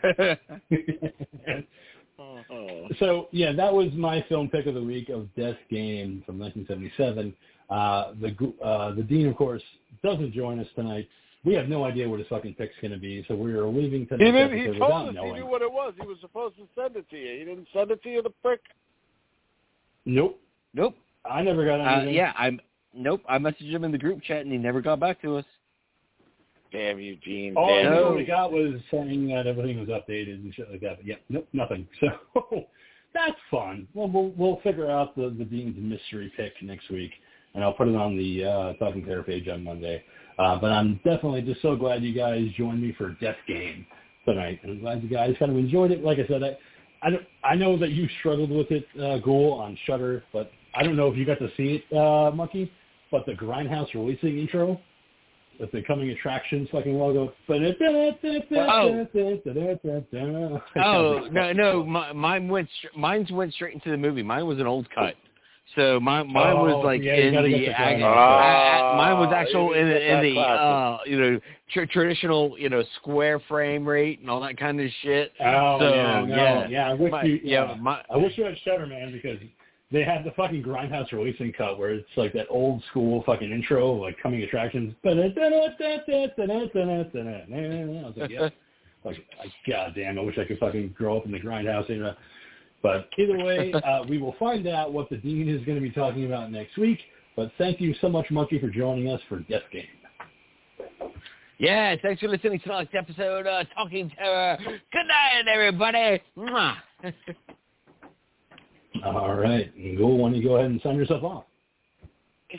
Oh. so yeah, that was my film pick of the week of Death Game from 1977. Uh, the uh, the dean, of course, doesn't join us tonight. We have no idea what his fucking pick's going to be, so we are leaving He tonight's didn't. He episode told without us he knowing. knew what it was. He was supposed to send it to you. He didn't send it to you, the prick. Nope, nope. I never got Uh, anything. yeah, I'm. Nope. I messaged him in the group chat and he never got back to us. Damn you, Gene. All I Damn know No. we got was saying that everything was updated and shit like that. But yeah, nope, nothing. So that's fun. Well, we'll we'll figure out the the dean's mystery pick next week, and I'll put it on the uh, Talking Terror page on Monday. Uh, but I'm definitely just so glad you guys joined me for Death Game tonight. I'm glad you guys kind of enjoyed it. Like I said, I I, don't, I know that you struggled with it, uh, Ghoul, on Shutter, but I don't know if you got to see it, uh, Monkey. But the Grindhouse releasing intro with the coming attractions fucking logo. Oh no, no, my, mine went str- mine's went straight into the movie. Mine was an old cut, so mine mine Oh, was like yeah, in gotta the, get the ac- Grindhouse. uh, mine was Ah, actual in the in the uh you know tr- traditional you know square frame rate and all that kind of shit. Oh So, yeah, no, yeah. yeah. I wish My- you, yeah, yeah, my- I wish you had Shutter Man because they had the fucking Grindhouse releasing cut where it's like that old school fucking intro, like coming attractions. I was like, yeah, like, I- God damn, I wish I could fucking grow up in the Grindhouse era. But either way, uh, we will find out what the dean is going to be talking about next week. But thank you so much, Monkey, for joining us for Death Game. Yeah, thanks for listening to tonight's episode of Talking Terror. Good night, everybody. Mwah. All right, go. Why don't you go ahead and sign yourself off?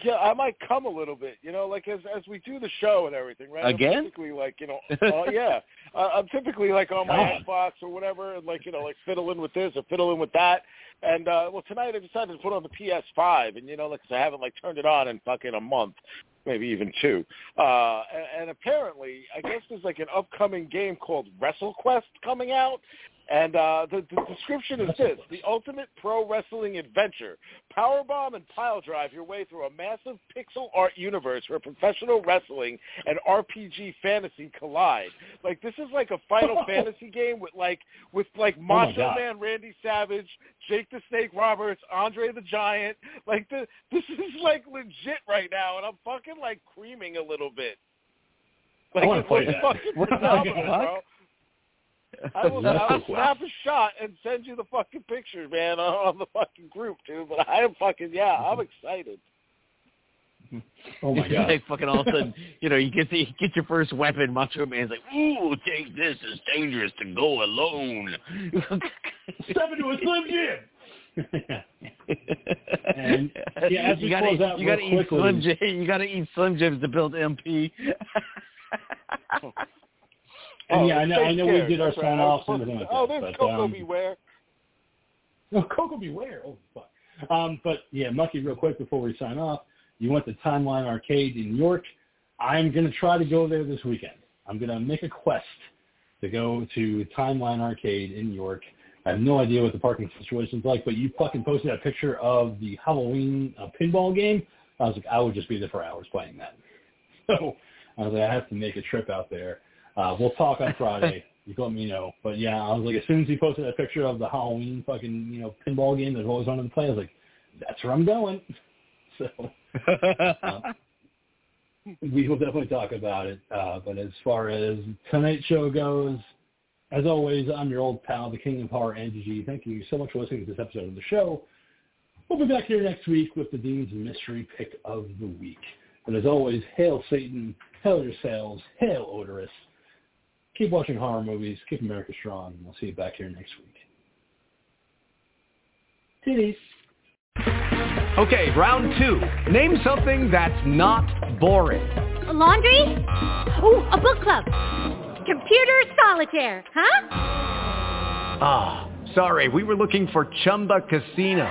Yeah, I might come a little bit, you know, like as as we do the show and everything, right? I'm Again? typically like, you know, uh, yeah, uh, I'm typically like on my God. Xbox or whatever, and like you know, like fiddling with this or fiddling with that. And uh well, tonight I decided to put on the PS5, and you know, like 'cause I haven't like turned it on in fucking a month, maybe even two. Uh and, and apparently, I guess there's like an upcoming game called WrestleQuest coming out, And uh, the, the description is this: the ultimate pro wrestling adventure. Powerbomb and pile drive your way through a massive pixel art universe where professional wrestling and RPG fantasy collide. Like this is like a Final Fantasy game with like with like Macho God. Man Randy Savage, Jake the Snake Roberts, Andre the Giant. Like the, this is like legit right now, and I'm fucking like creaming a little bit. Like wanna play that. fucking What the fuck? Bro. I will, That's I will snap a shot and send you the fucking picture, man, on, on the fucking group, dude. But I am fucking yeah, I'm mm-hmm. excited. Oh my god. like fucking all of a sudden, you know, you get the, you get your first weapon. Macho Man's like, "Ooh, take this. It's dangerous to go alone." Step into a Slim Jim. And, yeah, as we you gotta, close out you gotta eat quickly- Slim Jim. You gotta eat Slim Jims to build MP. And yeah, I know, I know we did our sign offs and everything like Oh, there's but, Coco um, Beware. Oh, Coco Beware. Oh, fuck. Um, but yeah, Mucky, real quick before we sign off, you went to Timeline Arcade in York. I'm going to try to go there this weekend. I'm going to make a quest to go to Timeline Arcade in York. I have no idea what the parking situation's like, but you fucking posted that picture of the Halloween uh, pinball game. I was like, I would just be there for hours playing that. So I was like, I have to make a trip out there. Uh, we'll talk on Friday. You let me know. But yeah, I was like, as soon as he posted that picture of the Halloween fucking, you know, pinball game that always wanted the play, I was like, that's where I'm going. So uh, we will definitely talk about it. Uh, but as far as tonight's show goes, as always, I'm your old pal, the King of Horror, Andy G. Thank you so much for listening to this episode of the show. We'll be back here next week with the Dean's Mystery Pick of the Week. And as always, hail Satan, hail your sales, hail Odorous. Keep watching horror movies, keep America strong, and we'll see you back here next week. Titties. Okay, round two. Name something that's not boring. A laundry? Ooh, a book club. Computer solitaire, huh? Ah, sorry, we were looking for Chumba Casino.